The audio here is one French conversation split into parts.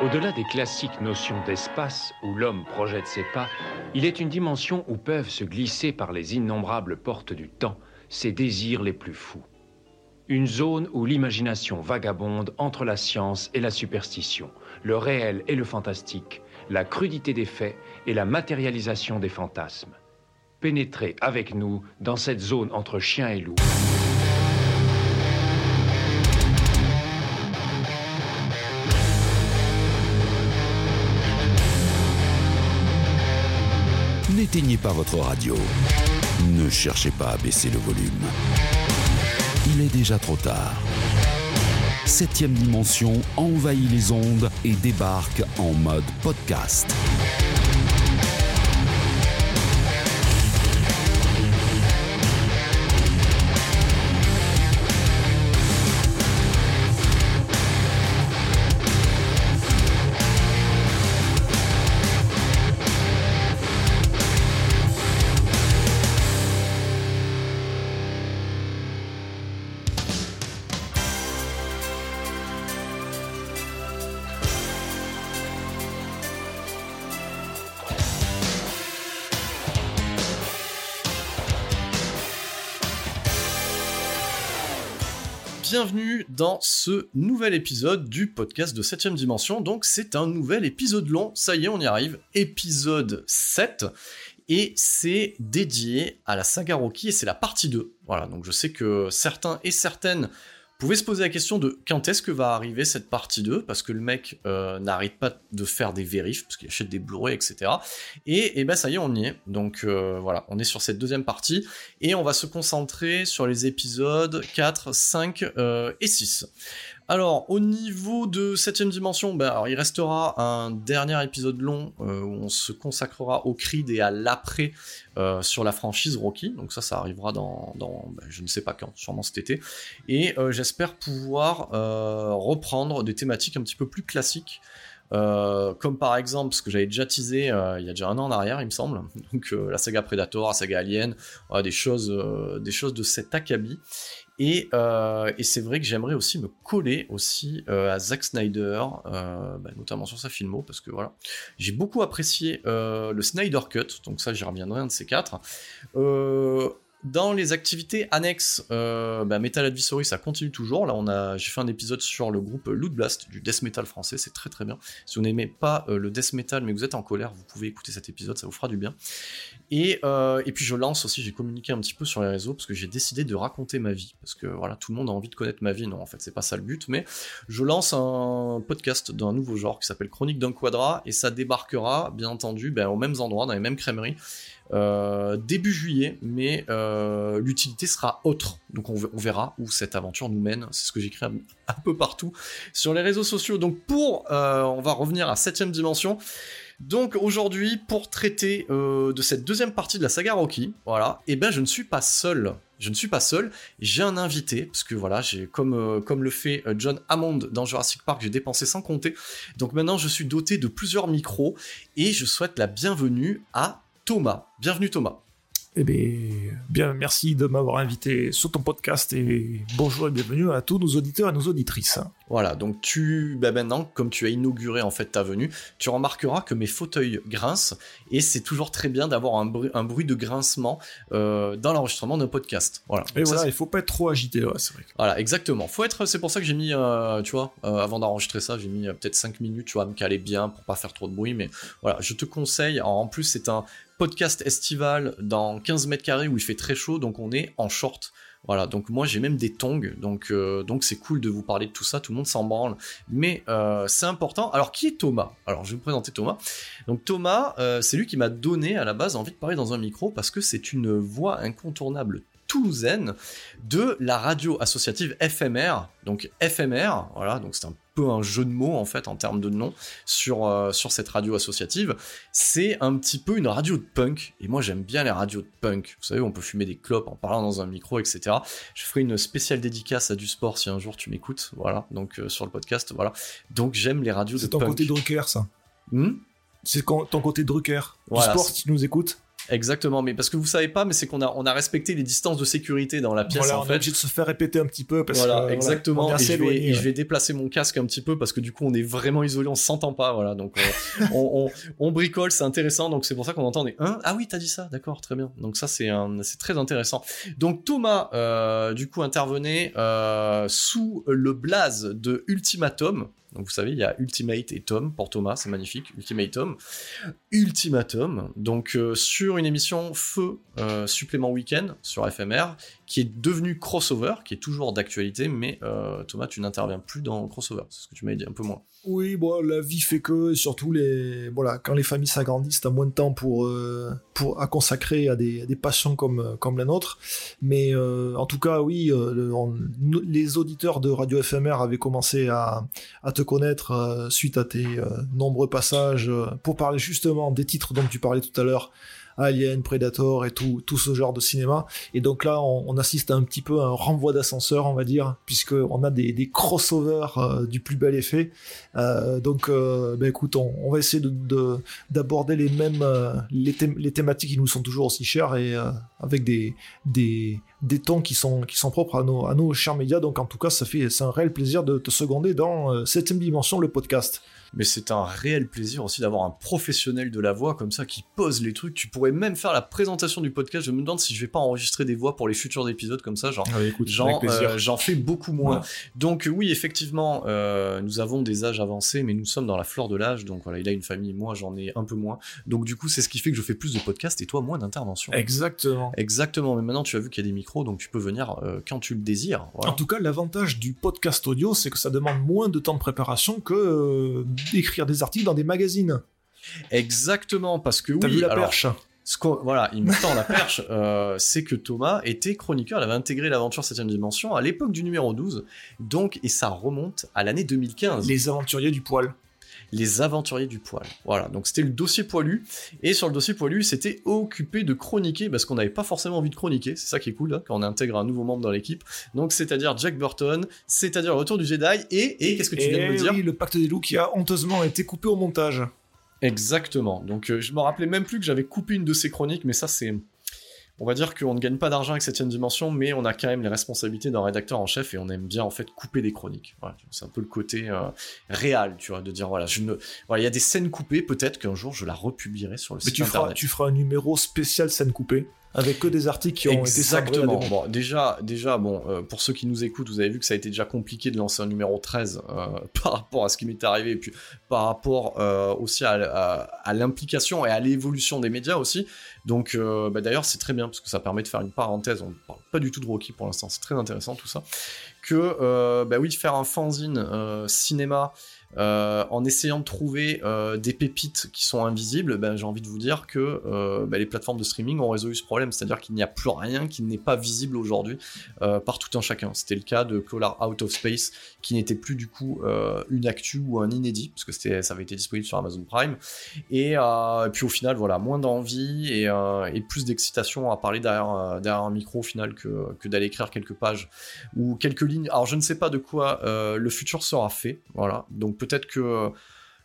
Au-delà des classiques notions d'espace où l'homme projette ses pas, il est une dimension où peuvent se glisser par les innombrables portes du temps ses désirs les plus fous. Une zone où l'imagination vagabonde entre la science et la superstition, le réel et le fantastique, la crudité des faits et la matérialisation des fantasmes. Pénétrez avec nous dans cette zone entre chien et loup. N'éteignez pas votre radio. Ne cherchez pas à baisser le volume. Il est déjà trop tard. Septième dimension envahit les ondes et débarque en mode podcast. Dans ce nouvel épisode du podcast de 7ème dimension. Donc c'est un nouvel épisode long, ça y est, on y arrive, épisode 7. Et c'est dédié à la saga Rocky et c'est la partie 2. Voilà, donc je sais que certains et certaines pouvez se poser la question de quand est-ce que va arriver cette partie 2, parce que le mec euh, n'arrête pas de faire des vérifs, parce qu'il achète des Blu-ray, etc. Et, et ben ça y est, on y est. Donc euh, voilà, on est sur cette deuxième partie, et on va se concentrer sur les épisodes 4, 5 euh, et 6. Alors, au niveau de 7 dimension, ben, il restera un dernier épisode long euh, où on se consacrera au Creed et à l'après euh, sur la franchise Rocky. Donc ça, ça arrivera dans, ben, je ne sais pas quand, sûrement cet été. Et euh, j'espère pouvoir reprendre des thématiques un petit peu plus classiques. comme par exemple ce que j'avais déjà teasé il y a déjà un an en arrière, il me semble, donc la saga Predator, la saga Alien, des choses, des choses de cet acabit. Euh, et, c'est vrai que j'aimerais aussi me coller aussi euh, à Zack Snyder, euh, bah, notamment sur sa filmo, parce que voilà, j'ai beaucoup apprécié le Snyder Cut, donc ça j'y reviendrai un de ces quatre. Dans les activités annexes, euh, bah, Metal Advisory, ça continue toujours. Là, on a, j'ai fait un épisode sur le groupe Loot Blast du death metal français, c'est très très bien. Si vous n'aimez pas euh, le death metal, mais vous êtes en colère, vous pouvez écouter cet épisode, ça vous fera du bien. Et, euh, et puis je lance aussi, j'ai communiqué un petit peu sur les réseaux parce que j'ai décidé de raconter ma vie, parce que voilà, tout le monde a envie de connaître ma vie. Non, en fait, c'est pas ça le but, mais je lance un podcast d'un nouveau genre qui s'appelle Chronique d'un quadra, et ça débarquera, bien entendu, ben, aux mêmes endroits, dans les mêmes crèmeries. Euh, début juillet, mais euh, l'utilité sera autre. Donc on, verra où cette aventure nous mène. C'est ce que j'écris un, peu partout sur les réseaux sociaux. Donc pour, euh, on va revenir à septième dimension. Donc aujourd'hui, pour traiter de cette deuxième partie de la saga Rocky, voilà, et eh ben je ne suis pas seul. Je ne suis pas seul, j'ai un invité, parce que voilà, j'ai comme, comme le fait John Hammond dans Jurassic Park, j'ai dépensé sans compter. Donc maintenant, je suis doté de plusieurs micros et je souhaite la bienvenue à Thomas. Bienvenue Thomas. Eh bien, bien, merci de m'avoir invité sur ton podcast et bonjour et bienvenue à tous nos auditeurs et nos auditrices. Voilà, donc tu, bah maintenant, comme tu as inauguré en fait ta venue, tu remarqueras que mes fauteuils grincent et c'est toujours très bien d'avoir un, bruit, un bruit de grincement euh, dans l'enregistrement d'un podcast. Voilà. Et voilà, il faut pas être trop agité, c'est vrai. Voilà, exactement. Faut être, c'est pour ça que j'ai mis, euh, tu vois, euh, avant d'enregistrer ça, j'ai mis peut-être 5 minutes, tu vois, à me caler bien pour pas faire trop de bruit, mais voilà, je te conseille. En plus, c'est un podcast estival dans 15 mètres carrés où il fait très chaud, donc on est en short. Voilà, donc moi j'ai même des tongs, donc euh, donc c'est cool de vous parler de tout ça, tout le monde s'en branle, mais euh, c'est important. Alors qui est Thomas? Alors je vais vous présenter Thomas. Donc Thomas, euh, c'est lui qui m'a donné à la base envie de parler dans un micro parce que c'est une voix incontournable toulousaine de la radio associative FMR. Donc FMR, voilà, donc c'est un peu un jeu de mots en fait en termes de nom sur, euh, sur cette radio associative. C'est un petit peu une radio de punk, et moi j'aime bien les radios de punk. Vous savez, on peut fumer des clopes en parlant dans un micro, etc. Je ferai une spéciale dédicace à du sport si un jour tu m'écoutes, voilà, donc euh, sur le podcast, voilà. Donc j'aime les radios de punk. C'est ton côté Drucker, ça. Hmm? C'est ton côté Drucker. Du sport, si tu nous écoutes. Exactement, mais parce que vous savez pas, mais c'est qu'on a, on a respecté les distances de sécurité dans la pièce. Voilà, en on fait. est obligé de se faire répéter un petit peu parce voilà, que exactement. assez et je, vais, et je vais déplacer mon casque un petit peu parce que du coup on est vraiment isolé, on s'entend pas, voilà. Donc euh, on, on, on bricole, c'est intéressant. Donc c'est pour ça qu'on entend des hein? Ah oui t'as dit ça, d'accord, très bien. Donc ça c'est un, c'est très intéressant. Donc Thomas euh, du coup intervenait euh, sous le blaze de Ultimatum. Donc vous savez, il y a Ultimate et Tom pour Thomas, c'est magnifique. Ultimatum. Ultimatum, donc euh, sur une émission Feu euh, supplément week-end sur FMR, qui est devenue crossover, qui est toujours d'actualité, mais euh, Thomas, tu n'interviens plus dans crossover, c'est ce que tu m'avais dit un peu moins. Oui, bon, la vie fait que, surtout les, voilà, quand les familles s'agrandissent, t'as moins de temps pour, euh, pour à consacrer à des, à des passions comme, euh, comme la nôtre. Mais en tout cas, oui, les auditeurs de Radio FMR avaient commencé à, à te connaître suite à tes nombreux passages pour parler justement des titres dont tu parlais tout à l'heure. Alien, Predator et tout, tout ce genre de cinéma. Et donc là, on, assiste à un petit peu à un renvoi d'ascenseur, on va dire, puisque on a des, crossovers euh, du plus bel effet. Euh, donc, ben écoute, on, va essayer de- de d'aborder les mêmes les, thém- les thématiques qui nous sont toujours aussi chères et avec des, des tons qui sont qui sont propres à nos à nos chers médias. Donc en tout cas, ça fait c'est un réel plaisir de te seconder dans euh, septième dimension le podcast. Mais c'est un réel plaisir aussi d'avoir un professionnel de la voix comme ça qui pose les trucs. Tu pourrais même faire la présentation du podcast. Je me demande si je vais pas enregistrer des voix pour les futurs épisodes comme ça, genre. J'en, euh, j'en fais beaucoup moins. Ouais. Donc oui, effectivement, euh, nous avons des âges avancés, mais nous sommes dans la fleur de l'âge. Donc voilà, il a une famille, moi j'en ai un peu moins. Donc du coup, c'est ce qui fait que je fais plus de podcasts et toi moins d'interventions. Exactement. Exactement, mais maintenant tu as vu qu'il y a des micros, donc tu peux venir euh, quand tu le désires. Voilà. En tout cas, l'avantage du podcast audio, c'est que ça demande moins de temps de préparation que d'écrire des articles dans des magazines. Exactement, parce que T'as oui, vu la alors, perche ce qu'on- voilà, il me tend la perche, euh, c'est que Thomas était chroniqueur, il avait intégré l'aventure 7ème dimension à l'époque du numéro 12, donc, et ça remonte à l'année 2015. Les aventuriers du poil. Les aventuriers du poil. Voilà, donc c'était le dossier poilu, et sur le dossier poilu, c'était occupé de chroniquer, parce qu'on n'avait pas forcément envie de chroniquer, c'est ça qui est cool, hein, quand on intègre un nouveau membre dans l'équipe, donc c'est-à-dire Jack Burton, c'est-à-dire le retour du Jedi, et, et qu'est-ce que tu viens de me Et dire oui, le pacte des loups qui a honteusement été coupé au montage. Exactement. Donc euh, je me rappelais même plus que j'avais coupé une de ces chroniques, mais ça c'est... On va dire qu'on ne gagne pas d'argent avec cette dimension, mais on a quand même les responsabilités d'un rédacteur en chef et on aime bien en fait couper des chroniques. Voilà, c'est un peu le côté euh, réel, tu vois, de dire voilà, je ne, voilà, il y a des scènes coupées, peut-être qu'un jour je la republierai sur le Mais site tu feras, internet. tu feras un numéro spécial scène coupée, avec que des articles qui ont été Exactement. des Bon, déjà, déjà, bon, euh, pour ceux qui nous écoutent, vous avez vu que ça a été déjà compliqué de lancer un numéro 13 euh, par rapport à ce qui m'est arrivé, et puis par rapport euh, aussi à, à- à l'implication et à l'évolution des médias aussi. Donc, bah, d'ailleurs, c'est très bien parce que ça permet de faire une parenthèse. On ne parle pas du tout de Rocky pour l'instant, c'est très intéressant tout ça. Que, bah oui, faire un fanzine cinéma. Euh, en essayant de trouver euh, des pépites qui sont invisibles, ben, j'ai envie de vous dire que euh, ben, les plateformes de streaming ont résolu ce problème, c'est-à-dire qu'il n'y a plus rien qui n'est pas visible aujourd'hui par tout un chacun. C'était le cas de Collar Out of Space, qui n'était plus du coup une actu ou un inédit, parce que ça avait été disponible sur Amazon Prime. Et, puis au final, voilà, moins d'envie et, plus d'excitation à parler derrière, un micro au final que, que d'aller écrire quelques pages ou quelques lignes. Alors je ne sais pas de quoi le futur sera fait, voilà. Donc peut-être que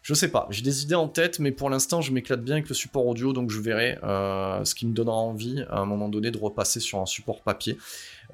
je sais pas, j'ai des idées en tête, mais pour l'instant, je m'éclate bien avec le support audio, donc je verrai euh, ce qui me donnera envie à un moment donné de repasser sur un support papier.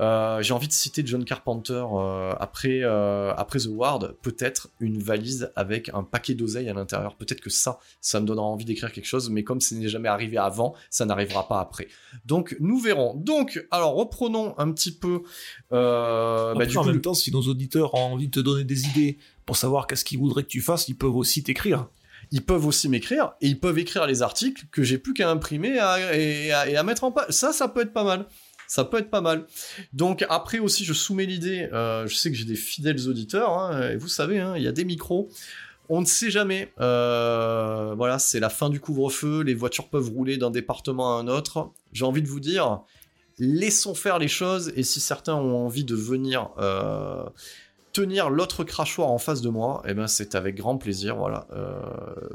Euh, j'ai envie de citer John Carpenter euh, après, euh, après The Ward, peut-être une valise avec un paquet d'oseille à l'intérieur. Peut-être que ça, ça me donnera envie d'écrire quelque chose, mais comme ce n'est jamais arrivé avant, ça n'arrivera pas après. Donc nous verrons. Donc, alors reprenons un petit peu. Euh, bah, Après, du en coup, même temps, si nos auditeurs ont envie de te donner des idées pour savoir qu'est-ce qu'ils voudraient que tu fasses, ils peuvent aussi t'écrire. ils peuvent aussi m'écrire et ils peuvent écrire les articles que j'ai plus qu'à imprimer à- et, à, et à mettre en page. Ça, ça peut être pas mal. Ça peut être pas mal. Donc après aussi, je soumets l'idée. euh, je sais que j'ai des fidèles auditeurs hein, et vous savez, hein, il y a des micros. On ne sait jamais. Euh, voilà, c'est la fin du couvre-feu. Les voitures peuvent rouler d'un département à un autre. J'ai envie de vous dire, laissons faire les choses. Et si certains ont envie de venir euh, tenir l'autre crachoir en face de moi, eh ben c'est avec grand plaisir. Voilà, Euh,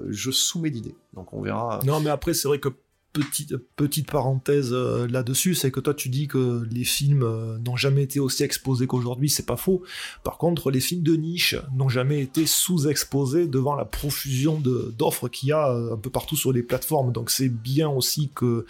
je soumets l'idée. Donc on verra. Non, mais après, c'est vrai que petite, petite parenthèse euh, là-dessus, c'est que toi tu dis que les films euh, n'ont jamais été aussi exposés qu'aujourd'hui, c'est pas faux. Par contre, les films de niche n'ont jamais été sous-exposés devant la profusion d'offres qu'il y a un peu partout sur les plateformes. Donc c'est bien aussi que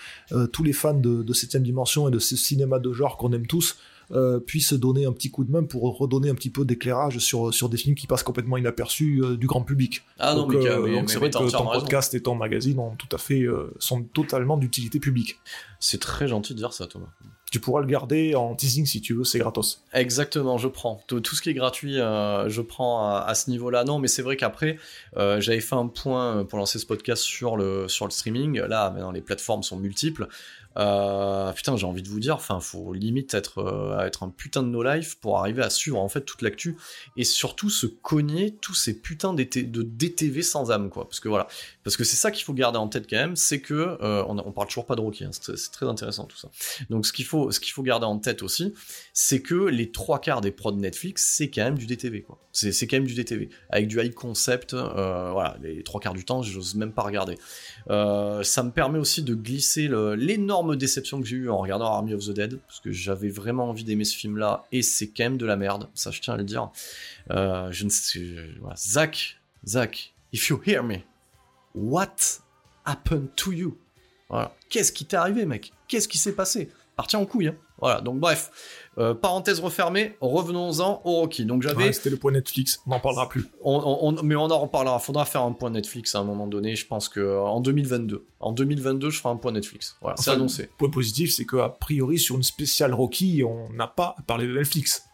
tous les fans de, de 7 dimension et de ce cinéma de genre qu'on aime tous euh, puisse donner un petit coup de main pour redonner un petit peu d'éclairage sur, sur des films qui passent complètement inaperçus euh, du grand public. Ah non, mais, euh, c'est vrai que ton podcast et ton magazine ont tout à fait, sont totalement d'utilité publique. C'est très gentil de dire ça, Thomas. Tu pourras le garder en teasing si tu veux, c'est gratos. Exactement, je prends. Tout, ce qui est gratuit, je prends à, ce niveau-là. Non, mais c'est vrai qu'après, j'avais fait un point pour lancer ce podcast sur le, sur le streaming. Là, maintenant, les plateformes sont multiples. Euh, putain, j'ai envie de vous dire, enfin, faut limite être, euh, un putain de no life pour arriver à suivre en fait toute l'actu et surtout se cogner tous ces putains de DTV sans âme, quoi. Parce que voilà, parce que c'est ça qu'il faut garder en tête quand même, c'est que euh, on, on, parle toujours pas de Rocky, hein, c'est très intéressant tout ça. Donc ce qu'il faut, ce qu'il faut garder en tête aussi, c'est que les trois quarts des prods Netflix, c'est quand même du DTV, quoi. C'est quand même du DTV avec du high concept. voilà, les trois quarts du temps, j'ose même pas regarder. ça me permet aussi de glisser l'énorme déception que j'ai eu en regardant Army of the Dead, parce que j'avais vraiment envie d'aimer ce film-là, et c'est quand même de la merde, ça je tiens à le dire. Euh, je ne sais, Zach, Zach, if you hear me, what happened to you? Voilà. Qu'est-ce qui t'est arrivé, mec? Qu'est-ce qui s'est passé? Parti en couille, hein. Voilà, donc bref, euh, parenthèse refermée, revenons-en au Rocky. Donc j'avais. c'était le point Netflix, on n'en parlera plus. mais on en reparlera. Faudra faire un point Netflix à un moment donné. Je pense que euh, en 2022, en 2022, je ferai un point Netflix. Voilà, c'est annoncé. Point positif, c'est qu'a priori sur une spéciale Rocky, on n'a pas parlé de Netflix.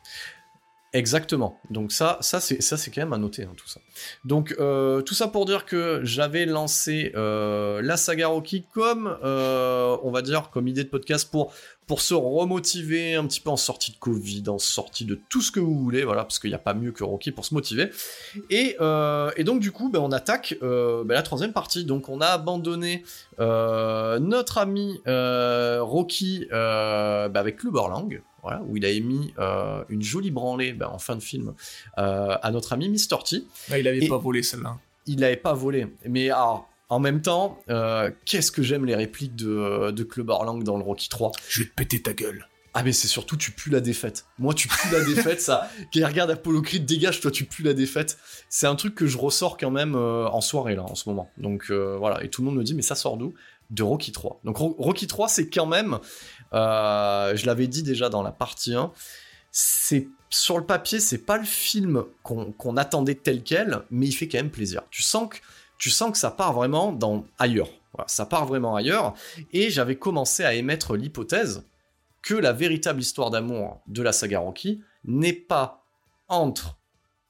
Exactement. Donc ça, ça c'est ça c'est quand même à noter hein, tout ça. Donc euh, tout ça pour dire que j'avais lancé la saga Rocky comme on va dire comme idée de podcast pour pour se remotiver un petit peu en sortie de Covid, en sortie de tout ce que vous voulez, voilà, parce qu'il n'y a pas mieux que Rocky pour se motiver. Et, euh, donc du coup, ben, on attaque euh, ben, la troisième partie. Donc on a abandonné euh, notre ami Rocky ben, avec Clubberlang, voilà, où il a émis une jolie branlée en fin de film à notre ami Mr. T. Ah, il n'avait pas volé celle-là. Il n'avait pas volé. Mais alors, en même temps, euh, qu'est-ce que j'aime les répliques de, de Club Lang dans le Rocky 3 Je vais te péter ta gueule. Ah mais c'est surtout tu pues la défaite. Moi tu pues la défaite, ça. Qui regarde Apollo Creed, dégage, toi tu pues la défaite. C'est un truc que je ressors quand même euh, en soirée là en ce moment. Donc euh, voilà, et tout le monde me dit mais ça sort d'où? De Rocky 3. Donc Rocky 3 c'est quand même, je l'avais dit déjà dans la partie 1, c'est sur le papier c'est pas le film qu'on attendait tel quel, mais il fait quand même plaisir. Tu sens que tu sens que ça part vraiment dans ailleurs. ça part vraiment ailleurs. Et j'avais commencé à émettre l'hypothèse que la véritable histoire d'amour de la saga Rocky n'est pas entre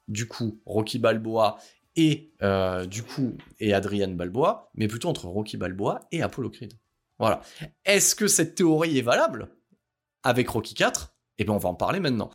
du coup Rocky Balboa et euh, du coup et Adrian Balboa, mais plutôt entre Rocky Balboa et Apollo Creed. Voilà. Est-ce que cette théorie est valable? Avec Rocky 4 Eh bien, on va en parler maintenant.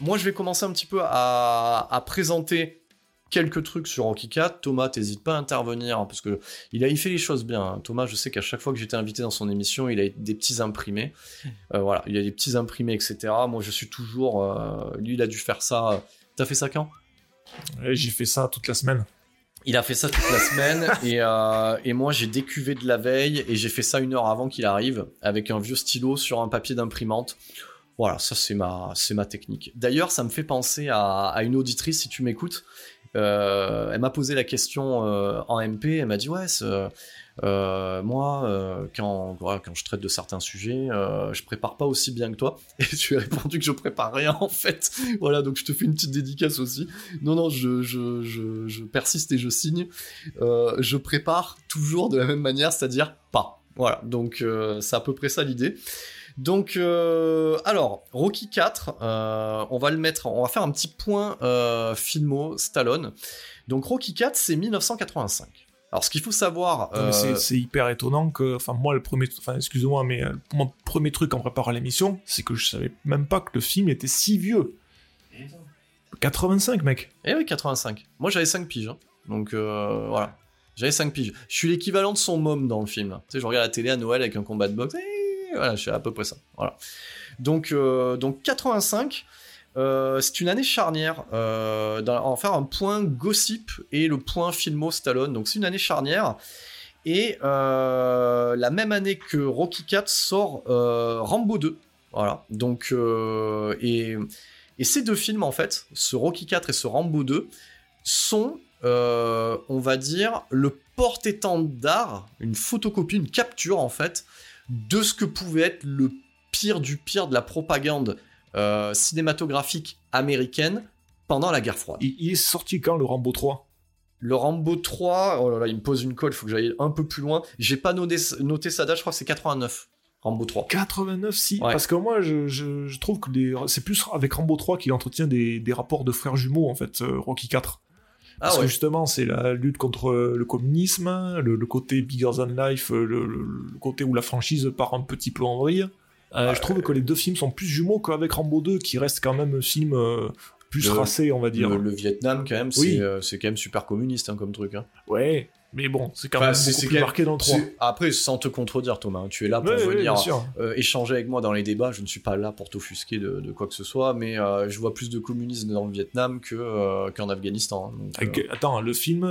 Moi, je vais commencer un petit peu à, présenter quelques trucs sur Rocky 4. Thomas, t'hésites pas à intervenir, hein, parce que il a fait les choses bien. Hein. Thomas, je sais qu'à chaque fois que j'étais invité dans son émission, il a des petits imprimés. Euh, voilà, il a des petits imprimés, etc. Moi, je suis toujours... Euh, lui, il a dû faire ça... T'as fait ça quand? J'ai fait ça toute la semaine. Il a fait ça toute la semaine et, euh, et moi j'ai décuvé de la veille et j'ai fait ça une heure avant qu'il arrive avec un vieux stylo sur un papier d'imprimante. Voilà, ça c'est ma, ma technique. D'ailleurs, ça me fait penser à, une auditrice, si tu m'écoutes. Euh, elle m'a posé la question euh, en MP, elle m'a dit ouais, euh, moi quand, quand je traite de certains sujets, je prépare pas aussi bien que toi. Et tu ai répondu que je prépare rien en fait. voilà, donc je te fais une petite dédicace aussi. Non non, je, je, je, je persiste et je signe. je prépare toujours de la même manière, c'est-à-dire pas. Voilà, donc c'est à peu près ça l'idée. Donc, euh, alors, Rocky 4, euh, on va le mettre, on va faire un petit point euh, filmo Stallone. Donc, Rocky 4, c'est 1985. Alors, ce qu'il faut savoir. C'est- hyper étonnant que, enfin, moi, le premier, enfin, excuse-moi, mais mon premier truc en préparant l'émission, c'est que je savais même pas que le film était si vieux. 85, mec. Eh oui, 85. Moi, j'avais 5 piges. hein. Donc, voilà. J'avais 5 piges. Je suis l'équivalent de son môme dans le film. Tu sais, je regarde la télé à Noël avec un combat de boxe. Eh, voilà, suis à peu près ça. Voilà. Donc, euh, donc 85, euh, c'est une année charnière. Euh, faire un point gossip et le point filmo Stallone. Donc, c'est une année charnière. Et euh, la même année que Rocky 4 sort Rambo 2. Voilà. Donc, et, et ces deux films, en fait, ce Rocky 4 et ce Rambo 2, sont, on va dire, le porte-étendard, une photocopie, une capture, en fait, de ce que pouvait être le pire du pire de la propagande euh, cinématographique américaine pendant la guerre froide. Il, il est sorti quand, le Rambo 3 Le Rambo 3, oh là là, il me pose une colle, il faut que j'aille un peu plus loin. J'ai pas noté, noté sa date, je crois que c'est 89, Rambo 3. 89, si. Ouais. Parce que moi, je, je- je trouve que c'est plus avec Rambo 3 qu'il entretient des, des rapports de frères jumeaux, en fait, euh, Rocky 4. Ah Parce ouais. que justement, c'est la lutte contre le communisme, le, le côté bigger than life, le, le- le côté où la franchise part un petit peu en vrille. Euh, Je trouve que les deux films sont plus jumeaux qu'avec Rambo 2, qui reste quand même un film euh, plus Le- racé, on va dire. Le, le Vietnam, quand même, c'est Oui. euh, c'est quand même super communiste hein, comme truc. Hein. Ouais, mais bon, c'est quand même beaucoup plus marqué dans le 3. C'est- Après, sans te contredire, Thomas, hein, tu es là pour venir euh, échanger avec moi dans les débats. Je ne suis pas là pour t'offusquer de, de quoi que ce soit, mais euh, je vois plus de communisme dans le Vietnam euh, qu'en Afghanistan. hein. Donc, Attends, le film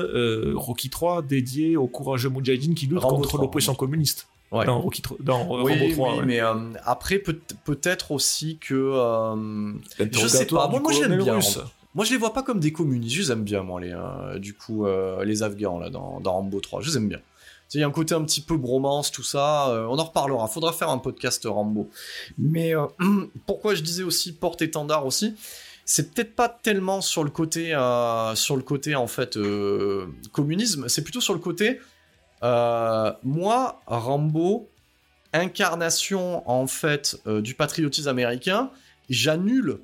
Rocky 3 dédié aux courageux Moudjahidines qui luttent contre 3, l'oppression communiste. ouais. Dans, Rocky 3 dans Oui, Rambo 3. oui, ouais. mais après, peut- peut-être aussi que. je sais pas, moi, j'aime bien. russe. Moi, je les vois pas comme des communistes. Je les aime bien, moi, les, euh, du coup, euh, les Afghans, là, dans, Rambo 3. Je les aime bien. Il y a un côté un petit peu bromance, tout ça. euh, on en reparlera. Faudra faire un podcast Rambo. Mais pourquoi je disais aussi porte-étendard aussi c'est peut-être pas tellement sur le côté, sur le côté en fait communisme, c'est plutôt sur le côté moi Rambo incarnation en fait du patriotisme américain, j'annule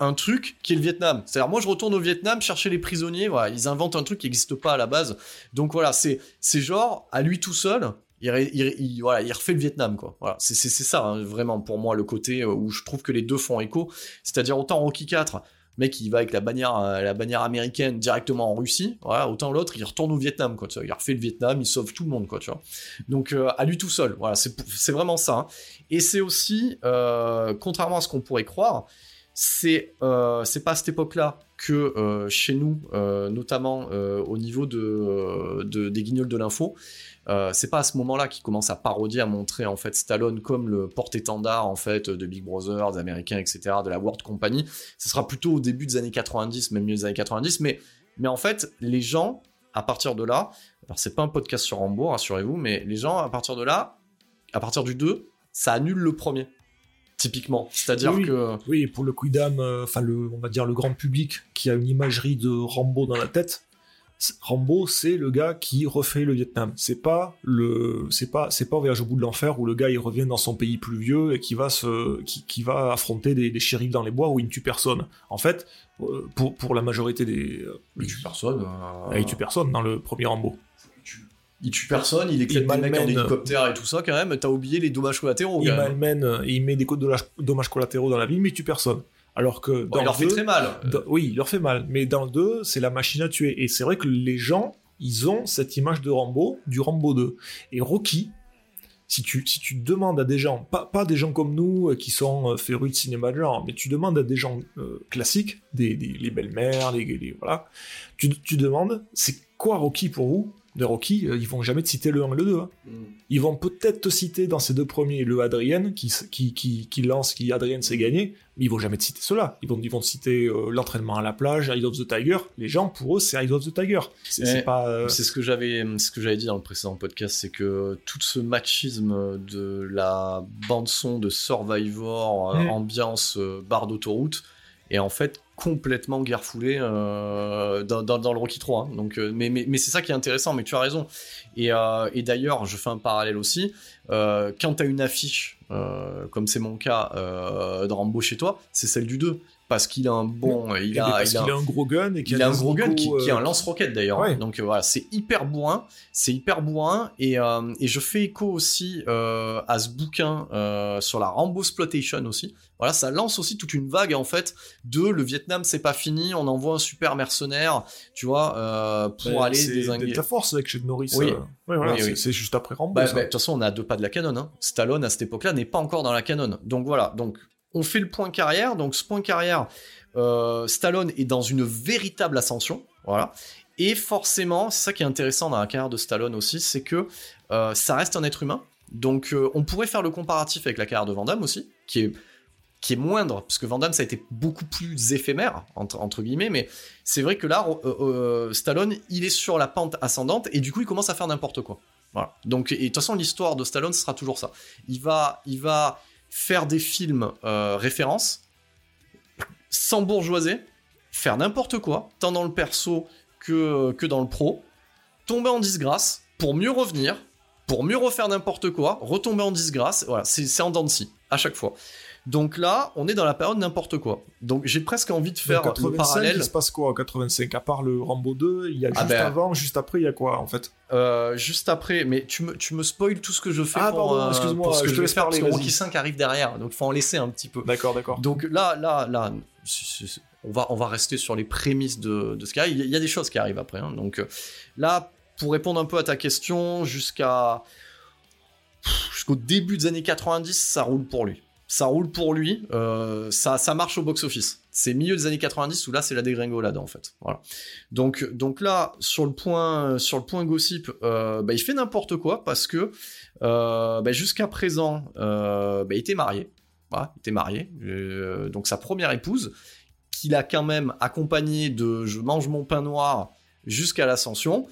un truc qui est le Vietnam. C'est-à-dire moi je retourne au Vietnam chercher les prisonniers, voilà, ils inventent un truc qui n'existe pas à la base. Donc voilà, c'est c'est genre à lui tout seul, il, il- il- voilà, il refait le Vietnam quoi. Voilà, c'est ça hein, vraiment pour moi le côté euh, où je trouve que les deux font écho, c'est-à-dire autant Rocky 4 mec il va avec la bannière euh, la bannière américaine directement en Russie voilà autant l'autre il retourne au Vietnam quoi il refait le Vietnam il sauve tout le monde quoi tu vois donc euh, à lui tout seul voilà c'est c'est vraiment ça hein. et c'est aussi euh, contrairement à ce qu'on pourrait croire c'est euh, c'est pas à cette époque-là que euh, chez nous, euh, notamment au niveau de, de- des guignols de l'info, c'est pas à ce moment-là qu'ils commencent à parodier, à montrer en fait Stallone comme le porte-étendard en fait de Big Brother, des Américains, etc., de la World Company. Ce sera plutôt au début des années 90, même milieu des années 90, mais mais en fait les gens à partir de là, alors c'est pas un podcast sur Rambo, rassurez-vous, mais les gens à partir de là, à partir du 2, ça annule le premier. Typiquement, c'est-à-dire Oui, que Oui, pour le quidam, euh, enfin le, on va dire le grand public qui a une imagerie de Rambo dans la tête, Rambo c'est le gars qui refait le Vietnam. C'est pas le, c'est pas, c'est pas au voyage au bout de l'enfer où le gars il revient dans son pays pluvieux et qui va se, qui, qui va affronter des, des shérifs dans les bois où il ne tue personne. En fait, euh, pour, pour la majorité des, euh, il tue personne. euh, il tue personne dans le premier Rambo. Il tue personne, il éclate Il des mecs en hélicoptère et tout ça quand même. T'as oublié les dommages collatéraux. Il malmène, euh, il met des dommages- collatéraux dans la ville, mais il tue personne. Alors que Bon, dans il leur le fait deux- très mal. Dans- oui, il leur fait mal. Mais dans le 2, c'est la machine à tuer. Et c'est vrai que les gens, ils ont cette image de Rambo, du Rambo 2. Et Rocky, si tu, si tu demandes à des gens, pas, pas des gens comme nous euh, qui sont euh, férus de cinéma de genre, mais tu demandes à des gens euh, classiques, des, des- les belles-mères, les, les- voilà, tu, tu demandes, c'est quoi Rocky pour vous? De Rocky, euh, ils vont jamais te citer le 1 et le 2. hein. Ils vont peut-être te citer dans ces deux premiers le Adrien qui, qui, qui, qui lance, qui Adrien s'est gagné, mais ils vont jamais te citer cela. Ils vont, ils vont te citer euh, l'entraînement à la plage, Eye of the Tiger. Les gens, pour eux, c'est Eye of the Tiger. C'est Eh, pas. euh, C'est ce que j'avais, dit dans le précédent podcast, c'est que tout ce machisme de la bande son de Survivor, Mm. ambiance barre d'autoroute, est en fait complètement guerre foulée euh, dans, le Rocky 3. hein. Donc, euh, mais c'est ça qui est intéressant. Mais tu as raison. Et, euh, et d'ailleurs, je fais un parallèle aussi. Quand tu as une affiche comme c'est mon cas de Rambo chez toi, c'est celle du 2 parce qu'il a un bon, il a, il, a, un gros gun et qu'il a, un gros gun qui, est un lance-roquette d'ailleurs. Donc voilà, c'est hyper bourrin, c'est hyper bourrin et, et je fais écho aussi à ce bouquin sur la Rambo exploitation aussi. Voilà, ça lance aussi toute une vague en fait de le Vietnam c'est pas fini, on envoie un super mercenaire, tu vois, pour aller désinguer. ta force avec Chuck Norris. Oui, oui, c'est juste après Rambo. Bah, bah, de toute façon, on a deux pas de la canon. Hein. Stallone à cette époque-là n'est pas encore dans la canon. Donc voilà, donc on fait le point carrière. Donc ce point carrière, euh, Stallone est dans une véritable ascension. Voilà. Et forcément, c'est ça qui est intéressant dans la carrière de Stallone aussi, c'est que euh, ça reste un être humain. Donc euh, on pourrait faire le comparatif avec la carrière de Van Damme aussi, qui est qui est moindre, parce que Van Damme ça a été beaucoup plus éphémère entre, entre guillemets, mais c'est vrai que là Stallone il est sur la pente ascendante et du coup il commence à faire n'importe quoi. Voilà. Donc et de toute façon l'histoire de Stallone ce sera toujours ça. Il va il va faire des films euh, références, sans bourgeoiser, faire n'importe quoi, tant dans le perso que, dans le pro, tomber en disgrâce, pour mieux revenir, pour mieux refaire n'importe quoi, retomber en disgrâce, voilà, c'est en dents à chaque fois. Donc là, on est dans la période n'importe quoi. Donc j'ai presque envie de faire le parallèle. Il se passe quoi en 85 À part le Rambo 2, il y a ah juste ben, avant, juste après, il y a quoi en fait? Euh, Juste après, mais tu me, tu me spoil tout ce que je fais ah, pour, pardon, excuse-moi, ce que je, te laisse faire parler. Parce que Rocky 5 arrive derrière, donc faut en laisser un petit peu. D'accord, d'accord. Donc là, là, là, on va, on va rester sur les prémices de, de ce qui arrive. Il y a des choses qui arrivent après. Hein. Donc euh, là, pour répondre un peu à ta question, jusqu'à jusqu'au début des années 90, ça roule pour lui ça roule pour lui, euh, ça, ça marche au box-office. C'est milieu des années 90 où là c'est la dégringolade en fait. Voilà. Donc, donc là sur le point, sur le point gossip, euh, bah, il fait n'importe quoi parce que euh, bah, jusqu'à présent, bah, il était marié. Voilà, il était marié. donc sa première épouse, qu'il a quand même accompagné de Je mange mon pain noir jusqu'à l'ascension.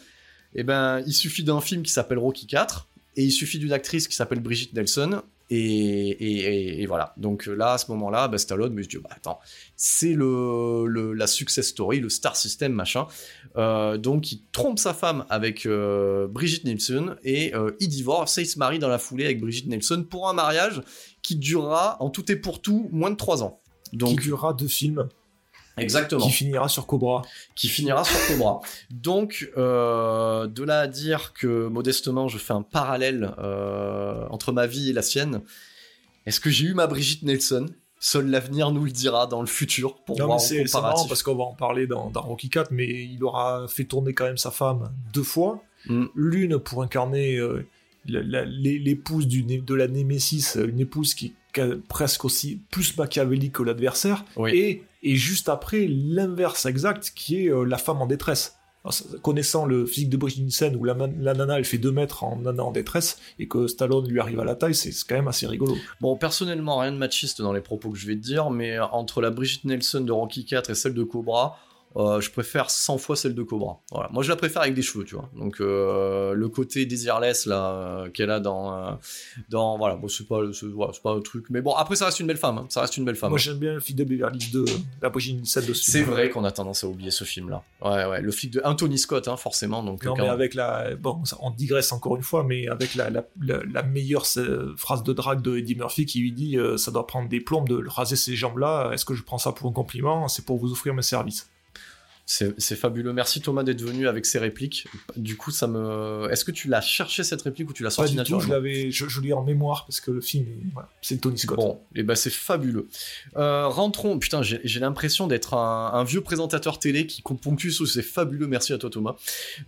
Et eh ben, il suffit d'un film qui s'appelle Rocky 4 et il suffit d'une actrice qui s'appelle Brigitte Nelson et, voilà. Donc là, à ce moment-là, bah, Stallone me dit, bah, attends, c'est le, la success story, le star system, machin. Euh, donc il trompe sa femme avec euh, Brigitte Nielsen et euh, il divorce et il se marie dans la foulée avec Brigitte Nielsen pour un mariage qui durera en tout et pour tout moins de trois ans. Donc, qui durera deux films. Exactement. Qui finira sur Cobra. Qui finira sur Cobra. Donc, euh, de là à dire que modestement, je fais un parallèle euh, entre ma vie et la sienne. Est-ce que j'ai eu ma Brigitte Nelson? Seul l'avenir nous le dira dans le futur pour voir c'est, marrant parce qu'on va en parler dans, Rocky 4, mais il aura fait tourner quand même sa femme deux fois. Mm. L'une pour incarner euh, l'épouse de la Némésis, une épouse qui est presque aussi plus machiavélique que l'adversaire, et et juste après l'inverse exact qui est euh, la femme en détresse. connaissant le physique de Brigitte Nielsen où la, nana elle fait 2 mètres en nana en détresse et que Stallone lui arrive à la taille, c'est quand même assez rigolo. Bon, personnellement, rien de machiste dans les propos que je vais te dire, mais entre la Brigitte Nelson de Rocky 4 et celle de Cobra, euh, je préfère 100 fois celle de Cobra. Voilà. Moi, je la préfère avec des cheveux, tu vois. Donc, euh, le côté desireless là euh, qu'elle a dans, dans voilà, bon, c'est pas, c'est pas un truc. Mais bon, après, ça reste une belle femme. Hein. Ça reste une belle femme. Moi, j'aime bien le flic de Beverly Hills 2, la prochaine celle de C'est vrai qu'on a tendance à oublier ce film-là. Ouais, ouais. Le flic de Anthony Scott, hein, forcément. Donc, non, mais avec la, bon, on digresse encore une fois, mais avec la, la, la, meilleure phrase de drague de Eddie Murphy qui lui dit, ça doit prendre des plombes de raser ces jambes-là. Est-ce que je prends ça pour un compliment? C'est pour vous offrir mes services. C'est fabuleux. Merci Thomas d'être venu avec ces répliques. Du coup, ça me. Est-ce que tu l'as cherché cette réplique ou tu l'as sorti naturellement Je l'avais, je, l'ai en mémoire parce que le film, c'est Tony Scott. Bon, et eh ben c'est fabuleux. Euh, rentrons. Putain, j'ai l'impression d'être un, vieux présentateur télé qui ponctue sous ces fabuleux. Merci à toi Thomas.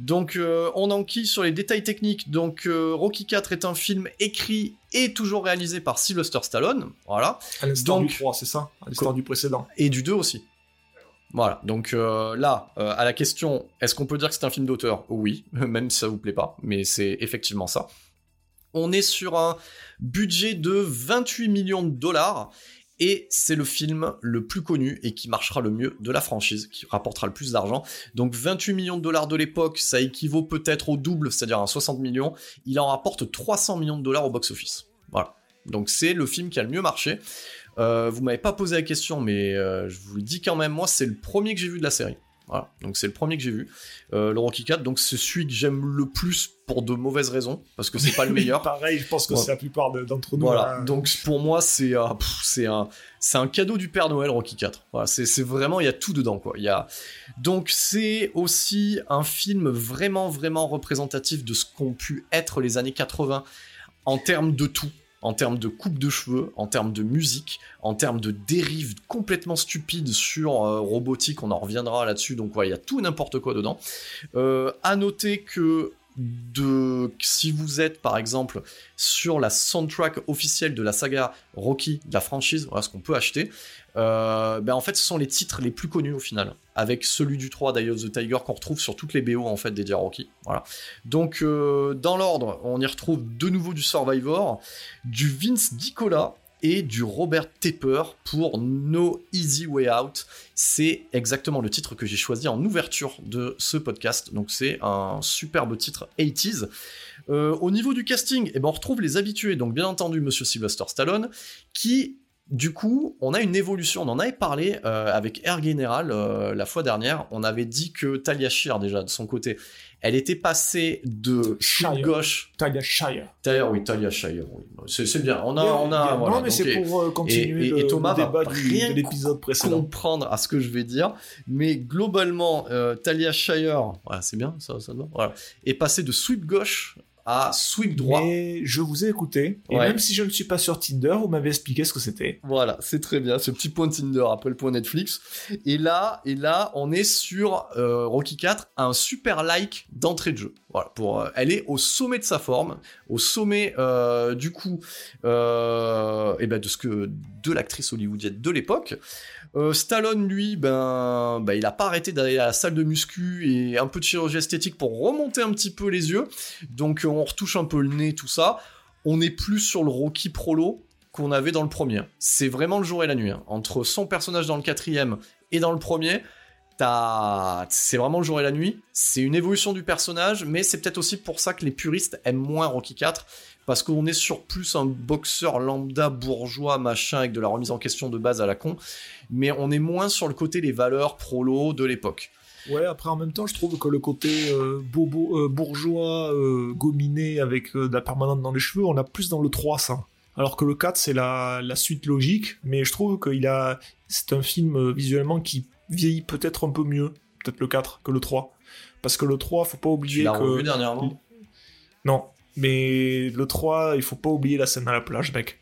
Donc, euh, on enquille sur les détails techniques. Donc, euh, Rocky 4 est un film écrit et toujours réalisé par Sylvester Stallone. Voilà. À l'instar du 3, c'est ça? À l'instar du précédent. Et du 2 aussi. Voilà, donc euh, là, euh, à la question, est-ce qu'on peut dire que c'est un film d'auteur? Oui, même si ça vous plaît pas, mais c'est effectivement ça. On est sur un budget de 28 millions de dollars, et c'est le film le plus connu et qui marchera le mieux de la franchise, qui rapportera le plus d'argent. Donc 28 millions de dollars de l'époque, ça équivaut peut-être au double, c'est-à-dire à 60 millions. Il en rapporte 300 millions de dollars au box-office. Voilà. Donc c'est le film qui a le mieux marché. Euh, vous m'avez pas posé la question, mais euh, je vous le dis quand même, moi, c'est le premier que j'ai vu de la série. Voilà, donc c'est le premier que j'ai vu, euh, le Rocky 4. Donc c'est celui que j'aime le plus pour de mauvaises raisons, parce que c'est pas le meilleur. Pareil, je pense que Ouais. c'est la plupart de- d'entre nous. Voilà, hein. donc pour moi c'est euh, un cadeau du Père Noël Rocky 4. Voilà, c'est c'est vraiment il y a tout dedans quoi. Y a donc c'est aussi un film vraiment vraiment représentatif de ce qu'ont pu être les années 80 en termes de tout. En termes de coupe de cheveux, en termes de musique, en termes de dérives complètement stupides sur euh, robotique, on en reviendra là-dessus, donc il y a tout n'importe quoi dedans. Euh, à noter que de si vous êtes par exemple sur la soundtrack officielle de la saga Rocky, de la franchise, voilà ce qu'on peut acheter, euh, ben en fait ce sont les titres les plus connus au final, avec celui du 3 d'Eye of the Tiger qu'on retrouve sur toutes les BO en fait dédiées à Rocky. Voilà. Donc euh, dans l'ordre, on y retrouve de nouveau du Survivor, du Vince Dicola et du Robert Tepper pour No Easy Way Out. C'est exactement le titre que j'ai choisi en ouverture de ce podcast. Donc c'est un superbe titre 80s. Euh, au niveau du casting, eh ben, on retrouve les habitués. Donc bien entendu, Monsieur Sylvester Stallone, qui du coup, on a une évolution. On en avait parlé euh, avec Air General euh, la fois dernière. On avait dit que Talia Shire, déjà, de son côté, elle était passée de Shire. gauche. Talia Shire. Talia, oui, Talia Shire, oui. C'est bien. On a, Bien, on a, bien. voilà. non, mais c'est pour euh, continuer et- Thomas le débat rien de l'épisode précédent. comprendre à ce que je vais dire, mais globalement, Talia Shire, voilà, c'est bien, ça, ça va, voilà, est passée de sweep gauche à sweep droit. Mais je vous ai écouté, et Ouais. même si je ne suis pas sur Tinder, vous m'avez expliqué ce que c'était. Voilà, c'est très bien, ce petit point Tinder après le point Netflix. Et là, et là, on est sur euh, Rocky 4, un super like d'entrée de jeu. Voilà, pour, euh, elle est au sommet de sa forme, au sommet euh, du coup, et ben de ce que de l'actrice hollywoodienne de l'époque. Euh, Stallone, lui, ben, ben, il a pas arrêté d'aller à la salle de muscu et un peu de chirurgie esthétique pour remonter un petit peu les yeux. Donc euh, on retouche un peu le nez, tout ça. On est plus sur le Rocky Prolo qu'on avait dans le premier. C'est vraiment le jour et la nuit. hein. Entre son personnage dans le quatrième et dans le premier, c'est vraiment le jour et la nuit. C'est une évolution du personnage, mais c'est peut-être aussi pour ça que les puristes aiment moins Rocky 4, parce qu'on est sur plus un boxeur lambda bourgeois machin avec de la remise en question de base à la con, mais on est moins sur le côté des valeurs prolo de l'époque. Ouais, après en même temps, je trouve que le côté euh, bobo, euh, bourgeois, euh, gominé avec de la permanente dans les cheveux, on l'a plus dans le 3 ça. Alors que le 4, c'est la, la suite logique, mais je trouve qu'il a. C'est un film visuellement qui vieillit peut-être un peu mieux, peut-être le 4, que le 3. Parce que le 3, faut pas Tu oublier l'as que. revu dernièrement? Non, mais le 3, il faut pas oublier la scène à la plage, mec.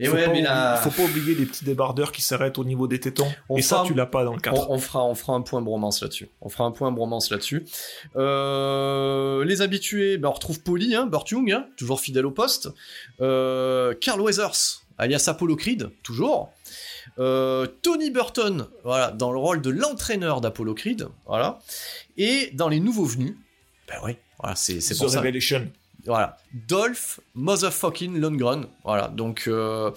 Et faut ouais, pas mais faut pas oublier les petits débardeurs qui s'arrêtent au niveau des tétons. On Et ça, tu l'as pas dans le 4. On, on fera, on fera un point bromance là-dessus. On fera un point bromance là-dessus. Euh, les habitués, ben on retrouve Polly, hein, Burt Young, hein, toujours fidèle au poste. Euh, Carl Weathers, alias Apollo Creed, toujours. Euh, Tony Burton, voilà, dans le rôle de l'entraîneur d'Apollo Creed, voilà. Et dans les nouveaux venus, ben oui, voilà, c'est pour ça. Voilà, Dolph motherfucking Lundgren, voilà, donc euh,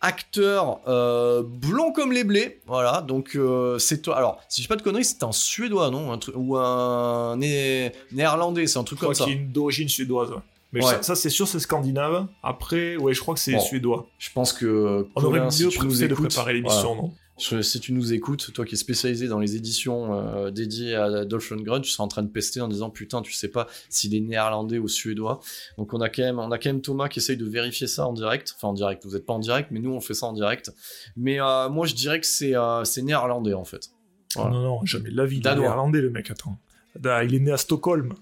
acteur euh, blond comme les blés, voilà, donc euh, c'est toi. Alors, si je dis pas de conneries, c'est un suédois, non, un ou un né- néerlandais, c'est un truc Je crois comme ça. une d'origine suédoise. Mais Ouais. ça, ça, c'est sûr, c'est scandinave. Après, ouais, je crois que c'est Bon. suédois. Je pense que On aurait mieux si tu nous de préparer l'émission, non? Je- si tu nous écoutes, toi qui es spécialisé dans les éditions euh, dédiées à Dolph Lundgren, tu seras en train de pester en disant putain, tu sais pas s'il est néerlandais ou suédois. Donc on a quand même, on a quand même Thomas qui essaye de vérifier ça en direct. Enfin en direct, vous êtes pas en direct, mais nous on fait ça en direct. Mais euh, moi je dirais que c'est euh, néerlandais en fait. Voilà. Non, non, jamais de la vie. Il est Danois. néerlandais, le mec, attends. Il est né à Stockholm.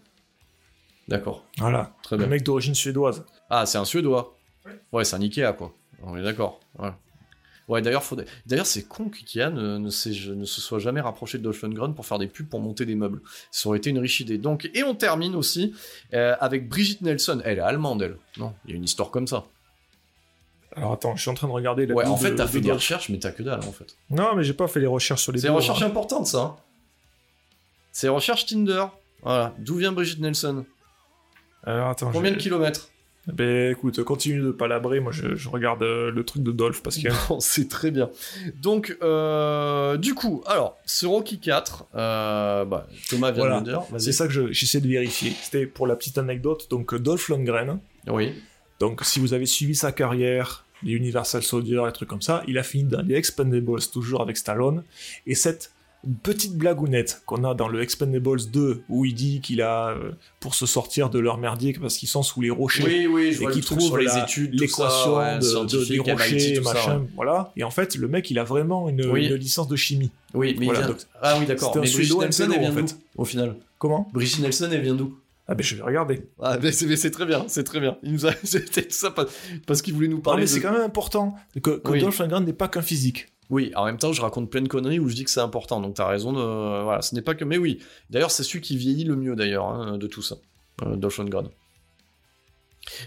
D'accord, Voilà. très Le bien. mec d'origine suédoise. Ah c'est un suédois. Ouais, c'est un Ikea quoi. On est d'accord. Ouais. Ouais, d'ailleurs, faudrait... d'ailleurs, c'est con qu'IKEA ne, ne, se soit jamais rapproché de Dolph Lundgren pour faire des pubs pour monter des meubles. Ça aurait été une riche idée. Donc, et on termine aussi euh, avec Brigitte Nelson. Elle est allemande, elle. Non, il y a une histoire comme ça. Alors attends, je suis en train de regarder la Ouais, en fait, t'as de fait des Dolph. recherches, mais t'as que dalle, en fait. Non, mais j'ai pas fait les recherches sur les C'est recherche hein. importante, ça. hein. C'est recherche Tinder. Voilà. D'où vient Brigitte Nelson? Alors attends. Combien de kilomètres? Ben écoute, continue de palabrer, moi je, je regarde euh, le truc de Dolph parce a Bon, c'est très bien. Donc, euh, du coup, alors, ce Rocky 4, euh, bah, Thomas vient Voilà. de dire. C'est ça que je- j'essaie de vérifier. C'était pour la petite anecdote. Donc Dolph Lundgren, Oui. donc si vous avez suivi sa carrière, les Universal Soldier, les trucs comme ça, il a fini dans les Expendables toujours avec Stallone. Et cette une petite blagounette qu'on a dans le Expendables 2 où il dit qu'il a euh, pour se sortir de leur merdier parce qu'ils sont sous les rochers Oui, oui, je et vois qu'il le truc trouve sur les études, l'équation ouais, de, des MIT, rochers, ça, machin, ouais. voilà. Et en fait, le mec, il a vraiment une, Oui. une licence de chimie. Oui, mais Voilà, il vient... donc, Ah oui, d'accord. Mais Brigitte Nelson, elle vient en d'où, fait. au final Comment? Brigitte Nelson, elle vient d'où? Ah ben, je vais regarder. Ah, mais c'est mais très bien, c'est très bien. Il nous a... C'était tout ça parce, qu'il voulait nous Non, parler mais de... c'est quand même important que, que Oui. Dolph Lundgren n'est pas qu'un physique. Oui, en même temps, je raconte plein de conneries où je dis que c'est important, donc t'as raison de... Voilà, ce n'est pas que... Mais oui, d'ailleurs, c'est celui qui vieillit le mieux, d'ailleurs, hein, de tout ça, euh, Dolph Lundgren.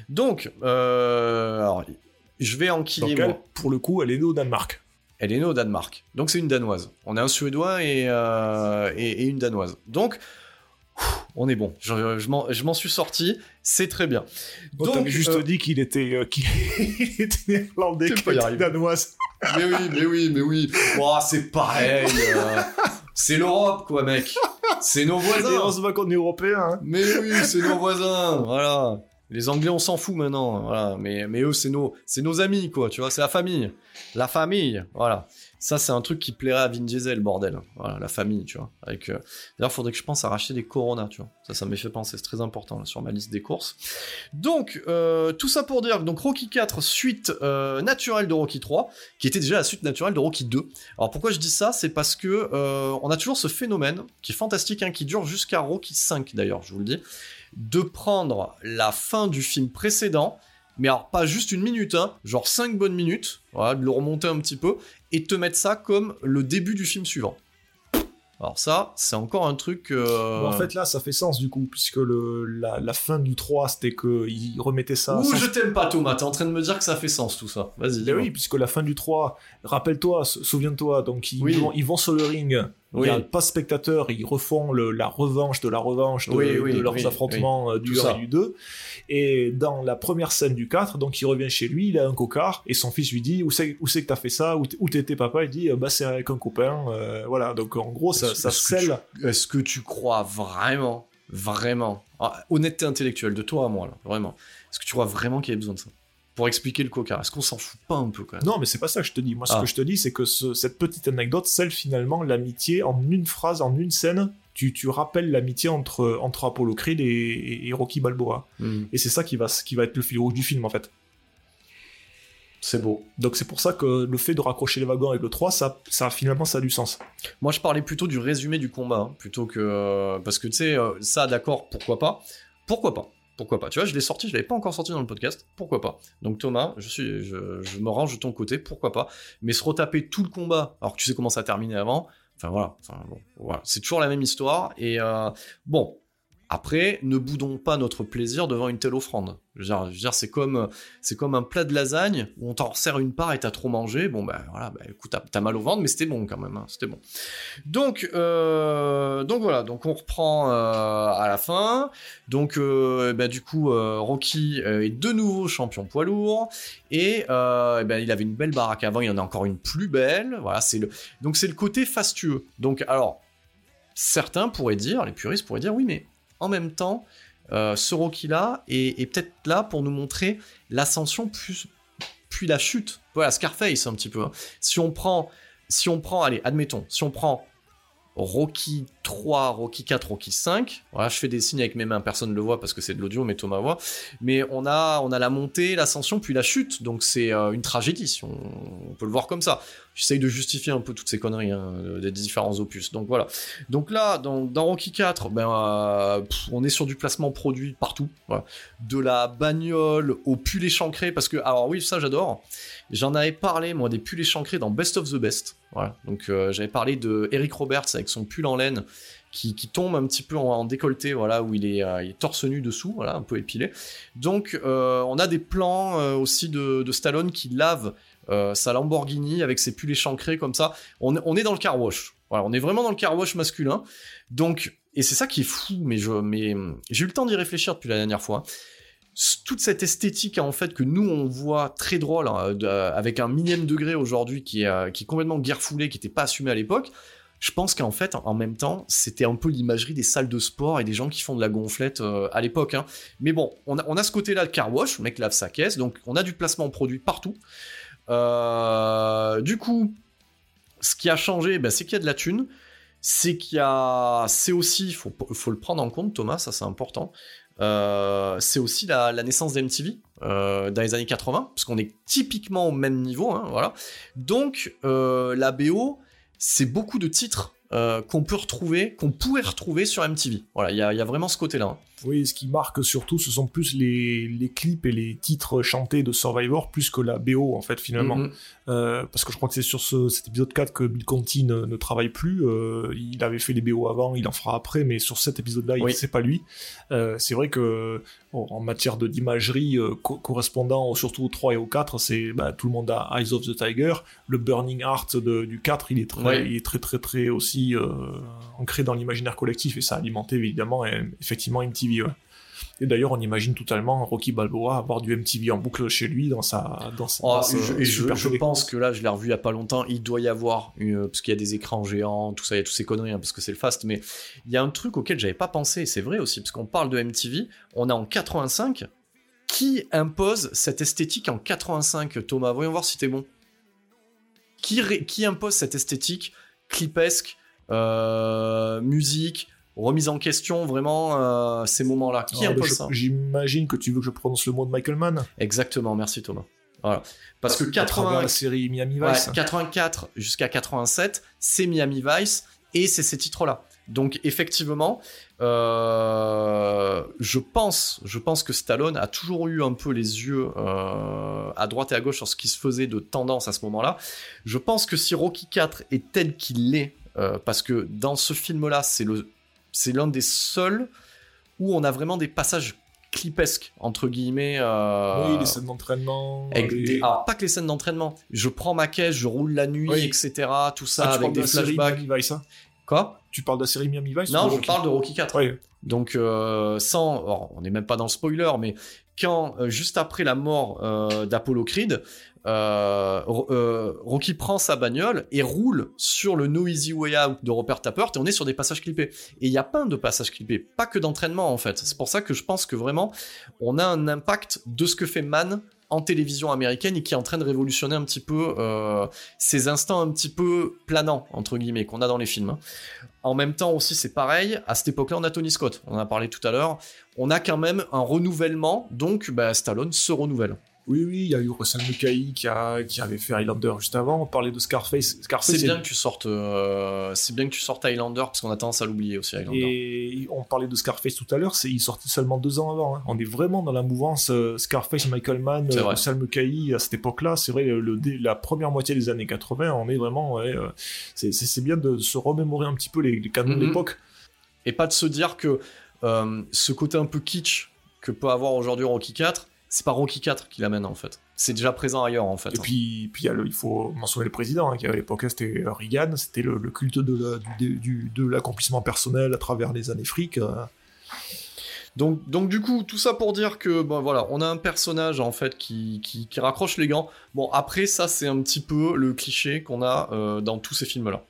Donc, euh, alors, je vais enquiller, Donc, elle, moi. pour le coup, elle est née au Danemark. Elle est née au Danemark. Donc c'est une Danoise. On a un Suédois et, euh, et, et une Danoise. Donc, on est bon. Je, je m'en- je m'en suis sorti. C'est très bien. Bon, Donc, t'avais juste euh, dit qu'il était, euh, qu'il était néerlandais, qu'il était danoise. Mais oui, mais oui, mais oui. Oh, c'est pareil. euh, c'est l'Europe, quoi, mec. C'est nos Et voisins. heureusement qu'on est européen. Hein. Mais oui, c'est nos voisins. Voilà. Les Anglais, on s'en fout maintenant. Voilà. Mais, mais eux, c'est nos, nos amis, quoi. Tu vois, c'est la famille. La famille. Voilà. Ça, c'est un truc qui plairait à Vin Diesel, bordel. Voilà, la famille, tu vois. Avec, euh, D'ailleurs, faudrait que je pense à racheter des Corona, tu vois. Ça, ça m'est fait penser. C'est très important sur ma liste des courses. Donc, euh, tout ça pour dire donc Rocky 4, suite euh, naturelle de Rocky 3, qui était déjà la suite naturelle de Rocky 2. Alors pourquoi je dis ça? C'est parce que euh, on a toujours ce phénomène qui est fantastique, hein, qui dure jusqu'à Rocky 5 d'ailleurs, je vous le dis, de prendre la fin du film précédent, mais alors pas juste une minute, hein, genre 5 bonnes minutes, voilà, de le remonter un petit peu, et te mettre ça comme le début du film suivant. Alors ça, c'est encore un truc... euh, en fait, là, ça fait sens du coup, puisque le, la, la fin du 3, c'était qu'il remettait ça. Ouh, sans- je t'aime pas Thomas, t'es en train de me dire que ça fait sens tout ça. Vas-y. Ben oui, puisque la fin du 3, rappelle-toi, souviens-toi, donc ils, Oui. vont, ils vont sur le ring, Oui. a pas spectateur, ils refont le- la revanche de la revanche de, Oui, oui, de leurs affrontements euh, du Tout 1 ça. et du 2. Et dans la première scène du 4, donc il revient chez lui, il a un cocard, et son fils lui dit Où c'est où c'est que t'as fait ça? Où t'étais papa? Il dit Bah c'est avec un copain. euh, voilà, donc en gros, ça, Est-ce- ça est-ce que scelle. Est-ce que tu crois vraiment, vraiment, ah, honnêteté intellectuelle de toi à moi, là, vraiment, est-ce que tu crois vraiment qu'il y ait besoin de ça? Pour expliquer le coca, est-ce qu'on s'en fout pas un peu quand même? Non, mais c'est pas ça que je te dis. Moi, ce Ah. que je te dis, c'est que ce- cette petite anecdote scelle finalement l'amitié en une phrase, en une scène. Tu, tu rappelles l'amitié entre, entre Apollo Creed et, et- et Rocky Balboa. Hmm, Et c'est ça qui va, qui va être le fil rouge du film, en fait. C'est beau. Donc c'est pour ça que le fait de raccrocher les wagons avec le 3, ça, ça finalement, ça a du sens. Moi, je parlais plutôt du résumé du combat, hein, plutôt que... euh, parce que, tu sais, euh, ça, d'accord, pourquoi pas? Pourquoi pas? Pourquoi pas Tu vois, je l'ai sorti, je l'avais pas encore sorti dans le podcast, pourquoi pas Donc Thomas, je, suis, je, me range de ton côté, pourquoi pas Mais se retaper tout le combat, alors que tu sais comment ça a terminé avant, enfin voilà, enfin, bon, voilà. c'est toujours la même histoire, et euh, bon... Après, ne boudons pas notre plaisir devant une telle offrande. C'est comme, un plat de lasagne où on t'en resserre une part et t'as trop mangé. Bon, bah voilà, bah, écoute, t'as, mal au ventre, mais c'était bon quand même, hein, c'était bon. Donc, euh, donc voilà, donc on reprend euh, à la fin. Donc, euh, bah, du coup, Rocky est de nouveau champion poids lourd et ben, il avait une belle baraque avant, il y en a encore une plus belle. Voilà, donc c'est le côté fastueux. Donc, alors, certains pourraient dire, les puristes pourraient dire, oui, mais en même temps, euh, ce Rocky-là est, est peut-être là pour nous montrer l'ascension puis la chute. Voilà, Scarface un petit peu. hein. Si on prend, si on prend, allez, admettons, si on prend Rocky 3, Rocky 4, Rocky 5. Voilà, je fais des signes avec mes mains, personne ne le voit parce que c'est de l'audio, mais Thomas voit. Mais on a, on a la montée, l'ascension, puis la chute. Donc c'est euh, une tragédie, si on peut le voir comme ça. J'essaye de justifier un peu toutes ces conneries hein, des différents opus. Donc voilà. Donc là, dans, Rocky 4, ben, euh, on est sur du placement produit partout. De la bagnole au pull échancré, parce que, alors oui, ça j'adore. J'en avais parlé, moi, des pulls échancrés dans Best of the Best. Donc euh, j'avais parlé de Eric Roberts avec son pull en laine qui, tombe un petit peu en, décolleté, voilà, où il est, euh, torse nu dessous, voilà, un peu épilé. Donc euh, on a des plans euh, aussi de, de Stallone qui lave euh, sa Lamborghini avec ses pulls échancrés comme ça. On, on est dans le car wash. Voilà, on est vraiment dans le car wash masculin. Donc, et c'est ça qui est fou, mais je, mais j'ai eu le temps d'y réfléchir depuis la dernière fois toute cette esthétique en fait que nous on voit très drôle hein, de- avec un millième degré aujourd'hui qui est, euh, qui est complètement guerre foulée, qui n'était pas assumé à l'époque. Je pense qu'en fait, en même temps, c'était un peu l'imagerie des salles de sport et des gens qui font de la gonflette euh, à l'époque. hein. Mais bon, on a, on a ce côté-là, le car wash, le mec lave sa caisse, donc on a du placement produit partout. Euh, du coup, ce qui a changé, bah, c'est qu'il y a de la thune. c'est qu'il y a, c'est aussi, il faut, le prendre en compte, Thomas, ça c'est important. Euh, c'est aussi la, naissance d'MTV euh, dans les années 80, parce qu'on est typiquement au même niveau, hein, voilà. Donc la BO, c'est beaucoup de titres qu'on peut retrouver, qu'on pourrait retrouver sur MTV. Voilà, il y, y a, vraiment ce côté-là. Hein. Oui, ce qui marque surtout, ce sont plus les, clips et les titres chantés de Survivor, plus que la BO, en fait, finalement. Mhm. Euh, parce que je crois que c'est sur cet épisode 4 que Bill Conti ne, travaille plus. Euh, il avait fait les BO avant, il en fera après, mais sur cet épisode-là, c'est pas lui. Euh, c'est vrai que en matière d'imagerie correspondant surtout au 3 et au 4, c'est bah, tout le monde a Eyes of the Tiger. Le Burning Heart du 4, il est très, il est très, très, très aussi ancré dans l'imaginaire collectif et ça a alimenté évidemment effectivement MTV et d'ailleurs, on imagine totalement Rocky Balboa avoir du MTV en boucle chez lui dans sa. Dans oh, et je, pense que là, je l'ai revu il y a pas longtemps, il doit y avoir, parce qu'il y a des écrans géants, tout ça, il y a tous ces conneries, hein, parce que c'est le fast, mais il y a un truc auquel j'avais pas pensé, c'est vrai aussi, parce qu'on parle de MTV, on est en 85, qui impose cette esthétique en 85, Thomas? Voyons voir si t'es bon. Qui, qui impose cette esthétique clipesque, euh, musique, remise en question vraiment euh, ces moments-là. Qui ah, impose ça? J'imagine que tu veux que je prononce le mot de Michael Mann. Exactement, merci Thomas. Voilà. Parce que 80... la série Miami Vice. 84 jusqu'à 87, c'est Miami Vice et c'est ces titres-là. Donc effectivement, euh, je pense, je pense que Stallone a toujours eu un peu les yeux euh, à droite et à gauche sur ce qui se faisait de tendance à ce moment-là. Je pense que si Rocky 4 est tel qu'il est, parce que dans ce film-là, c'est le c'est l'un des seuls où on a vraiment des passages clipesques entre guillemets. Euh, oui, les scènes d'entraînement. Alors pas que les scènes d'entraînement. Je prends ma caisse, je roule la nuit, etc. Tout ça ah, avec des flashbacks. Vice, hein? Quoi? Tu parles de la série Miami Vice Non, je parle de Rocky 4. Donc euh, sans, on n'est même pas dans le spoiler, mais quand euh, juste après la mort d'Apollo Creed, euh, euh, Rocky prend sa bagnole et roule sur le No Easy Way Out de Robert Tappert et on est sur des passages clippés. Et il y a plein de passages clippés, pas que d'entraînement en fait. C'est pour ça que je pense que vraiment on a un impact de ce que fait Man en télévision américaine et qui est en train de révolutionner un petit peu euh, ces instants un petit peu planants entre guillemets qu'on a dans les films. En même temps aussi c'est pareil, à cette époque-là on a Tony Scott, on en a parlé tout à l'heure, on a quand même un renouvellement, donc bah, Stallone se renouvelle. Oui, oui, il y a eu Russell Mulcahy qui, a, qui avait fait Highlander juste avant. On parlait de Scarface. Scarface c'est bien que tu sortes, euh, c'est bien que tu sortes Highlander parce qu'on a tendance à l'oublier aussi Highlander. Et on parlait de Scarface tout à l'heure. C'est il sortait seulement deux ans avant. Hein. On est vraiment dans la mouvance euh, Scarface, Michael Mann, euh, Russell à cette époque-là. C'est vrai, le, la première moitié des années 80, on est vraiment. c'est bien de se remémorer un petit peu les, canons de mhm. l'époque. Et pas de se dire que ce côté un peu kitsch que peut avoir aujourd'hui Rocky 4 c'est pas Rocky 4 qui l'amène en fait. C'est déjà présent ailleurs en fait. Et puis, puis il faut mentionner le président, hein, qui à l'époque c'était Reagan, c'était le, culte de l'accomplissement personnel à travers les années fric. Euh. Donc, donc du coup, tout ça pour dire que bon voilà, on a un personnage en fait qui, qui, raccroche les gants. Bon après ça c'est un petit peu le cliché qu'on a euh, dans tous ces films là.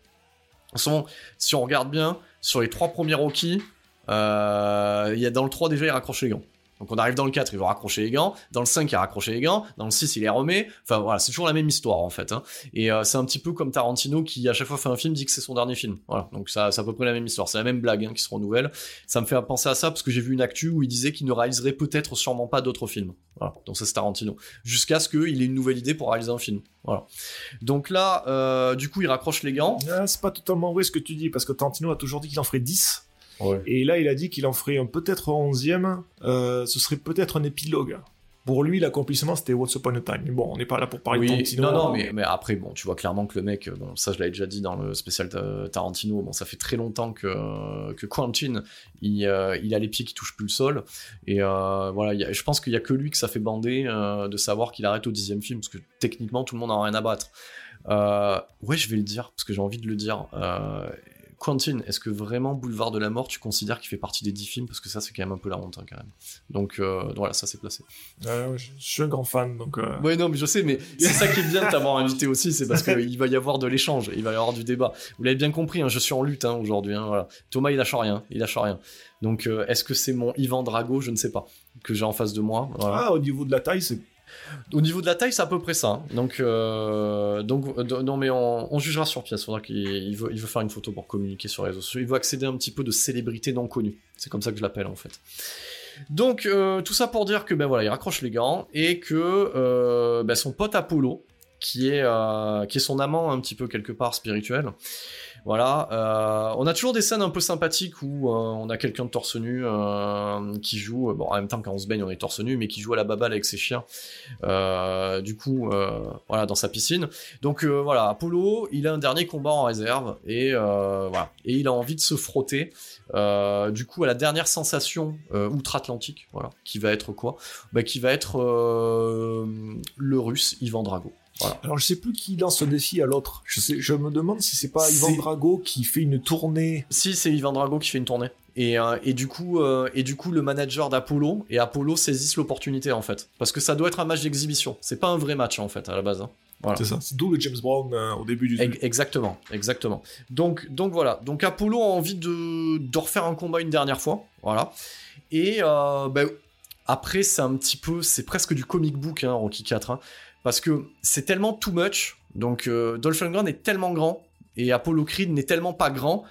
si on regarde bien, sur les trois premiers Rocky, euh, il y a dans le 3 déjà il raccroche les gants. Donc on arrive dans le 4, il va raccrocher les gants, dans le 5, il a raccroché les gants, dans le 6, il les remet. Enfin voilà, c'est toujours la même histoire en fait. Hein. Et euh, c'est un petit peu comme Tarantino qui à chaque fois fait un film dit que c'est son dernier film. Voilà, donc ça, c'est à peu près la même histoire, c'est la même blague hein, qui se renouvelle. Ça me fait penser à ça parce que j'ai vu une actu où il disait qu'il ne réaliserait peut-être sûrement pas d'autres films. Voilà, donc ça c'est Tarantino. Jusqu'à ce qu'il ait une nouvelle idée pour réaliser un film. Voilà. Donc là, euh, du coup, il raccroche les gants. Ah, c'est pas totalement vrai ce que tu dis parce que Tarantino a toujours dit qu'il en ferait 10. Et là, il a dit qu'il en ferait un peut-être onzième. Euh, ce serait peut-être un épilogue. Pour lui, l'accomplissement, c'était What's Upon a Time. bon, on n'est pas là pour parler de Tarantino. Non, non, mais, mais, après, bon, tu vois clairement que le mec, bon, ça, je l'avais déjà dit dans le spécial Tarantino, bon, ça fait très longtemps que, que Quentin, il, euh, il a les pieds qui touchent plus le sol. Et euh, voilà, je pense qu'il y a que lui que ça fait bander de savoir qu'il arrête au dixième film, parce que techniquement, tout le monde n'a rien à battre. ouais, je vais le dire, parce que j'ai envie de le dire. Quentin, est-ce que vraiment Boulevard de la Mort, tu considères qu'il fait partie des 10 films? Parce que ça, c'est quand même un peu la honte, hein, quand même. Donc, euh, voilà, ça c'est placé. je suis un grand fan, donc. Euh... Ouais, non, mais je sais, mais c'est ça qui est bien de t'avoir invité aussi, c'est parce qu'il va y avoir de l'échange, il va y avoir du débat. Vous l'avez bien compris, hein, je suis en lutte hein, aujourd'hui. Hein, voilà. Thomas, il lâche rien, il lâche rien. Donc, euh, est-ce que c'est mon Ivan Drago? Je ne sais pas. Que j'ai en face de moi. Ah, au niveau de la taille, c'est Au niveau de la taille, c'est à peu près ça. hein. Donc, euh, euh, non, mais on, jugera sur pièce. Il veut, faire une photo pour communiquer sur les réseaux sociaux. Il veut accéder un petit peu de célébrité non connue. C'est comme ça que je l'appelle en fait. Donc euh, tout ça pour dire que ben il raccroche les gants et que ben, son pote Apollo, qui qui est son amant un petit peu quelque part spirituel. Voilà, euh, on a toujours des scènes un peu sympathiques où euh, on a quelqu'un de torse nu euh, qui joue, bon en même temps quand on se baigne on est torse nu, mais qui joue à la baballe avec ses chiens, du coup voilà dans sa piscine. Donc voilà, Apollo, il a un dernier combat en réserve et il a envie de se frotter, du coup à la dernière sensation outre-Atlantique, qui va être quoi? Bah, Qui va être le Russe Ivan Drago. Voilà. Alors je sais plus qui lance le défi à l'autre. Je, sais, je me demande si c'est pas Ivan Drago qui fait une tournée. Si, c'est Ivan Drago qui fait une tournée. Et, euh, et, du coup, euh, et du coup, le manager d'Apollo et Apollo saisissent l'opportunité en fait. Parce que ça doit être un match d'exhibition. C'est pas un vrai match en fait à la base. hein. Voilà. C'est ça. C'est d'où le James Brown euh, au début du Ex- Exactement, exactement. Donc, donc voilà. Donc Apollo a envie de, de refaire un combat une dernière fois. Voilà. Et ben, après, c'est un petit peu, c'est presque du comic book, hein, Rocky 4. hein, parce que c'est tellement too much. Donc euh, Dolph Lundgren est tellement grand et Apollo Creed n'est tellement pas grand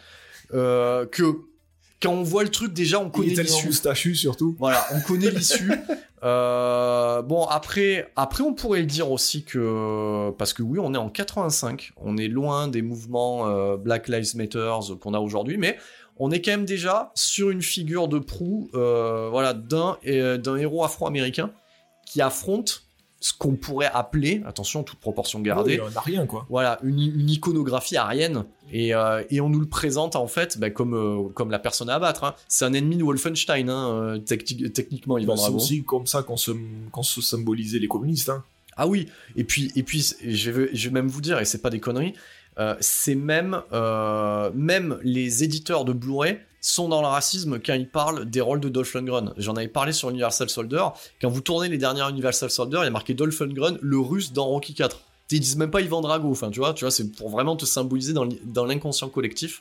euh, que quand on voit le truc, déjà, on connaît l'issue. moustachu surtout. Voilà, on connaît l'issue. Euh, bon, après, après, on pourrait le dire aussi que parce que oui, on est en 85, on est loin des mouvements euh, Black Lives Matter qu'on a aujourd'hui, mais on est quand même déjà sur une figure de proue, voilà, d'un d'un héros afro-américain qui affronte ce qu'on pourrait appeler, attention, toute proportion gardée, Ouais, on a rien quoi. voilà, une, une iconographie arienne, et, euh, et on nous le présente en fait bah, comme, euh, comme la personne à abattre. hein. C'est un ennemi de Wolfenstein, hein, euh, techni- techniquement, Ivan Bah, c'est aussi comme ça qu'on se, qu'on se symbolisait les communistes. Hein. Ah oui, et puis, et puis je, vais, je vais même vous dire, et c'est pas des conneries, euh, c'est même, même les éditeurs de Blu-ray sont dans le racisme quand ils parlent des rôles de Dolph Lundgren. J'en avais parlé sur Universal Soldier. Quand vous tournez les dernières Universal Soldier, il y a marqué Dolph Lundgren, le russe dans Rocky 4. Ils disent même pas Ivan Drago, enfin tu vois, tu vois, c'est pour vraiment te symboliser dans l'i- dans l'inconscient collectif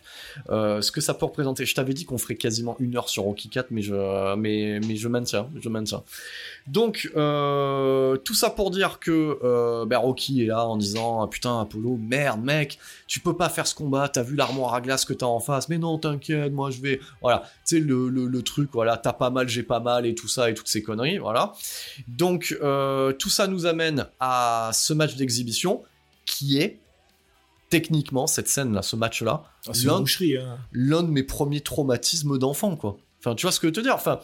euh, ce que ça peut représenter. Je t'avais dit qu'on ferait quasiment une heure sur Rocky 4, mais je, mais, mais je maintiens, je maintiens. Donc, euh, tout ça pour dire que euh, ben, Rocky est là en disant ah, Putain, Apollo, merde, mec, tu peux pas faire ce combat, t'as vu l'armoire à glace que t'as en face, mais non, t'inquiète, moi je vais. Voilà, tu sais, le, le, le truc, voilà, t'as pas mal, j'ai pas mal, et tout ça, et toutes ces conneries, voilà. Donc, euh, tout ça nous amène à ce match d'exhibition qui est techniquement cette scène-là, ce match-là, Ah, c'est l'un une boucherie. Hein. l'un de mes premiers traumatismes d'enfant, quoi. Enfin, tu vois ce que je veux te dire Enfin,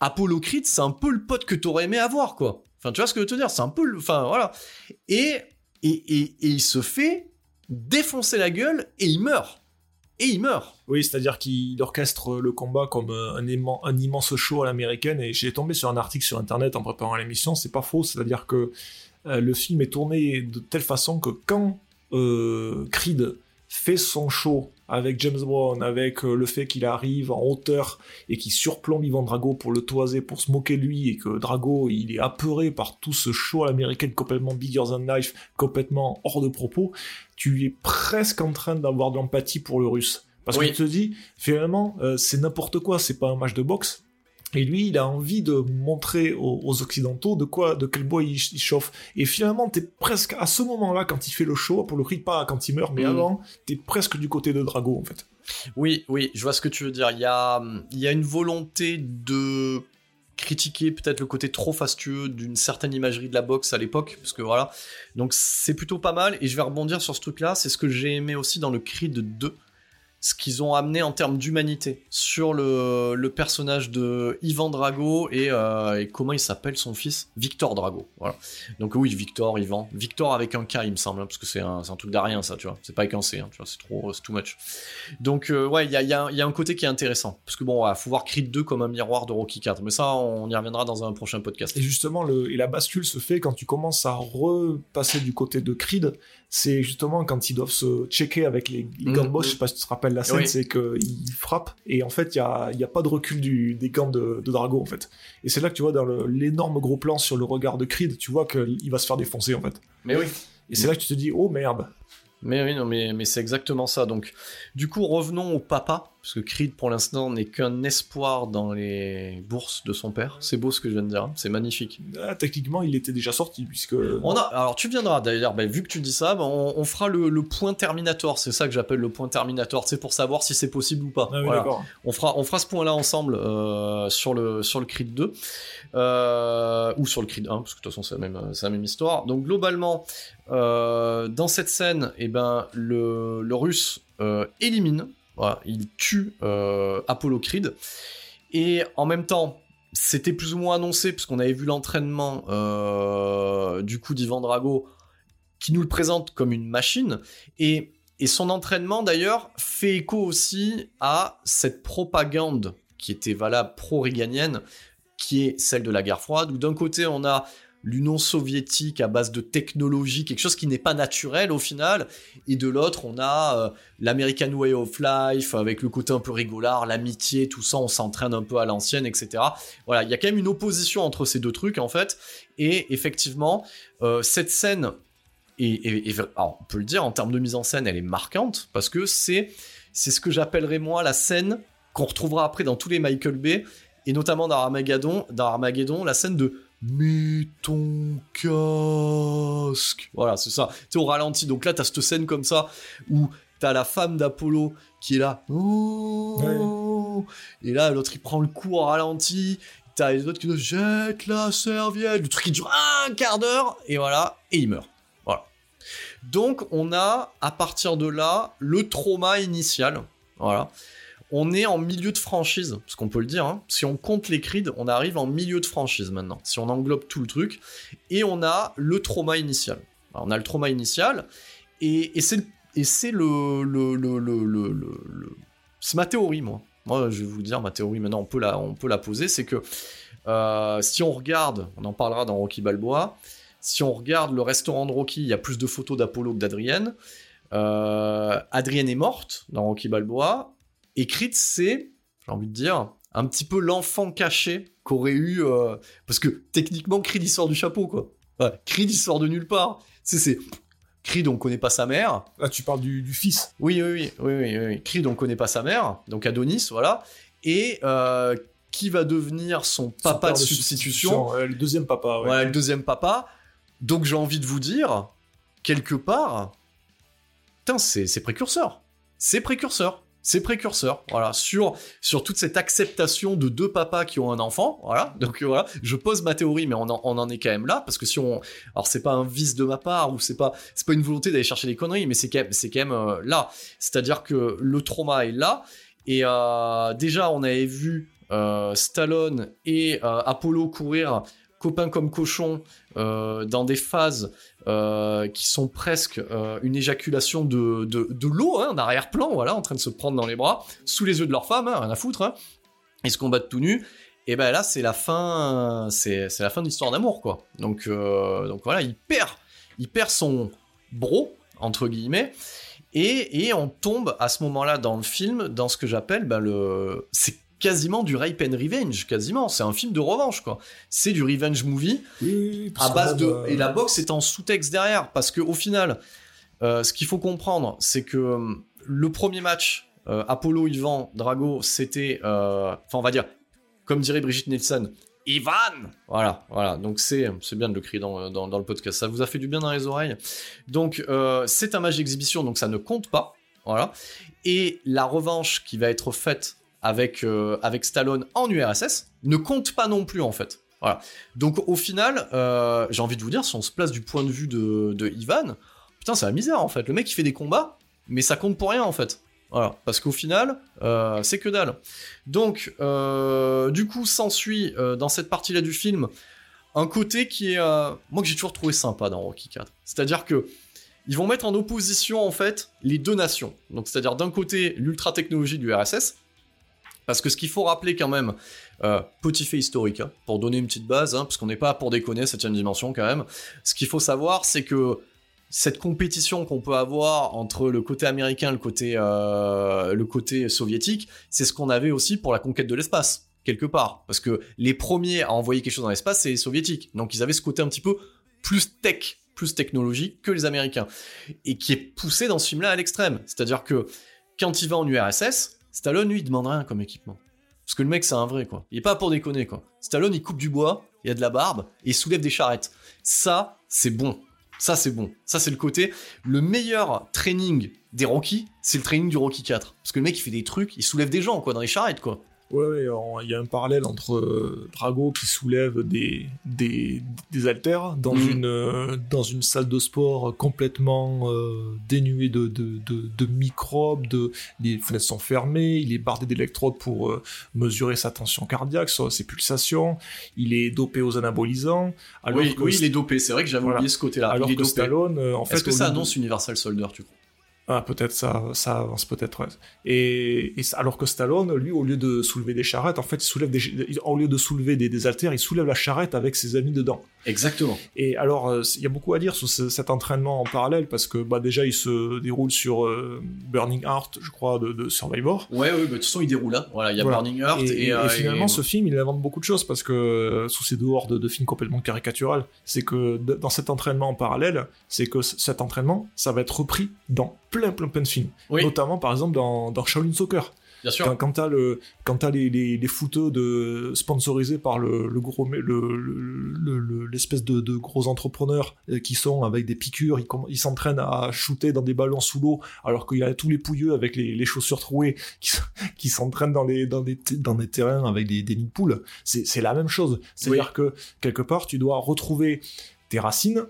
Apollo Creed, c'est un peu le pote que t'aurais aimé avoir, quoi. Enfin, tu vois ce que je veux te dire C'est un peu le... Enfin, voilà. Et, et, et, il se fait défoncer la gueule et il meurt. Et il meurt. Oui, c'est-à-dire qu'il orchestre le combat comme euh, un, aimant- un immense show à l'américaine. Et j'ai tombé sur un article sur internet en préparant l'émission. C'est pas faux, c'est-à-dire que euh, le film est tourné de telle façon que quand euh, Creed fait son show avec James Brown, avec euh, le fait qu'il arrive en hauteur et qu'il surplombe Ivan Drago pour le toiser, pour se moquer de lui, et que Drago, il est apeuré par tout ce show à l'américaine complètement bigger than life, complètement hors de propos, tu es presque en train d'avoir de l'empathie pour le russe. Parce Oui. que tu te dis, finalement, euh, c'est n'importe quoi, c'est pas un match de boxe. Et lui, il a envie de montrer aux, aux Occidentaux de quoi, de quel bois il, il chauffe. Et finalement, t'es presque à ce moment-là, quand il fait le show, pour le cri, pas quand il meurt, mais Mm. avant, t'es presque du côté de Drago, en fait. Oui, oui, je vois ce que tu veux dire. Il y a, il y a une volonté de critiquer peut-être le côté trop fastueux d'une certaine imagerie de la boxe à l'époque, parce que voilà. Donc c'est plutôt pas mal, et je vais rebondir sur ce truc-là. C'est ce que j'ai aimé aussi dans le Creed 2, ce qu'ils ont amené en termes d'humanité sur le, le personnage de Ivan Drago et, euh, et comment il s'appelle son fils? Victor Drago. Voilà. Donc oui, Victor, Ivan. Victor avec un K, il me semble, hein, parce que c'est un, un truc d'arien, ça, tu vois. C'est pas avec un C, hein, tu vois, c'est trop, c'est too much. Donc euh, ouais, il y a, y a y a un côté qui est intéressant. Parce que bon, il faut voir Creed 2 comme un miroir de Rocky 4. Mais ça, on y reviendra dans un prochain podcast. Et justement, le, et la bascule se fait quand tu commences à repasser du côté de Creed. C'est justement quand ils doivent se checker avec les, les Mhm. boxe. Je sais pas si tu te rappelles la scène, Oui. c'est qu'ils frappent et en fait, il y a, y a pas de recul du, des gants de, de Drago en fait. Et c'est là que tu vois dans l'énorme gros plan sur le regard de Creed, tu vois qu'il va se faire défoncer en fait. Mais oui. Et c'est là que tu te dis, oh merde. Mais oui, non, mais, mais c'est exactement ça. Donc, du coup, revenons au papa, parce que Creed pour l'instant n'est qu'un espoir dans les bourses de son père. C'est beau ce que je viens de dire, hein. c'est magnifique. Ah, techniquement, il était déjà sorti puisque. On a, alors tu viendras d'ailleurs, ben, vu que tu dis ça, ben, on, fera le, point Terminator. C'est ça que j'appelle le point Terminator. C'est pour savoir si c'est possible ou pas. Ah oui, on fera, on fera ce point-là ensemble euh, sur le sur le Creed 2 euh, ou sur le Creed 1 parce que de toute façon c'est la même c'est la même histoire. Donc globalement, euh, dans cette scène, et eh ben le, le russe élimine il tue euh, Apollo. Et en même temps, c'était plus ou moins annoncé, puisqu'on avait vu l'entraînement euh, du coup d'Ivan Drago, qui nous le présente comme une machine. Et, son entraînement, d'ailleurs, fait écho aussi à cette propagande qui était valable pro-réganienne, qui est celle de la guerre froide, où d'un côté, on a l'Union soviétique à base de technologie, quelque chose qui n'est pas naturel au final, et de l'autre on a euh, l'American Way of Life avec le côté un peu rigolard, l'amitié, tout ça, on s'entraîne un peu à l'ancienne, etc. Voilà, il y a quand même une opposition entre ces deux trucs en fait, et effectivement euh, cette scène et, on peut le dire en termes de mise en scène, elle est marquante parce que c'est c'est ce que j'appellerais moi la scène qu'on retrouvera après dans tous les Michael Bay et notamment dans Armageddon, dans Armageddon, la scène de Mets ton casque. Voilà, c'est ça. Tu au ralenti. Donc là, t'as cette scène comme ça où t'as la femme d'Apollo qui est là. Oh. Et là, l'autre il prend le coup au ralenti. T'as les autres qui disent jette la serviette. Le truc qui dure un quart d'heure. Et voilà. Et il meurt. Voilà. Donc on a à partir de là le trauma initial. Voilà on est en milieu de franchise, parce qu'on peut le dire. Hein. Si on compte les Creed, on arrive en milieu de franchise maintenant. Si on englobe tout le truc, et on a le trauma initial. on a le trauma initial, et, c'est le, le, le, le, c'est ma théorie, moi. Moi, je vais vous dire ma théorie. Maintenant, on peut la, poser. C'est que euh, si on regarde, on en parlera dans Rocky Balboa. Si on regarde le restaurant de Rocky, il y a plus de photos d'Apollo que d'Adrienne. Euh, Adrienne est morte dans Rocky Balboa. Et Creed, c'est, j'ai envie de dire, un petit peu l'enfant caché qu'aurait eu. Euh, parce que techniquement, Creed, il sort du chapeau, quoi. Ouais, Creed, il sort de nulle part. C'est. c'est... Creed, on connaît pas sa mère. Là, tu parles du, fils. Oui, oui, oui, oui, oui, Creed, on connaît pas sa mère, donc Adonis, voilà. Et euh, qui va devenir son papa de, substitution, Le deuxième papa, ouais. le deuxième papa. Donc j'ai envie de vous dire, quelque part, putain, c'est précurseur. C'est précurseur c'est précurseur, voilà, sur, toute cette acceptation de deux papas qui ont un enfant, voilà. Donc euh, voilà, je pose ma théorie, mais on en, est quand même là, parce que si on, alors c'est pas un vice de ma part, ou c'est pas, une volonté d'aller chercher des conneries, mais c'est quand même, euh, là. C'est-à-dire que le trauma est là, et euh, déjà on avait vu Stallone et Apollo courir copains comme cochons dans des phases euh, qui sont presque euh, une éjaculation de, de, l'eau, hein, en arrière-plan, voilà, en train de se prendre dans les bras, sous les yeux de leur femme, hein, rien à foutre, hein, ils se combattent tout nus. Et ben là, c'est la fin, c'est, la fin de l'histoire d'amour, quoi. Donc, euh, donc voilà, il perd, il perd son bro entre guillemets. Et, et on tombe à ce moment-là dans le film dans ce que j'appelle ben le c'est quasiment du rape and revenge, quasiment. C'est un film de revanche, quoi. C'est du revenge movie à base de et la boxe est en sous-texte derrière parce que au final, euh, ce qu'il faut comprendre, c'est que euh, le premier match euh, Apollo Ivan Drago, c'était, enfin on va dire, comme dirait Brigitte Nielsen, Ivan Voilà, voilà. Donc c'est c'est bien de le crier dans, dans, dans, le podcast. Ça vous a fait du bien dans les oreilles. Donc c'est un match d'exhibition, donc ça ne compte pas. Voilà. Et la revanche qui va être faite avec, euh, avec Stallone en URSS ne compte pas non plus en fait. Voilà. Donc au final, euh, j'ai envie de vous dire, si on se place du point de vue de, de Ivan, putain c'est la misère en fait. Le mec il fait des combats, mais ça compte pour rien en fait. Voilà, parce qu'au final, euh, c'est que dalle. Donc, du coup, s'ensuit dans cette partie-là du film un côté qui est, moi que j'ai toujours trouvé sympa dans Rocky 4. C'est-à-dire que ils vont mettre en opposition en fait les deux nations. Donc, c'est-à-dire d'un côté l'ultra technologie du RSS parce que ce qu'il faut rappeler quand même, euh, petit fait historique, hein, pour donner une petite base, hein, parce qu'on n'est pas pour déconner cette dimension quand même, ce qu'il faut savoir, c'est que cette compétition qu'on peut avoir entre le côté américain et le côté, euh, le côté soviétique, c'est ce qu'on avait aussi pour la conquête de l'espace, quelque part. Parce que les premiers à envoyer quelque chose dans l'espace, c'est les soviétiques. Donc ils avaient ce côté un petit peu plus tech, plus technologique que les américains. Et qui est poussé dans ce film-là à l'extrême. C'est-à-dire que quand il va en URSS, Stallone, lui, il demande rien comme équipement. Parce que le mec, c'est un vrai, quoi. Il est pas pour déconner, quoi. Stallone, il coupe du bois, il a de la barbe, et il soulève des charrettes. Ça, c'est bon. Ça, c'est bon. Ça, c'est le côté. Le meilleur training des Rocky, c'est le training du Rocky 4. Parce que le mec, il fait des trucs, il soulève des gens, quoi, dans les charrettes, quoi. Ouais, il y a un parallèle entre euh, Drago qui soulève des, des, des haltères dans, Mhm. une, euh, dans une salle de sport complètement euh, dénuée de, de, de, de microbes, de, les fenêtres sont fermées, il est bardé d'électrodes pour mesurer sa tension cardiaque, ses pulsations, il est dopé aux anabolisants. Alors oui, que, oui, il est dopé. C'est vrai que j'avais Voilà. oublié ce côté-là. alors il est que dopé. Stallone, en fait, Est-ce que ça annonce Universal Soldier, tu crois? Ah, peut-être ça, ça avance peut-être. ouais. Et, et alors que Stallone, lui, au lieu de soulever des charrettes, en fait, il soulève des, au lieu de soulever des, des haltères, il soulève la charrette avec ses amis dedans. Exactement. Et alors, euh, il y a beaucoup à dire sur ce- cet entraînement en parallèle parce que bah déjà, il se déroule sur euh, Burning Heart, je crois, de, de Survivor. Ouais, ouais, bah, de toute façon, il déroule là. Voilà, il y a Voilà. Burning Heart Et, euh, et finalement, ce film, il invente beaucoup de choses parce que, euh, sous ces dehors de, de films complètement caricatural, c'est que dans cet entraînement en parallèle, c'est que cet entraînement, ça va être repris dans plein, plein, plein de films. Oui, Notamment, par exemple, dans, dans Shaolin Soccer. bien sûr. Quand, quand t'as le, quand t'as les, les, les footeux de, sponsorisés par le, le gros, le, le- le- le- l'espèce de, de gros entrepreneurs euh, qui sont avec des piqûres, ils, s'entraînent à shooter dans des ballons sous l'eau, alors qu'il y a tous les pouilleux avec les, les chaussures trouées qui, s'entraînent dans les, dans des, t- dans des terrains avec des, des nids de poules. C'est, c'est la même chose. C'est-à-dire que quelque part, tu dois retrouver tes racines,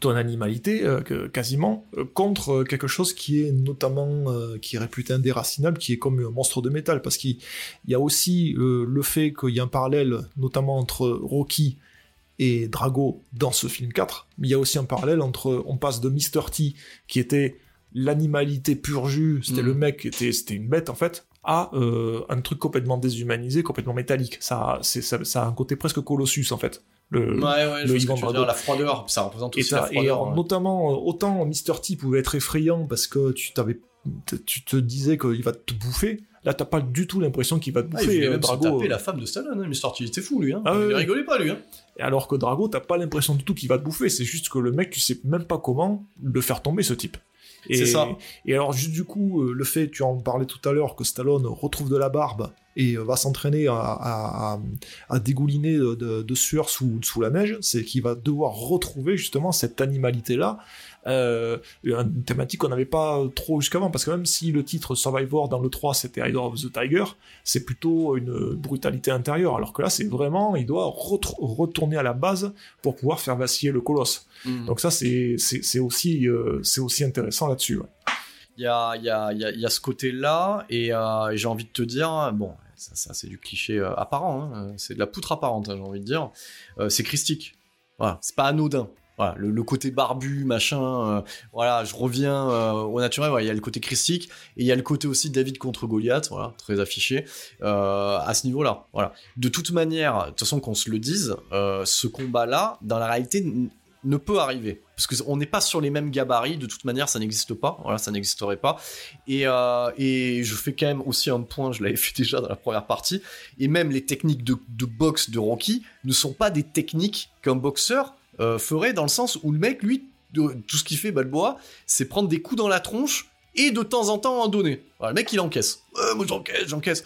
ton animalité euh, que- quasiment euh, contre euh, quelque chose qui est notamment euh, qui est réputé indéracinable qui est comme un monstre de métal. Parce qu'il il y a aussi le fait qu'il y a un parallèle notamment entre Rocky et Drago dans ce film 4 mais il y a aussi un parallèle entre on passe de Mr. T qui était l'animalité pur jus c'était le mec qui était c'était une bête en fait à un truc complètement déshumanisé complètement métallique. Ça c'est ça, ça a un côté presque Colossus en fait le, Ouais, ouais, le Ivan Drago. dire, la froideur, ça représente et, aussi la et froideur. alors, ouais. notamment, euh, autant Mr. T pouvait être effrayant parce que tu t'avais, tu te disais qu'il va te bouffer. Là, t'as pas du tout l'impression qu'il va te Ah, il bouffer. voulait euh, même se Drago. taper la femme de Stallone, hein, Mr. T, était fou lui, hein. Ah, il rigolait pas lui, hein. Et Alors que Drago, t'as pas l'impression du tout qu'il va te bouffer. C'est juste que le mec, tu sais même pas comment le faire tomber, ce type. Et, C'est ça. Et alors, juste du coup, euh, le fait, tu en parlais tout à l'heure, que Stallone retrouve de la barbe et euh, va s'entraîner à, à, dégouliner de, de- de sueur sous, sous la neige, c'est qu'il va devoir retrouver justement cette animalité-là. Euh, une thématique qu'on n'avait pas trop jusqu'avant, parce que même si le titre Survivor dans le 3 c'était Rider of the Tiger, c'est plutôt une brutalité intérieure, alors que là c'est vraiment, il doit retourner à la base pour pouvoir faire vaciller le colosse. Mm. Donc ça c'est aussi euh, c'est aussi intéressant là-dessus. ouais. Il y a, y, a, y, a, y a ce côté-là, et, euh, et j'ai envie de te dire, bon, ça, c'est du cliché euh, apparent, hein, c'est de la poutre apparente, hein, j'ai envie de dire, euh, c'est christique. C'est pas anodin. Le, côté barbu, machin, euh, voilà, je reviens euh, au naturel, il y a le côté christique, et il y a le côté aussi David contre Goliath, très affiché, euh, à ce niveau-là, voilà. De toute manière, de toute façon qu'on se le dise, euh, ce combat-là, dans la réalité, ne peut arriver. Parce qu'on n'est pas sur les mêmes gabarits, de toute manière, ça n'existe pas. Voilà, ça n'existerait pas. Et, euh, je fais quand même aussi un point, je l'avais fait déjà dans la première partie, et même les techniques de, de boxe de Rocky ne sont pas des techniques qu'un boxeur euh, ferait dans le sens où le mec, lui, tout ce qu'il fait, Balboa, c'est prendre des coups dans la tronche et de temps en temps en donner. Le mec, il encaisse. Moi, j'encaisse, j'encaisse.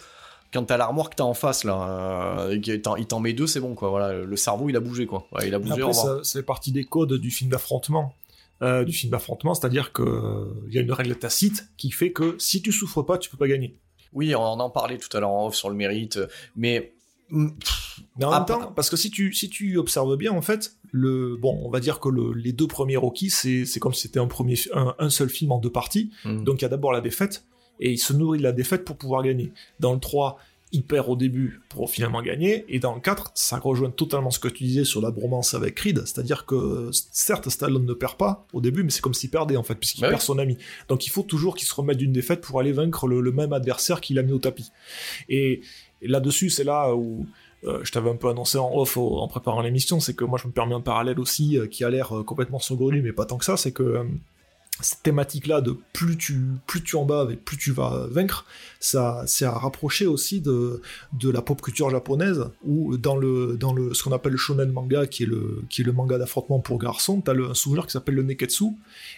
Quand t'as l'armoire que t'as en face, là, euh, qu'il il t'en met deux, c'est bon, quoi. Voilà, le cerveau, il a bougé, quoi. Ouais, il a bougé, fait partie des codes du film d'affrontement. Euh, du film d'affrontement, c'est-à-dire que euh, y a une règle tacite qui fait que si tu souffres pas, tu peux pas gagner. Oui, on en parlait tout à l'heure en off sur le mérite, mais Mais en Ah, même temps, parce que si tu, si tu observes bien, en fait, le, bon, on va dire que le- les deux premiers Rocky, c'est, c'est comme si c'était un, premier, fi- un, un seul film en deux parties. mm, Donc il y a d'abord la défaite, et il se nourrit de la défaite pour pouvoir gagner. Dans le 3, il perd au début pour finalement gagner, et dans le 4, ça rejoint totalement ce que tu disais sur la bromance avec Creed, c'est-à-dire que certes, Stallone ne perd pas au début, mais c'est comme s'il perdait en fait, puisqu'il Bah oui. perd son ami. Donc il faut toujours qu'il se remette d'une défaite pour aller vaincre le, le même adversaire qu'il a mis au tapis. Et, et là-dessus, c'est là où euh, je t'avais un peu annoncé en off au- en préparant l'émission, c'est que moi je me permets un parallèle aussi euh, qui a l'air euh, complètement saugrenu, mais pas tant que ça, c'est que cette thématique-là de plus tu, plus tu en bats et plus tu vas vaincre, ça, c'est à rapprocher aussi de, de la pop culture japonaise, où dans le, dans le, ce qu'on appelle le shonen manga, qui est le, qui est le manga d'affrontement pour garçons, t'as le, un souvenir qui s'appelle le neketsu,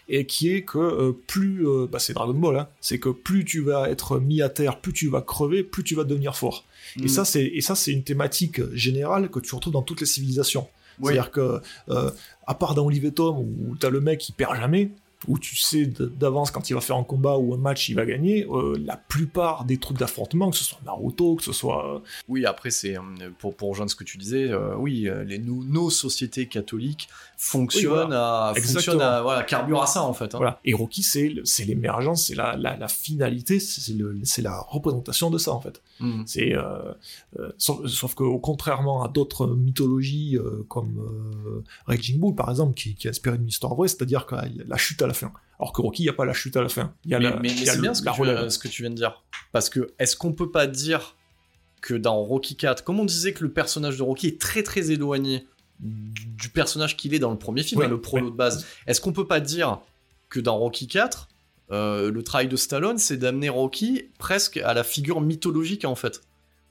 et qui est que euh, plus, euh, bah c'est Dragon Ball, hein, c'est que plus tu vas être mis à terre, plus tu vas crever, plus tu vas devenir fort. Et Mm. ça, c'est, et ça, c'est une thématique générale que tu retrouves dans toutes les civilisations. Oui. C'est-à-dire que, euh, à part dans Olive et Tom, où t'as le mec qui perd jamais, où tu sais d'avance quand il va faire un combat ou un match, il va gagner, euh, la plupart des trucs d'affrontement, que ce soit Naruto, que ce soit... Oui, après, c'est euh, pour, pour rejoindre ce que tu disais, euh, oui, euh, les, nos, nos sociétés catholiques fonctionnent, Oui, à, fonctionnent à, voilà, carburent à ça, en fait. hein. Voilà. Et Rocky, c'est l'émergence, c'est la, la, la finalité, c'est la représentation de ça, en fait. Mm. C'est euh, euh, sauf, sauf que contrairement à d'autres mythologies euh, comme euh, Raging Bull par exemple qui, qui a inspiré une histoire vraie, c'est-à-dire a la chute à la fin. Alors que Rocky, il n'y a pas la chute à la fin. Il y a Mais, mais- c'est bien ce que, tu, relève. ce que tu viens de dire. Parce que, est-ce qu'on peut pas dire que dans Rocky 4, comme on disait que le personnage de Rocky est très très éloigné du, personnage qu'il est dans le premier film, Oui, hein, le prolo de base, est-ce qu'on peut pas dire que dans Rocky 4, euh, le travail de Stallone, c'est d'amener Rocky presque à la figure mythologique en fait?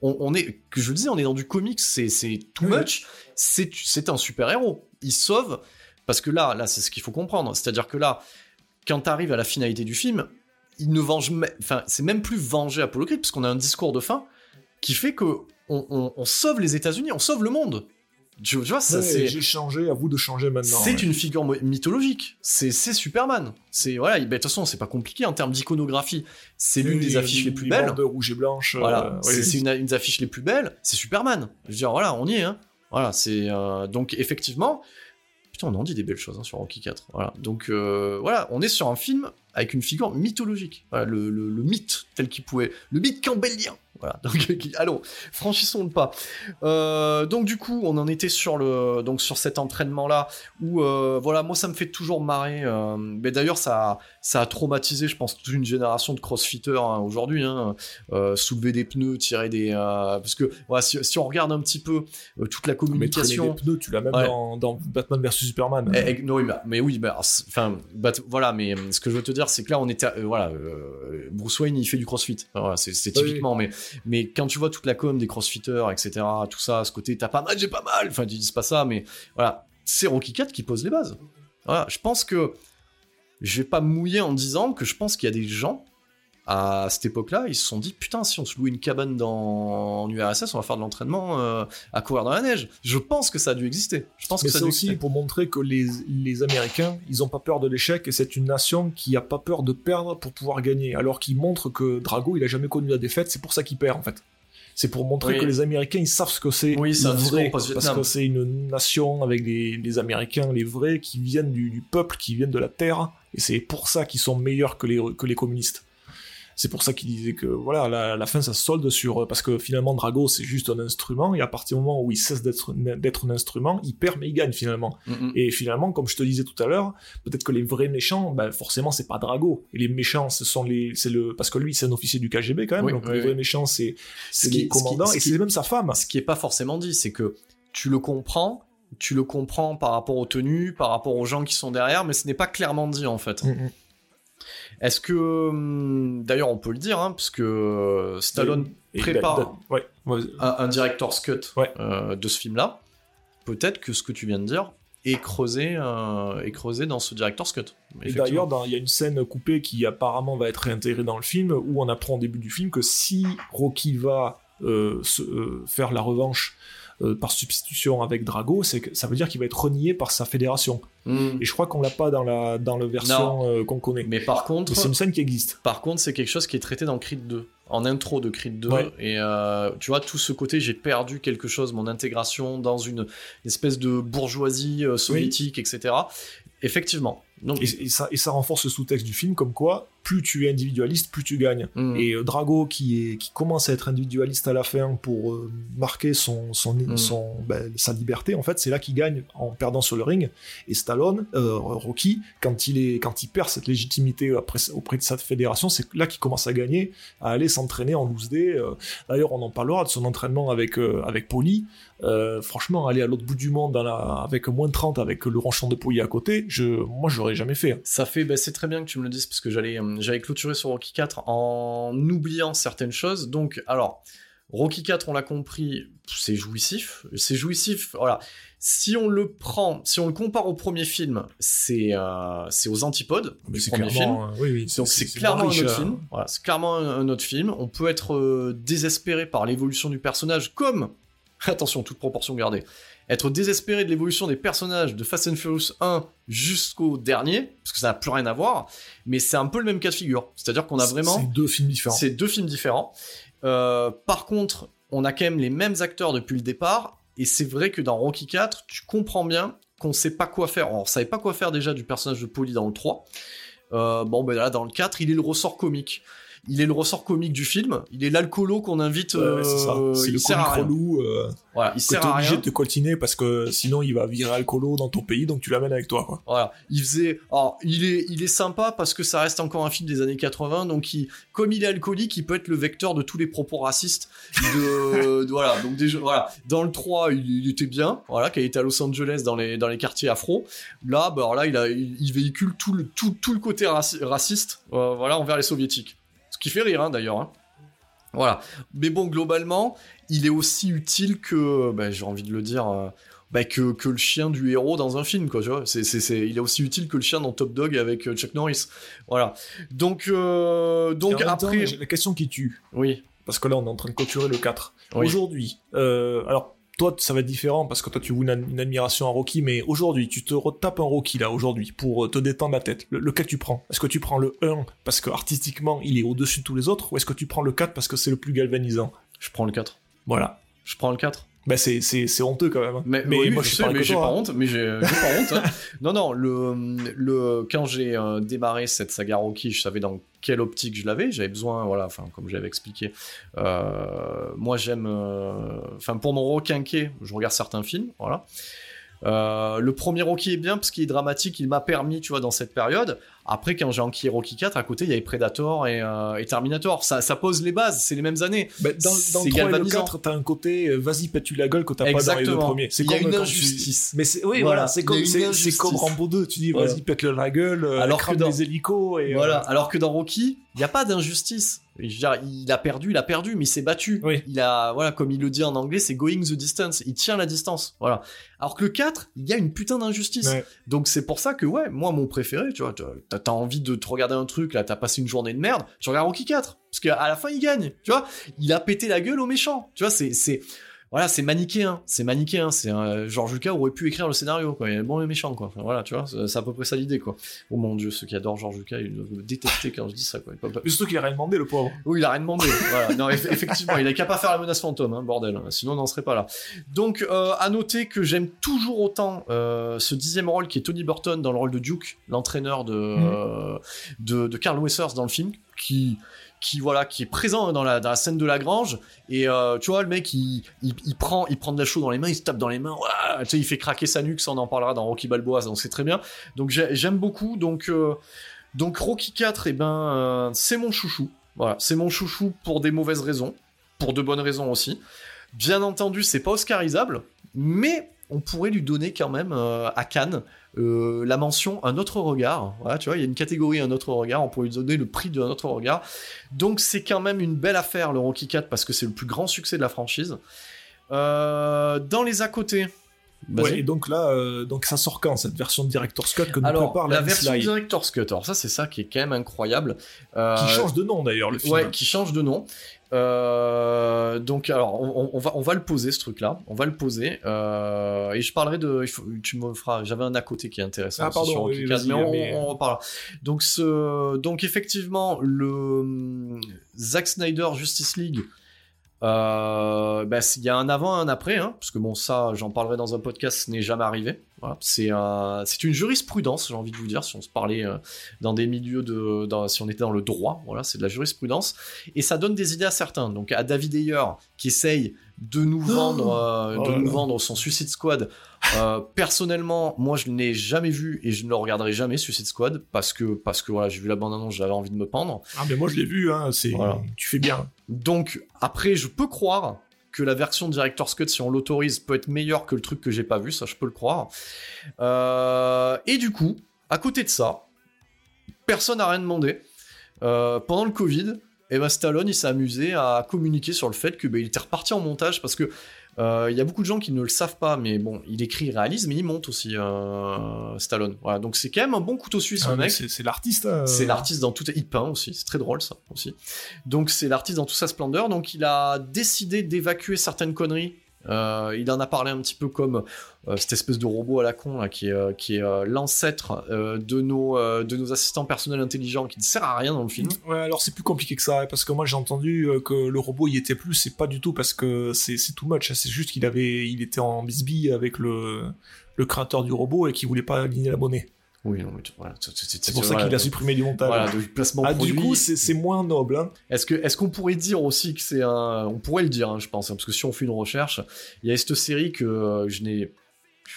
On, on est, que je le disais, on est dans du comics, c'est too much, c'est un super héros. Il sauve, parce que là, là c'est ce qu'il faut comprendre, c'est-à-dire que là, quand t'arrives à la finalité du film, il ne venge, enfin, c'est même plus venger Apollo Creed, parce qu'on a un discours de fin qui fait que on, on- on sauve les États-Unis, on sauve le monde. Tu, tu vois, ça Ouais, c'est. J'ai changé, à vous de changer maintenant. C'est ouais. une figure mythologique. C'est Superman. C'est voilà. il- ben, De toute façon, c'est pas compliqué en termes d'iconographie. C'est l'une des affiches les plus les belles. bandes rouge et blanche. Voilà, euh, c'est oui. c'est une, une des affiches les plus belles, c'est Superman. Je veux dire, voilà, on y est. Hein. Voilà, c'est euh, donc effectivement, putain, on en dit des belles choses hein, sur Rocky 4. Voilà, donc euh, voilà, on est sur un film avec une figure mythologique. Voilà, le, mythe tel qu'il pouvait, le mythe campbellien. Voilà, donc allons, franchissons le pas. Euh, donc du coup, on en était sur le donc sur cet entraînement là où euh, voilà, moi ça me fait toujours marrer. euh, mais d'ailleurs, ça ça a traumatisé, je pense, toute une génération de crossfitters hein, aujourd'hui. Hein, soulever des pneus, tirer des parce que voilà, si, si on regarde un petit peu toute la Mais communication. des pneus, tu l'as même Ouais. dans, dans Batman vs Superman. Eh, eh, non, oui, mais, mais oui, mais enfin, bah, t- voilà, mais ce que je veux te dire, c'est que là, on était, voilà, Bruce Wayne, il fait du CrossFit, Enfin, voilà, c'est Oui, typiquement, mais, mais quand tu vois toute la com des CrossFitters, etc., tout ça, ce côté, t'as pas mal, j'ai pas mal, enfin, ils disent pas ça, mais voilà, c'est Rocky 4 qui pose les bases. Voilà, je pense que je vais pas mouiller en disant que je pense qu'il y a des gens à cette époque-là, ils se sont dit putain, si on se loue une cabane dans en URSS, on va faire de l'entraînement euh, à courir dans la neige. Je pense que ça a dû exister. Je pense Mais que ça a c'est dû aussi exister. pour montrer que les, les Américains, ils ont pas peur de l'échec et c'est une nation qui a pas peur de perdre pour pouvoir gagner. Alors qu'ils montrent que Drago, il a jamais connu la défaite, c'est pour ça qu'il perd en fait. C'est pour montrer Oui. que les Américains, ils savent ce que c'est Oui, c'est vrai, parce que c'est une nation avec des, des Américains, les vrais, qui viennent du, du peuple, qui viennent de la terre, et c'est pour ça qu'ils sont meilleurs que les, que les communistes. C'est pour ça qu'ils disaient que voilà, la, la fin ça se solde sur parce que finalement Drago c'est juste un instrument et à partir du moment où il cesse d'être un instrument, il perd mais il gagne finalement. Mm, mm. Et finalement, comme je te disais tout à l'heure, peut-être que les vrais méchants, ben forcément, c'est pas Drago. Et les méchants, ce sont les, c'est le, parce que lui, c'est un officier du KGB quand même. Oui, donc oui, les oui. vrais méchants, c'est, c'est Ce qui- les ce qui- et c'est même sa femme. Ce qui est pas forcément dit, c'est que tu le comprends, tu le comprends par rapport aux tenues, par rapport aux gens qui sont derrière, mais ce n'est pas clairement dit en fait. Mm, mm. Est-ce que, hum, d'ailleurs, on peut le dire, hein, puisque euh, Stallone Et prépare ouais, un, un director's cut Ouais. euh, de ce film-là, peut-être que ce que tu viens de dire est creusé, euh, est creusé dans ce director's cut. Et d'ailleurs, il y a une scène coupée qui apparemment va être réintégrée dans le film où on apprend au début du film que si Rocky va euh, se- euh, faire la revanche euh, par substitution avec Drago, c'est que ça veut dire qu'il va être renié par sa fédération. Hmm. Et je crois qu'on l'a pas dans la dans la version euh, qu'on connaît. Mais par contre, c'est une scène qui existe. Par contre, c'est quelque chose qui est traité dans Creed 2, en intro de Creed 2. Ouais. Et euh, tu vois, tout ce côté, j'ai perdu quelque chose, mon intégration dans une espèce de bourgeoisie euh, soviétique, etc. Effectivement. Donc, Et, et ça, et ça renforce le sous-texte du film, comme quoi, plus tu es individualiste, plus tu gagnes. hmm. Et euh, Drago, qui, est, qui commence à être individualiste à la fin pour euh, marquer son, son, Mm. son, ben, sa liberté, en fait, c'est là qu'il gagne en perdant sur le ring. Et Stallone, euh, Rocky, quand il, est, quand il perd cette légitimité après, auprès de sa fédération, c'est là qu'il commence à gagner, à aller s'entraîner en loose day. euh. D'ailleurs, on en parlera de son entraînement avec, avec Poli. Franchement, aller à l'autre bout du monde dans la, avec moins de 30 avec le ronchon de Poli à côté, je, moi, je, j'aurais jamais fait. Ça fait, bah, c'est très bien que tu me le dises parce que j'allais, j'allais clôturer sur Rocky 4 en oubliant certaines choses. Donc, alors, Rocky 4, on l'a compris, c'est jouissif. C'est jouissif, voilà. Si on le prend, si on le compare au premier film, c'est euh, c'est aux antipodes Mais du c'est premier film. clairement, euh, oui, oui, Donc c'est clairement un autre film. Voilà, c'est clairement un, un autre film. On peut être euh, désespéré par l'évolution du personnage, comme attention, toute proportion gardée. Être désespéré de l'évolution des personnages de Fast and Furious 1 jusqu'au dernier, parce que ça n'a plus rien à voir, mais c'est un peu le même cas de figure. C'est-à-dire qu'on a vraiment C'est deux films différents. c'est deux films différents. Euh, par contre, on a quand même les mêmes acteurs depuis le départ, et c'est vrai que dans Rocky 4, tu comprends bien qu'on sait pas quoi faire. Alors, on savait pas quoi faire déjà du personnage de Polly dans le 3. Euh, bon, ben là, dans le 4, il est le ressort comique. Il est le ressort comique du film. Il est l'alcoolo qu'on invite. Ouais, c'est ça. euh, C'est il le sert à relou. euh, Voilà, il sert t'es à obligé rien. de te coltiner parce que sinon il va virer alcoolo dans ton pays, donc tu l'amènes avec toi. Quoi. Voilà, il faisait. Alors, il est, il est sympa parce que ça reste encore un film des années 80, donc il, comme il est alcoolique, il peut être le vecteur de tous les propos racistes. De, de- voilà, donc déjà, voilà. Dans le 3, il, il était bien, voilà, qui été à Los Angeles dans les, dans les quartiers afro. Là, bah, alors là, il, a, il, il véhicule tout le, tout, tout le côté raci- raciste, euh, voilà, envers les soviétiques. Qui fait rire, hein, d'ailleurs. hein. Voilà. Mais bon, globalement, il est aussi utile que, bah, j'ai envie de le dire. euh, bah, que, que le chien du héros dans un film, quoi, tu vois. C'est, c'est, c'est, il est aussi utile que le chien dans Top Dog avec euh, Chuck Norris. Voilà. Donc, euh, donc temps, après. la question qui tue, Oui. parce que là on est en train de clôturer le 4. Oui. Aujourd'hui, alors toi ça va être différent parce que toi tu voues une, ad- une admiration à Rocky, mais aujourd'hui tu te retapes un Rocky là aujourd'hui pour euh, te détendre la tête. Le, lequel tu prends? Est-ce que tu prends le 1 parce que artistiquement il est au-dessus de tous les autres, ou est-ce que tu prends le 4 parce que c'est le plus galvanisant? Je prends le 4. Voilà. Je prends le 4. Bah c'est, c'est, c'est honteux quand même. hein. Mais, Mais oui, moi, je, je suis sais, mais j'ai pas hein. honte. Mais j'ai, j'ai pas honte. hein. Non, non. Le, le, quand j'ai euh, démarré cette saga Rocky, je savais dans quelle optique je l'avais. J'avais besoin, voilà, enfin, comme j'avais expliqué. euh, moi, j'aime. euh, Enfin, pour mon requinquer, je regarde certains films, voilà. Euh, le premier Rocky est bien parce qu'il est dramatique, il m'a permis, tu vois, dans cette période. Après, quand j'ai enquillé Rocky 4, à côté, il y avait Predator et, euh, et Terminator. Ça, ça pose les bases, c'est les mêmes années. Bah, dans, dans C'est le 3 et le galvanisant. 4, t'as un côté euh, vas-y pète-tu la gueule que t'as pas dans les deux premiers. C'est Il y a comme une tu- injustice. Mais c'est oui Voilà. c'est comme c'est comme Rambo 2, tu dis Voilà. vas-y pète-le la gueule, Alors que dans- les hélicos et Voilà, alors que dans Rocky, il n'y a pas d'injustice. Dire, il a perdu, il a perdu, mais il s'est battu. Oui. Il a, voilà, comme il le dit en anglais, c'est going the distance. Il tient la distance. Voilà. Alors que le 4, il y a une putain d'injustice. Ouais. Donc c'est pour ça que, ouais, moi, mon préféré, tu vois, t'as t'as envie de te regarder un truc, là, t'as passé une journée de merde, tu regardes Rocky 4. Parce qu'à la fin, il gagne. Tu vois, il a pété la gueule aux méchants. Tu vois, c'est, c'est, voilà, c'est manichéen. C'est manichéen. C'est un, George Lucas aurait pu écrire le scénario, quoi. Il est bon et méchant, quoi. Enfin, voilà, tu vois, c'est à peu près ça l'idée, quoi. Oh mon dieu, ceux qui adorent George Lucas, ils doivent me détester quand je dis ça, quoi. Pas- Mais surtout qu'il a rien demandé le pauvre. oui, il a rien demandé. voilà. Non, eff- effectivement, il a qu'à pas faire la menace fantôme, hein, bordel. Sinon, on n'en serait pas là. Donc, euh, à noter que j'aime toujours autant euh, ce dixième rôle qui est Tony Burton dans le rôle de Duke, l'entraîneur de, euh, de, de Carl Weathers dans le film, qui qui voilà qui est présent dans la, scène de la grange. Et euh, tu vois le mec il, prend il prend de la chaux dans les mains il se tape dans les mains. Tu sais il fait craquer sa nuque ça on en parlera dans Rocky Balboa donc c'est très bien. Donc j'ai- j'aime beaucoup. Donc euh, donc Rocky 4 et ben euh, c'est mon chouchou. Voilà, c'est mon chouchou pour des mauvaises raisons, pour de bonnes raisons aussi. Bien entendu, c'est pas oscarisable, mais on pourrait lui donner quand même à Cannes euh, la mention un autre regard. Voilà, tu vois, il y a une catégorie un autre regard, on pourrait lui donner le prix d'un autre regard. Donc c'est quand même une belle affaire le Rocky 4 parce que c'est le plus grand succès de la franchise. Euh, dans les à côté. Ouais, et donc là, euh, donc ça sort quand cette version de Director's Cut que nous Alors, prépare la version Lai, Director's Cut, alors ça c'est ça qui est quand même incroyable. Euh, qui change de nom d'ailleurs le film. Ouais, qui change de nom. Euh, donc, alors, on, on va, on va le poser ce truc-là. On va le poser. Euh, et je parlerai de. il faut- tu me feras. J'avais un à côté qui est intéressant. Ah, pardon, sur oui, mais on, mais- on reparlera. Donc, ce, donc effectivement, le Zack Snyder Justice League. Euh, bah, il y a un avant, un après, hein, parce que bon, ça, j'en parlerai dans un podcast, ce n'est jamais arrivé. Voilà, c'est un- c'est une jurisprudence, j'ai envie de vous dire, si on se parlait euh, dans des milieux de, dans- si on était dans le droit, voilà, c'est de la jurisprudence, et ça donne des idées à certains. Donc à David Ayer qui essaye de nous vendre, euh, Oh de nous vendre son Suicide Squad. Euh, personnellement, moi je ne l'ai jamais vu et je ne le regarderai jamais Suicide Squad parce que parce que voilà, j'ai vu la bande annonce, j'avais envie de me pendre. Ah mais moi je l'ai vu, hein, c'est Voilà. tu fais bien. Donc après, je peux croire que la version Director's Cut, si on l'autorise, peut être meilleure que le truc que j'ai pas vu, ça je peux le croire. Euh, et du coup, à côté de ça, personne n'a rien demandé. Euh, pendant le Covid, Stallone s'est amusé à communiquer sur le fait que ben, il était reparti en montage parce que il y a beaucoup de gens qui ne le savent pas, mais bon, il écrit, il réalise, mais il monte aussi euh, Stallone. Voilà, donc c'est quand même un bon couteau suisse, Ah, mec. C'est c'est l'artiste. euh, C'est l'artiste dans tout. Il peint aussi, c'est très drôle ça aussi. Donc c'est l'artiste dans toute sa splendeur. Donc il a décidé d'évacuer certaines conneries. Euh, il en a parlé un petit peu comme euh, cette espèce de robot à la con qui est, euh, l'ancêtre de, nos, assistants personnels intelligents qui ne sert à rien dans le film. Ouais, alors c'est plus compliqué que ça, hein, parce que moi j'ai entendu que le robot y était plus, c'est pas du tout parce que c'est c'est too much, hein, c'est juste qu'il avait, il était en bisbille avec le, le créateur du robot et qu'il voulait pas aligner la monnaie. Oui, non, mais voilà, c'est- C'est pour ça qu'il a supprimé du montage. Voilà, placement ah, produit. du coup, c'est c'est moins noble. Hein. Est-ce que est-ce qu'on pourrait dire aussi que c'est un on pourrait le dire hein, je pense hein, parce que si on fait une recherche il y a cette série que euh, je n'ai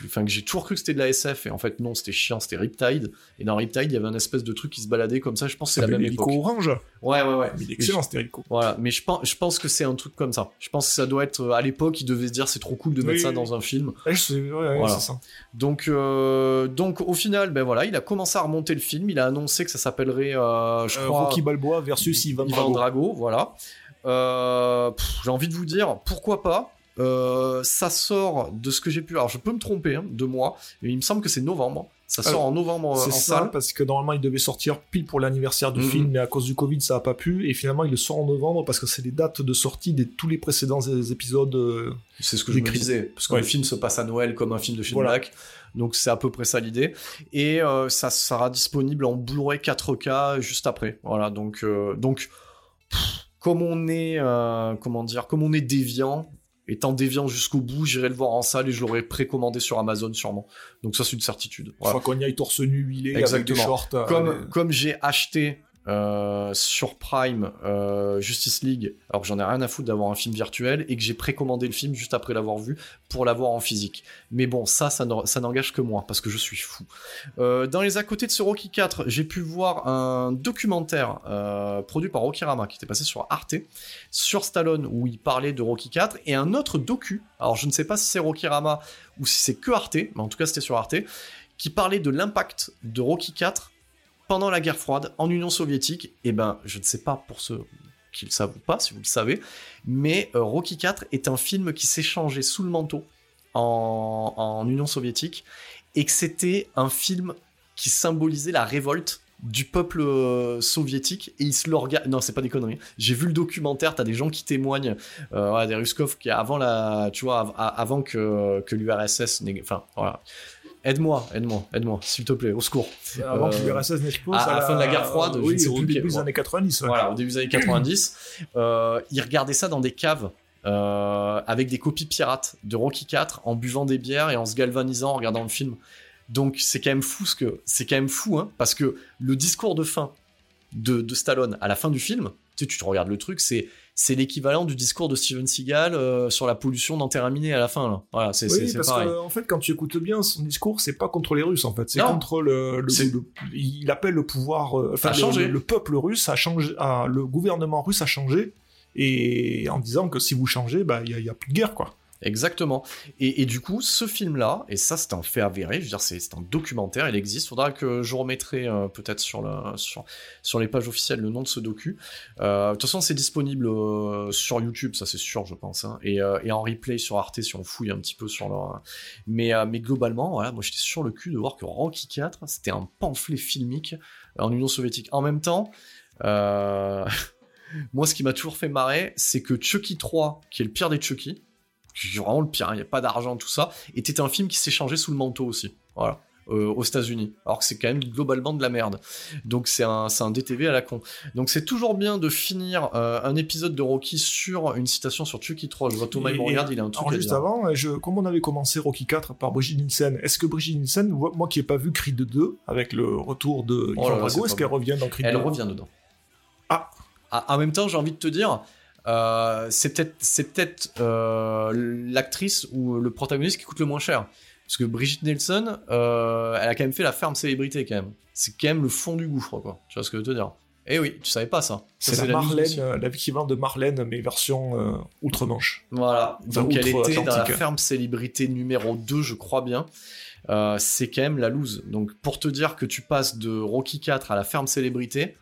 enfin que j'ai toujours cru que c'était de la SF et en fait non c'était chiant c'était Riptide et dans Riptide il y avait un espèce de truc qui se baladait comme ça je pense que c'est la même époque orange. ouais ouais ouais Mais excellent, c'était hélico. voilà mais je pense je pense que c'est un truc comme ça je pense que ça doit être euh, à l'époque ils devaient se dire c'est trop cool de mettre Oui, ça oui. dans un film Ouais, je sais, ouais, Voilà. ça. donc, euh, donc au final, ben voilà, il a commencé à remonter le film. Il a annoncé que ça s'appellerait, euh, je Euh, crois, Rocky Balboa versus Ivan Drago. Drago, voilà. J'ai envie de vous dire, pourquoi pas Euh, Ça sort de ce que j'ai pu. Alors, je peux me tromper hein, de mois, mais il me semble que c'est novembre. Ça sort Alors, en novembre euh, en C'est ça, salle. parce que normalement il devait sortir pile pour l'anniversaire du Mhm. film, mais à cause du Covid ça a pas pu, et finalement il le sort en novembre parce que c'est les dates de sortie de tous les précédents épisodes. euh, C'est ce que je me disais, parce que Ouais. le film se passe à Noël comme un film de Shane Voilà. Black. Donc c'est à peu près ça l'idée. Et euh, ça sera disponible en Blu-ray 4K juste après. Voilà, donc, donc pff, comme on est, comment dire, comme on est déviant, étant déviant jusqu'au bout, j'irai le voir en salle et je l'aurai précommandé sur Amazon sûrement. Donc ça c'est une certitude. Voilà. fois qu'on y aille torse nu huilé avec Exactement. des shorts. Comme, euh, comme j'ai acheté euh, sur Prime euh, Justice League, alors j'en ai rien à foutre d'avoir un film virtuel, et que j'ai précommandé le film juste après l'avoir vu pour l'avoir en physique. Mais bon, ça, ça n'en- ça n'engage que moi, parce que je suis fou. Euh, dans les à côté de ce Rocky 4, j'ai pu voir un documentaire produit par Rocky Rama, qui était passé sur Arte, sur Stallone, où il parlait de Rocky 4, et un autre docu, alors je ne sais pas si c'est Rocky Rama ou si c'est que Arte, mais en tout cas c'était sur Arte, qui parlait de l'impact de Rocky 4 pendant la guerre froide en Union soviétique. Et ben, je ne sais pas pour ceux qui le savent ou pas, si vous le savez, mais euh, Rocky 4 est un film qui changé sous le manteau en, Union soviétique et que c'était un film qui symbolisait la révolte du peuple euh, soviétique et ils se le regardent non c'est pas des conneries j'ai vu le documentaire t'as des gens qui témoignent euh, des Ruskov qui avant la tu vois av- avant que, que l'URSS enfin voilà aide-moi aide-moi aide-moi s'il te plaît au secours Avant que euh, l'URSS n'explose. à- à la fin de la guerre froide, oui, au début des années 90. ouais. voilà, au début des années 90, euh, ils regardaient ça dans des caves euh, avec des copies pirates de Rocky 4 en buvant des bières et en se galvanisant en regardant le film. Donc c'est quand même fou ce que c'est quand même fou hein, parce que le discours de fin de, de Stallone à la fin du film, tu sais, tu te regardes le truc, c'est c'est l'équivalent du discours de Steven Seagal euh, sur la pollution dans minée à la fin là. Voilà, c'est Oui, parce pareil. que en fait, quand tu écoutes bien son discours, c'est pas contre les Russes en fait, c'est contre le, le- C'est- le- il appelle le pouvoir, euh, enfin A le, changé. le- le peuple russe a changé, a- le gouvernement russe a changé et en disant que si vous changez, bah il y, y a plus de guerre quoi. Exactement. Et, du coup, ce film-là, et ça c'est un fait avéré, c'est un documentaire, il existe. Faudra que je remettrai euh, peut-être sur, les pages officielles le nom de ce docu. Euh, de toute façon, c'est disponible euh, sur YouTube, ça c'est sûr, je pense, hein, et, en replay sur Arte si on fouille un petit peu sur leur. Mais, globalement, moi j'étais sur le cul de voir que Rocky 4, c'était un pamphlet filmique en Union soviétique. En même temps. Moi, ce qui m'a toujours fait marrer, c'est que Chucky 3, qui est le pire des Chucky, qui est vraiment le pire, il n'y a pas d'argent, tout ça, était un film qui s'est changé sous le manteau aussi. Voilà. euh, aux États-Unis, alors que c'est quand même globalement de la merde. Donc c'est un, un DTV à la con. Donc c'est toujours bien de finir euh, un épisode de Rocky sur une citation sur Chucky 3. Je vois Thomas, il me regarde, il a un truc Alors, juste avant, je, comme on avait commencé Rocky 4 par Brigitte Nielsen, est-ce que Brigitte Nielsen, moi qui n'ai pas vu Creed 2 avec le retour de Oh Ivan Drago, est-ce qu'elle revient dans Creed Elle 2 revient dedans. Ah. Ah, En même temps, j'ai envie de te dire, euh, c'est peut-être c'est peut-être euh, l'actrice ou le protagoniste qui coûte le moins cher. Parce que Brigitte Nielsen, euh, elle a quand même fait la ferme célébrité quand même. C'est quand même le fond du gouffre, quoi. Tu vois ce que je veux te dire? Eh oui, tu savais pas ça. Ça, C'est la Marlène, l'équivalent de Marlène, mais version outre-Manche. Voilà, Enfin, donc elle était dans la ferme célébrité numéro 2, je crois bien. C'est quand même la loose. Donc pour te dire que tu passes de Rocky 4 à la ferme célébrité,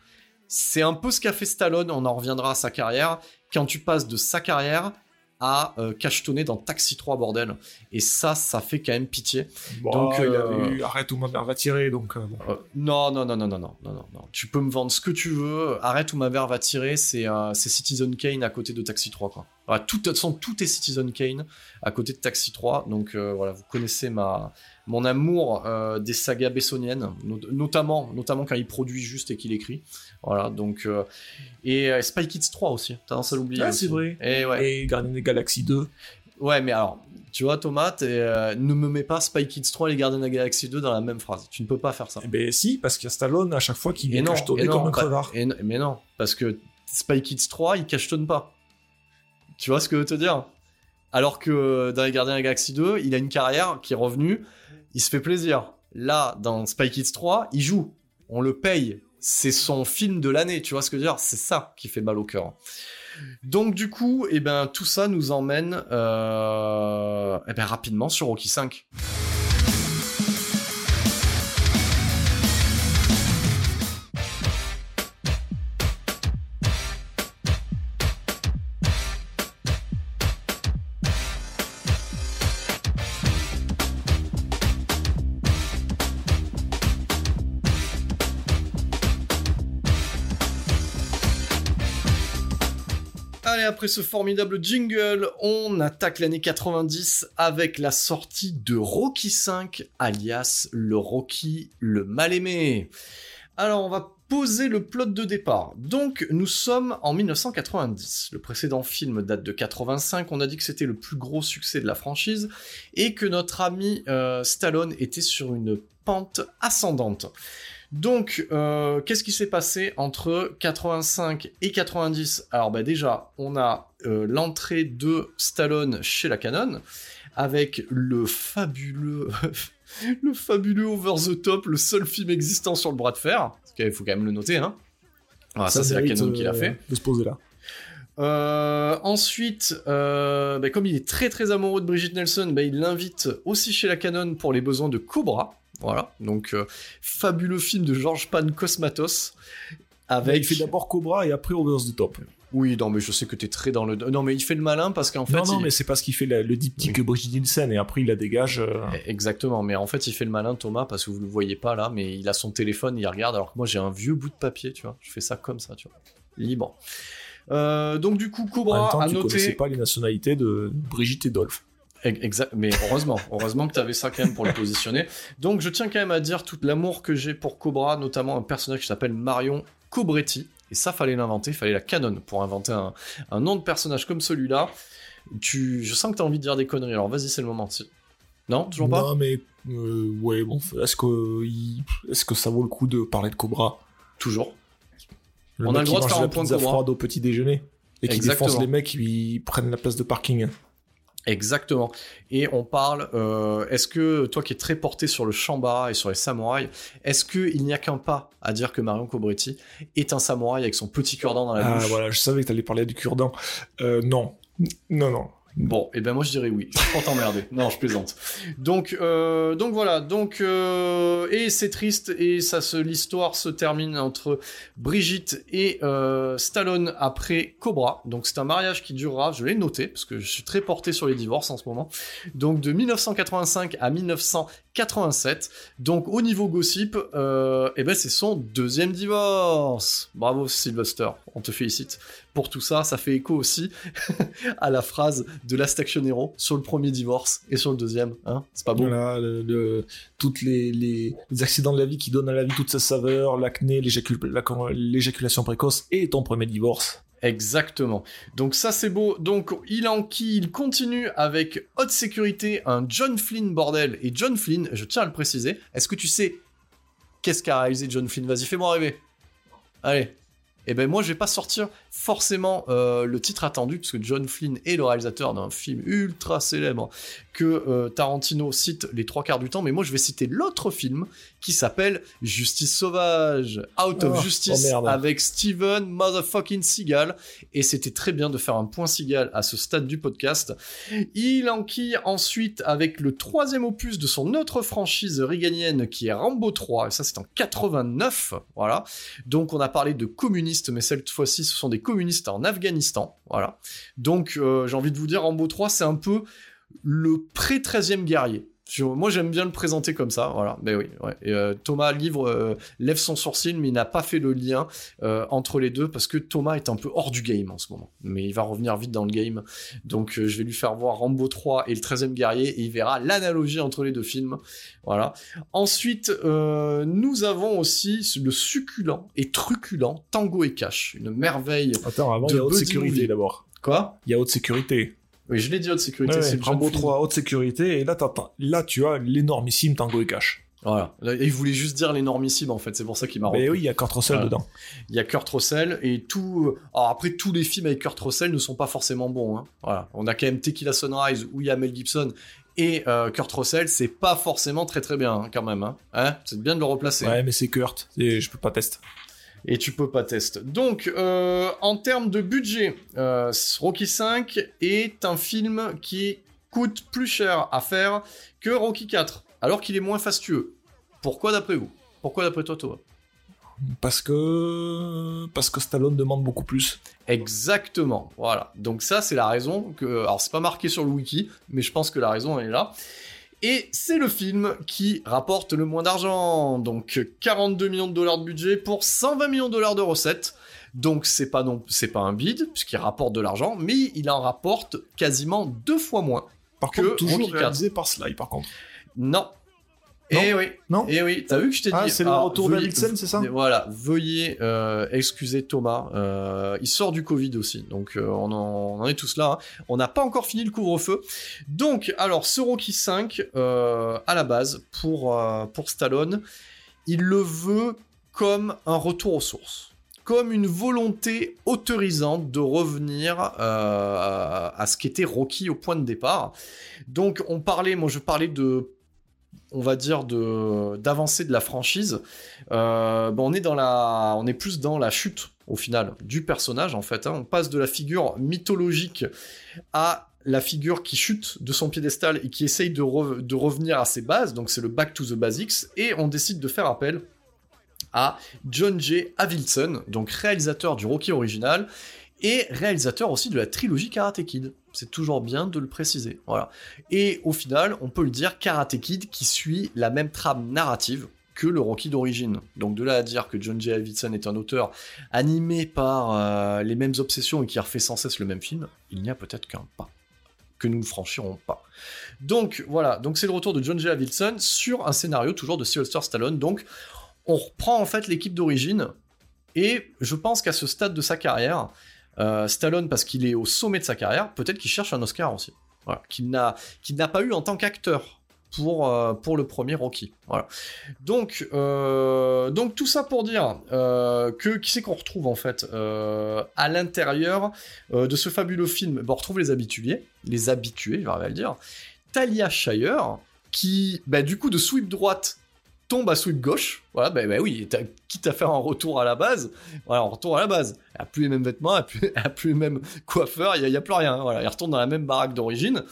c'est un peu ce qu'a fait Stallone, on en reviendra à sa carrière, quand tu passes de sa carrière à euh, cachetonner dans Taxi 3 bordel. Et ça ça fait quand même pitié. Bon, donc euh, eu, arrête ou ma mère va tirer donc euh, euh, non, non non non non non non non. Tu peux me vendre ce que tu veux. Arrête ou ma mère va tirer c'est euh, Citizen Kane à côté de Taxi 3 quoi. Voilà, tout de toute façon tout est Citizen Kane à côté de Taxi 3 donc voilà vous connaissez ma mon amour des sagas bessoniennes notamment notamment quand il produit juste et qu'il écrit. Voilà, donc euh, et euh, Spy Kids 3 aussi. T'as tendance à l'oublier. Ah, c'est vrai. Et ouais. Et des Galaxies 2. Ouais, mais alors, tu vois, Thomas, euh, ne me mets pas Spy Kids 3 et les Gardiens de la Galaxie 2 dans la même phrase. Tu ne peux pas faire ça. Eh ben si, parce qu'il y a Stallone à chaque fois qui vient cachetonner comme un bah, crevard. et mais non, parce que Spy Kids 3, il cachetonne pas. Tu vois ce que je veux te dire? Alors que euh, dans les Gardiens de la Galaxie 2, il a une carrière qui est revenue, il se fait plaisir. Là, dans Spy Kids 3, il joue, on le paye. C'est son film de l'année, tu vois ce que je veux dire? C'est ça qui fait mal au cœur. Donc du coup, eh ben, tout ça nous emmène euh, eh ben, rapidement sur Rocky 5. Ce formidable jingle, on attaque l'année 90 avec la sortie de Rocky 5, alias le Rocky le mal-aimé. Alors, on va poser le plot de départ. Donc, nous sommes en 1990. Le précédent film date de 85. On a dit que c'était le plus gros succès de la franchise et que notre ami euh, Stallone était sur une pente ascendante. Donc, euh, qu'est-ce qui s'est passé entre 85 et 90 Alors, bah déjà, on a euh, l'entrée de Stallone chez la Canon avec le fabuleux, le fabuleux Over the Top, le seul film existant sur le bras de fer. Il faut quand même le noter, hein. Voilà, ça, c'est la Canon qui l'a euh, fait. De se poser là. Euh, ensuite, euh, bah, comme il est très très amoureux de Brigitte Nelson, bah, il l'invite aussi chez la Canon pour les besoins de Cobra. Voilà, donc euh, fabuleux film de George Pan Cosmatos. Avec... Il fait d'abord Cobra et après Over the Top. Oui, non, mais je sais que t'es très dans le. Non, mais il fait le malin parce qu'en fait. non, non, il- mais c'est parce qu'il fait la- le diptyque Oui. Brigitte Nielsen et après il la dégage. euh, Exactement, mais en fait, il fait le malin, Thomas, parce que vous le voyez pas là, mais il a son téléphone, il regarde, alors que moi j'ai un vieux bout de papier, tu vois. Je fais ça comme ça, tu vois. Libre. Euh, donc, du coup, En même Cobra temps, tu connaissais noté. pas les nationalités de Brigitte et Dolph. Exact, mais heureusement, heureusement que tu avais ça quand même pour le positionner. Donc je tiens quand même à dire tout l'amour que j'ai pour Cobra, notamment un personnage qui s'appelle Marion Cobretti. Et ça, fallait l'inventer, fallait la canon pour inventer un, un nom de personnage comme celui-là. Tu, je sens que tu as envie de dire des conneries, alors vas-y, c'est le moment. Non, toujours pas? Non, mais euh, ouais, bon, est-ce que, est-ce que ça vaut le coup de parler de Cobra? Toujours. Le On a le droit de faire un point de Cobra. froide au petit déjeuner et qui défonce les mecs qui prennent la place de parking. Exactement. Et on parle, euh, est-ce que, toi qui es très porté sur le shamba et sur les samouraïs, est-ce qu'il n'y a qu'un pas à dire que Marion Cobretti est un samouraï avec son petit cure-dent dans la Ah bouche? voilà, je savais que t'allais parler du cure-dent. Euh, non, non, non. Bon, et ben moi je dirais oui. Je pas t'emmerder. Non, je plaisante. Donc, euh, donc voilà. Donc euh, et c'est triste et ça se l'histoire se termine entre Brigitte et euh, Stallone après Cobra. Donc c'est un mariage qui durera. Je l'ai noté parce que je suis très porté sur les divorces en ce moment. Donc de 1985 à 1987. Donc au niveau gossip, euh, et ben c'est son deuxième divorce. Bravo Sylvester, on te félicite pour tout ça. Ça fait écho aussi à la phrase de Last Action Hero sur le premier divorce et sur le deuxième. Hein c'est pas bon. Voilà, toutes les, les, accidents de la vie qui donnent à la vie toute sa saveur, l'acné, l'éjacul- la- l'éjaculation précoce et ton premier divorce. Exactement. Donc ça c'est beau. Donc il enquille, il continue avec haute sécurité un John Flynn bordel. Et John Flynn, je tiens à le préciser, est-ce que tu sais qu'est-ce qu'a réalisé John Flynn? Vas-y, fais-moi rêver. Allez. Eh ben moi je vais pas sortir. Forcément euh, le titre attendu, puisque John Flynn est le réalisateur d'un film ultra célèbre que euh, Tarantino cite les trois quarts du temps, mais moi je vais citer l'autre film qui s'appelle Justice Sauvage, Out of Oh, Justice, oh avec Steven Motherfucking Seagal, et c'était très bien de faire un point Seagal à ce stade du podcast. Il enquille ensuite avec le troisième opus de son autre franchise réganienne qui est Rambo 3, et ça c'est en 89, voilà. Donc on a parlé de communistes, mais cette fois-ci ce sont des communistes en Afghanistan, voilà. Donc euh, j'ai envie de vous dire, Rambo 3 c'est un peu le pré-13e guerrier. Je- Moi j'aime bien le présenter comme ça, voilà. Mais oui, ouais. Et, euh, Thomas Livre euh, lève son sourcil, mais il n'a pas fait le lien euh, entre les deux parce que Thomas est un peu hors du game en ce moment. Mais il va revenir vite dans le game. Donc je vais lui faire voir Rambo 3 et le 13e guerrier et il verra l'analogie entre les deux films. Voilà. Ensuite, nous avons aussi le succulent et truculent Tango et Cash, une merveille. Attends, avant, De il y a haute sécurité d'abord. Quoi? Il y a haute sécurité. Oui, je l'ai dit haute sécurité. Ouais, c'est Rambo film. 3, haute sécurité, et là, là tu as l'énormissime Tango et Cash. Voilà. Là, il voulait juste dire l'énormissime en fait. C'est pour ça qu'il m'a. Mais repris. oui, il y a Kurt Russell Voilà. dedans. Il y a Kurt Russell et tout. Alors après, tous les films avec Kurt Russell ne sont pas forcément bons. hein. Voilà. On a quand même Tequila Sunrise où il y a Mel Gibson et euh, Kurt Russell. C'est pas forcément très très bien hein, quand même. Hein. Hein? C'est bien de le replacer. Ouais, mais c'est Kurt, et je peux pas tester. Et tu peux pas tester. Donc, euh, en termes de budget, euh, Rocky 5 est un film qui coûte plus cher à faire que Rocky 4, alors qu'il est moins fastueux. Pourquoi d'après vous? Pourquoi d'après toi, Thomas? Parce que. Parce que Stallone demande beaucoup plus. Exactement, voilà. Donc ça, c'est la raison que... Alors, c'est pas marqué sur le wiki, mais je pense que la raison, elle est là. Et c'est le film qui rapporte le moins d'argent. Donc 42 millions de dollars de budget pour 120 millions de dollars de recettes. Donc c'est pas non, c'est pas un bid puisqu'il rapporte de l'argent, mais il en rapporte quasiment deux fois moins. Par Que contre, toujours réalisé par Sly, par contre. Non. Non. Eh oui. Non Eh oui. T'as vu que je t'ai dit. Ah, c'est le Alors, retour veuillez- d'Alixen, c'est ça Voilà. Veuillez euh, excuser Thomas. Euh, il sort du Covid aussi, donc euh, on, en, on en est tous là. hein. On n'a pas encore fini le couvre-feu. Donc, alors, ce Rocky 5, euh, à la base, pour, pour Stallone, il le veut comme un retour aux sources. Comme une volonté autorisante de revenir euh, à ce qu'était Rocky au point de départ. Donc, on parlait, moi je parlais de on va dire de d'avancer de la franchise euh, ben, on est plus dans la chute au final du personnage en fait hein. on passe de la figure mythologique à la figure qui chute de son piédestal et qui essaye de revenir à ses bases donc c'est le back to the basics et on décide de faire appel à John J. Avildsen donc réalisateur du Rocky original et réalisateur aussi de la trilogie Karate Kid. C'est toujours bien de le préciser. Et au final, on peut le dire, Karate Kid qui suit la même trame narrative que le Rocky d'origine. Donc de là à dire que John J. Avildsen est un auteur animé par euh, les mêmes obsessions et qui refait sans cesse le même film, il n'y a peut-être qu'un pas que nous ne franchirons pas. Donc voilà, donc c'est le retour de John J. Avildsen sur un scénario toujours de Sylvester Stallone. Donc on reprend en fait l'équipe d'origine et je pense qu'à ce stade de sa carrière, euh, Stallone, parce qu'il est au sommet de sa carrière, peut-être qu'il cherche un Oscar aussi. Qu'il n'a pas eu en tant qu'acteur pour, euh, pour le premier Rocky. Voilà. Donc, euh, donc tout ça pour dire que qui c'est qu'on retrouve en fait à l'intérieur de ce fabuleux film? On retrouve les habitués, les habitués, je vais le dire. Talia Shire, qui, bah, du coup, de sweep droite tombe à sweep gauche. Voilà, bah, bah oui, quitte à faire un retour à la base, voilà, on retourne à la base. Elle a plus les mêmes vêtements, elle a plus, elle a plus les mêmes coiffeurs, il y a, plus rien. Voilà, il retourne dans la même baraque d'origine.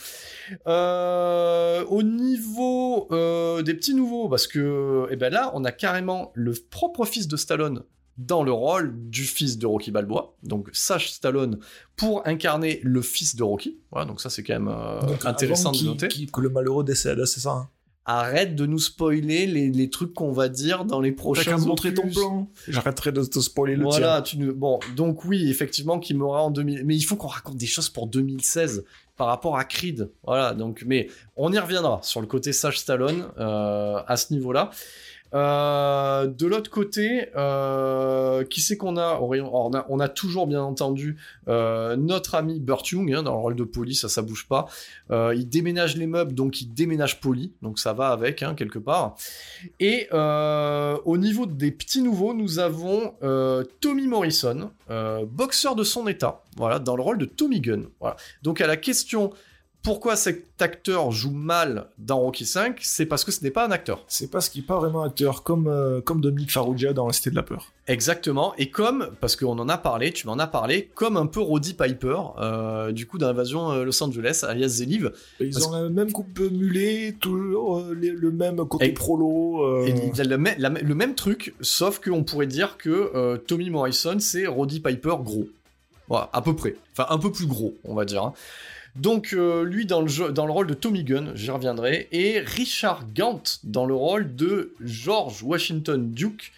Euh, au niveau euh, des petits nouveaux, parce que, eh ben là, on a carrément le propre fils de Stallone dans le rôle du fils de Rocky Balboa, donc Sage Stallone pour incarner le fils de Rocky. Voilà, donc ça c'est quand même euh, Donc, intéressant de noter. que le malheureux décède, c'est ça. hein. Arrête de nous spoiler les, les trucs qu'on va dire dans les T'as prochains me montrer ton plan. J'arrêterai de te spoiler le Voilà, tien. tu nous... bon, donc oui, effectivement, qu'il m'aura en 2000, mais il faut qu'on raconte des choses pour 2016 par rapport à Creed. Voilà, donc, mais on y reviendra sur le côté Sage Stallone euh, à ce niveau-là. Euh, de l'autre côté, euh, qui c'est qu'on a, on a toujours bien entendu euh, notre ami Burt Young hein, dans le rôle de Polly, ça ça bouge pas. il déménage les meubles, donc il déménage Polly, donc ça va avec hein, quelque part. Et au niveau des petits nouveaux, nous avons Tommy Morrison, boxeur de son état, voilà, dans le rôle de Tommy Gunn. Voilà. Donc à la question pourquoi cet acteur joue mal dans Rocky 5 C'est parce que ce n'est pas un acteur. C'est parce qu'il n'est pas vraiment acteur, comme, euh, comme Dominique Farrugia dans La Cité de la Peur. Exactement, et comme, parce qu'on en a parlé, tu m'en as parlé, comme un peu Roddy Piper, euh, du coup d'invasion euh, Los Angeles, alias Zeliv. Ils ont la même coupe mulet, toujours le même côté prolo. il a le, même truc, sauf qu'on pourrait dire que Tommy Morrison, c'est Roddy Piper gros. Voilà, à peu près. Enfin, un peu plus gros, on va dire. Hein. Donc euh, lui dans le, rôle de Tommy Gunn, j'y reviendrai, et Richard Gant dans le rôle de George Washington Duke.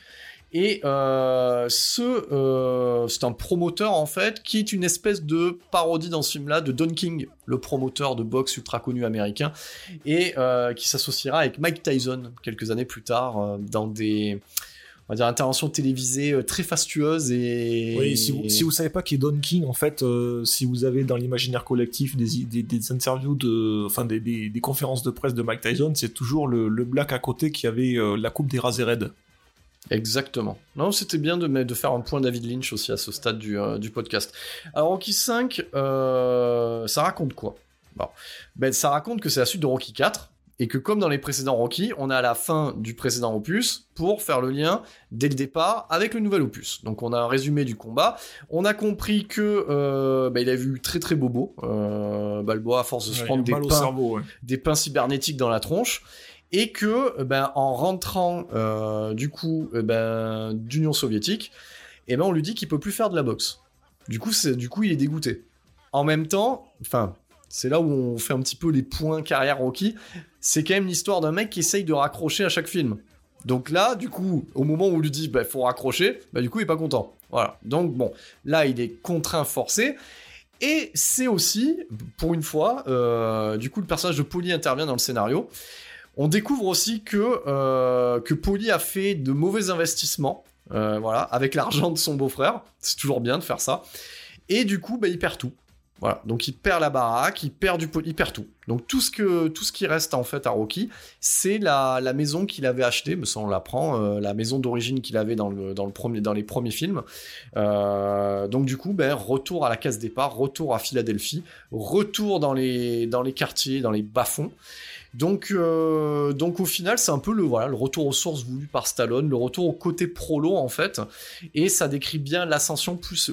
Et euh, ce, euh, c'est un promoteur en fait qui est une espèce de parodie dans ce film-là de Don King, le promoteur de boxe ultra connu américain, et qui s'associera avec Mike Tyson quelques années plus tard dans des on va dire intervention télévisée euh, très fastueuse et oui si vous, si vous savez pas qui est Don King en fait euh, si vous avez dans l'imaginaire collectif des, des, des, interviews de enfin des, des, conférences de presse de Mike Tyson c'est toujours le, le, black à côté qui avait euh, la coupe des raides Exactement. Non, c'était bien de, de faire un point David Lynch aussi à ce stade du, du podcast. Alors, Rocky 5, ça raconte quoi? Bon. ben, Ça raconte que c'est la suite de Rocky 4, et que comme dans les précédents Rocky, on a la fin du précédent opus pour faire le lien dès le départ avec le nouvel opus. Donc on a un résumé du combat, on a compris que euh, bah, il a vu très très bobo, euh, Balboa à force de se prendre des pains, des pains cybernétiques dans la tronche, et que ben en rentrant euh, du coup ben d'Union soviétique, et ben on lui dit qu'il peut plus faire de la boxe. Du coup c'est du coup il est dégoûté. En même temps, enfin c'est là où on fait un petit peu les points carrière Rocky. C'est quand même l'histoire d'un mec qui essaye de raccrocher à chaque film. Donc là, du coup, au moment où on lui dit, bah, faut raccrocher, bah, du coup, il est pas content. Voilà. Donc bon, là, il est contraint, forcé. Et c'est aussi, pour une fois, euh, du coup, le personnage de Polly intervient dans le scénario. On découvre aussi que, euh, Polly a fait de mauvais investissements, euh, voilà, avec l'argent de son beau-frère. C'est toujours bien de faire ça. Et du coup, bah, il perd tout. Voilà, donc il perd la baraque, il perd du il perd tout. Donc tout ce qui reste en fait à Rocky, c'est la, maison qu'il avait achetée, mais ça on l'apprend, euh, la maison d'origine qu'il avait dans les premiers films. Euh, donc du coup, ben retour à la case départ, retour à Philadelphie, retour dans les dans les quartiers, dans les bas-fonds. Donc, euh, donc au final, c'est un peu le voilà le retour aux sources voulu par Stallone, le retour au côté prolo en fait, et ça décrit bien l'ascension plus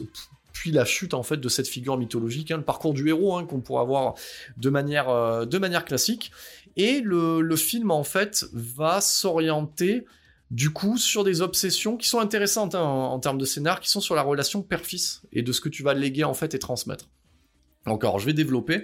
la chute en fait de cette figure mythologique, hein, le parcours du héros hein, qu'on pourrait avoir de manière, euh, de manière classique. Et le, film en fait va s'orienter du coup sur des obsessions qui sont intéressantes hein, en, termes de scénar, qui sont sur la relation père-fils et de ce que tu vas léguer en fait et transmettre. Encore, je vais développer.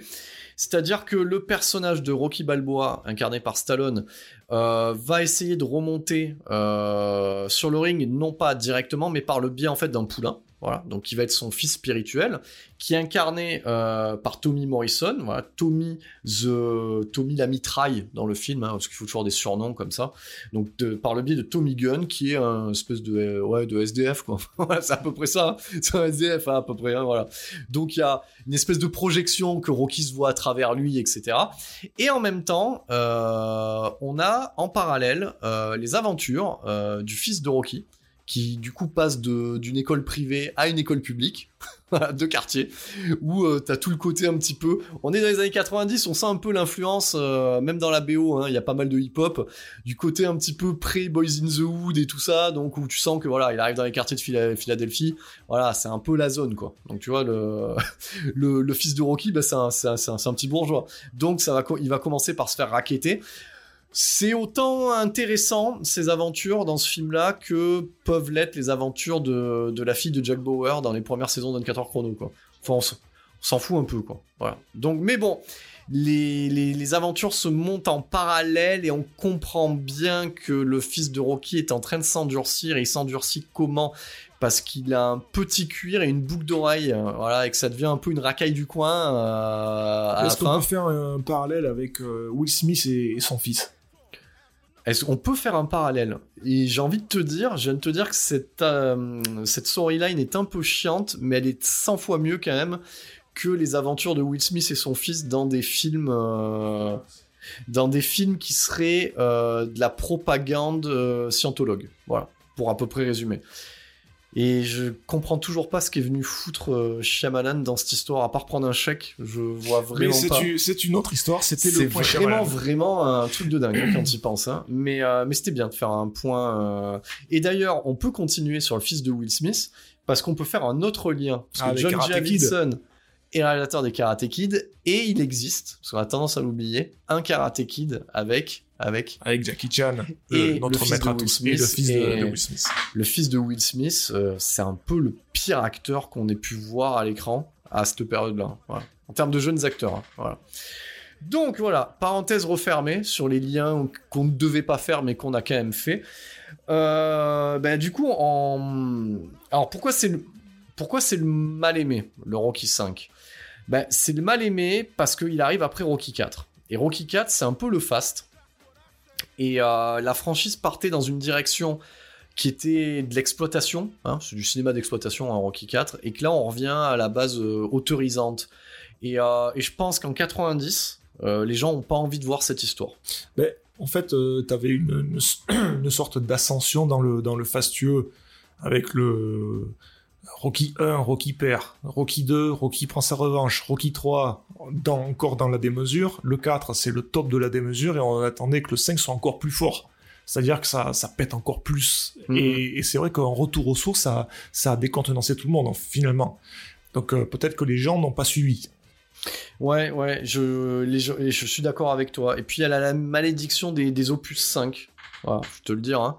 C'est-à-dire que le personnage de Rocky Balboa, incarné par Stallone, euh, va essayer de remonter euh, sur le ring, non pas directement, mais par le biais en fait d'un poulain. Donc qui va être son fils spirituel, qui est incarné euh, par Tommy Morrison, Tommy the Tommy la mitraille dans le film, hein, parce qu'il faut toujours des surnoms comme ça. Donc par le biais de Tommy Gunn, qui est un espèce de euh, ouais de SDF quoi. c'est à peu près ça, hein. c'est un SDF hein, à peu près. voilà. Donc il y a une espèce de projection que Rocky se voit à travers lui, etc. Et en même temps, euh, on a en parallèle les aventures du fils de Rocky qui du coup passe d'une école privée à une école publique, de quartier, où euh, t'as tout le côté un petit peu. On est dans les années 90, on sent un peu l'influence, euh, même dans la BO, hein, il y a pas mal de hip-hop, du côté un petit peu pré-Boys in the Hood et tout ça, donc où tu sens que voilà, il arrive dans les quartiers de Philadelphie, voilà, c'est un peu la zone quoi. Donc tu vois, le, le, fils de Rocky, bah, c'est un, un, un, petit bourgeois. Donc ça va, il va commencer par se faire raqueter. C'est autant intéressant ces aventures dans ce film-là que peuvent l'être les aventures de, la fille de Jack Bauer dans les premières saisons d'24 chrono quoi. Enfin, on s'en fout un peu quoi. Voilà. Donc, mais bon, les, aventures se montent en parallèle et on comprend bien que le fils de Rocky est en train de s'endurcir. Et il s'endurcit comment? Parce qu'il a un petit cuir et une boucle d'oreille, euh, voilà, et que ça devient un peu une racaille du coin. Euh, Est-ce qu'on peut faire un parallèle avec euh, Will Smith et son fils? Est-ce qu'on peut faire un parallèle? Et j'ai envie de te dire, je viens de te dire que cette, euh, storyline est un peu chiante, mais elle est 100 fois mieux quand même que les aventures de Will Smith et son fils dans des films, euh, dans des films qui seraient euh, de la propagande scientologue. Voilà, pour à peu près résumer. Et je comprends toujours pas ce qui est venu foutre euh, Shyamalan dans cette histoire, à part prendre un chèque. Je vois vraiment mais pas. C'est une autre histoire. C'était le point vraiment, vraiment un truc de dingue hein, quand il pense. Hein. Mais, euh, mais c'était bien de faire un point. Euh. Et d'ailleurs, on peut continuer sur le fils de Will Smith parce qu'on peut faire un autre lien. Parce que John Javidson est réalisateur des Karate Kid et il existe, parce qu'on a tendance à l'oublier, un Karate Kid avec avec avec Jackie Chan et notre maître à tous le fils de, Will Smith. Le fils de Will Smith, euh, c'est un peu le pire acteur qu'on ait pu voir à l'écran à cette période-là. Voilà. En termes de jeunes acteurs. Hein. Voilà. Donc voilà, parenthèse refermée sur les liens qu'on ne devait pas faire mais qu'on a quand même fait. Euh, ben, du coup, en... alors pourquoi c'est le... pourquoi c'est le mal aimé, le Rocky 5 ben, C'est le mal aimé parce qu'il arrive après Rocky 4. Et Rocky 4, c'est un peu le fast. Et euh, la franchise partait dans une direction qui était de l'exploitation, hein, c'est du cinéma d'exploitation en Rocky 4, et que là on revient à la base euh, autorisante. Euh, et, je pense qu'en 90, les gens n'ont pas envie de voir cette histoire. Mais en fait, tu avais une, une, sorte d'ascension dans le, dans le fastueux avec le, Rocky 1, Rocky perd, Rocky 2, Rocky prend sa revanche, Rocky 3, dans, encore dans la démesure, le 4 c'est le top de la démesure et on attendait que le 5 soit encore plus fort. C'est-à-dire que ça, ça pète encore plus. Mhm. Et, c'est vrai qu'en retour aux sources, ça, ça a décontenancé tout le monde, finalement. Donc euh, peut-être que les gens n'ont pas suivi. Ouais, ouais, je, je suis d'accord avec toi. Et puis il y a la, malédiction des, opus 5. Voilà, je te le dire. Hein.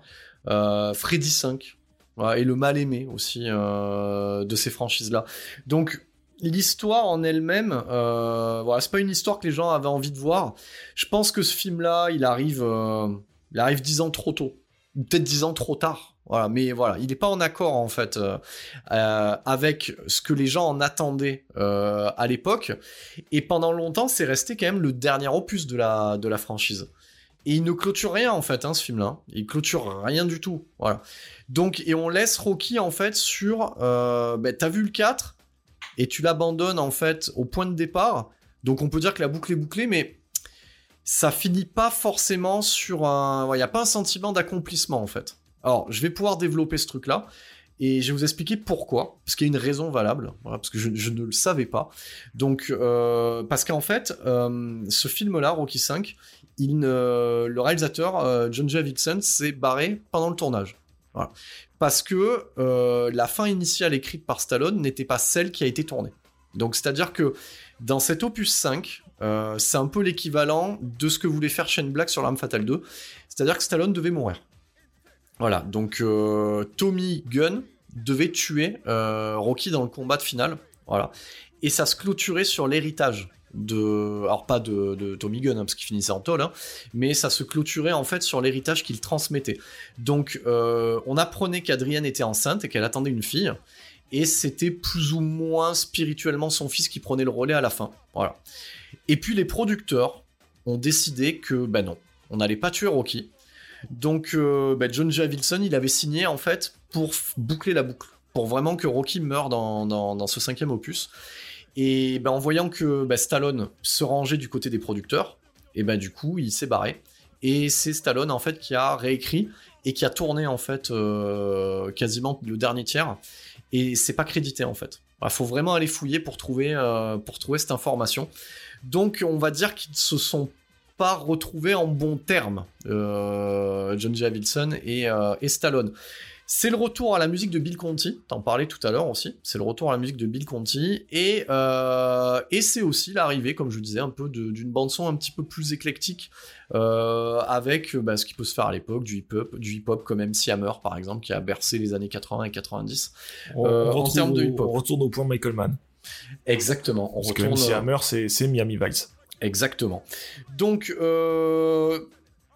Euh, Freddy 5 et le mal aimé aussi euh, de ces franchises-là. Donc l'histoire en elle-même, euh, voilà, c'est pas une histoire que les gens avaient envie de voir. Je pense que ce film-là, il arrive, euh, il arrive dix ans trop tôt, ou peut-être dix ans trop tard. Voilà, mais voilà, il n'est pas en accord en fait avec ce que les gens en attendaient à l'époque. Et pendant longtemps, c'est resté quand même le dernier opus de la de la franchise. Et il ne clôture rien en fait, hein, ce film-là. Il clôture rien du tout. Voilà. Donc, et on laisse Rocky en fait sur. Euh, bah, t'as vu le 4 et tu l'abandonnes en fait au point de départ. Donc on peut dire que la boucle est bouclée, mais ça finit pas forcément sur un. Il n'y a pas un sentiment d'accomplissement en fait. Alors, je vais pouvoir développer ce truc-là. Et je vais vous expliquer pourquoi, parce qu'il y a une raison valable, parce que je, ne le savais pas. Donc, euh, parce qu'en fait, euh, ce film-là, Rocky 5, le réalisateur euh, John Javidson s'est barré pendant le tournage. Parce que euh, la fin initiale écrite par Stallone n'était pas celle qui a été tournée. Donc c'est-à-dire que dans cet opus 5, euh, c'est un peu l'équivalent de ce que voulait faire Shane Black sur L'Arme Fatale 2. C'est-à-dire que Stallone devait mourir. Voilà, donc Tommy Gunn devait tuer Rocky dans le combat de finale. Voilà. Et ça se clôturait sur l'héritage de alors pas de, Tommy Gunn hein, parce qu'il finissait en tôle hein, mais ça se clôturait en fait sur l'héritage qu'il transmettait. Donc euh, on apprenait qu'Adrienne était enceinte et qu'elle attendait une fille et c'était plus ou moins spirituellement son fils qui prenait le relais à la fin. Voilà. Et puis les producteurs ont décidé que ben non on n'allait pas tuer Rocky. Donc euh, ben John J. Wilson il avait signé en fait pour boucler la boucle pour vraiment que Rocky meure dans, dans ce cinquième opus et ben, en voyant que ben, Stallone se rangeait du côté des producteurs, et ben du coup il s'est barré. Et c'est Stallone en fait qui a réécrit et qui a tourné en fait euh, quasiment le dernier tiers. Et c'est pas crédité en fait. Il faut vraiment aller fouiller pour trouver, euh, pour trouver cette information. Donc on va dire qu'ils se sont pas retrouvés en bons termes, euh, John J. Wilson et, et Stallone. C'est le retour à la musique de Bill Conti, t'en parlais tout à l'heure aussi, c'est le retour à la musique de Bill Conti, et, euh, et c'est aussi l'arrivée, comme je disais, un peu d'une bande-son un petit peu plus éclectique, euh, avec bah, ce qui peut se faire à l'époque, du hip-hop, du hip-hop comme MC Hammer par exemple, qui a bercé les années 80 et 90, on, euh, en termes de hip-hop. On retourne au point Michael Mann. Exactement. On Parce retourne... que MC Hammer, c'est Miami Vice. Exactement. Donc,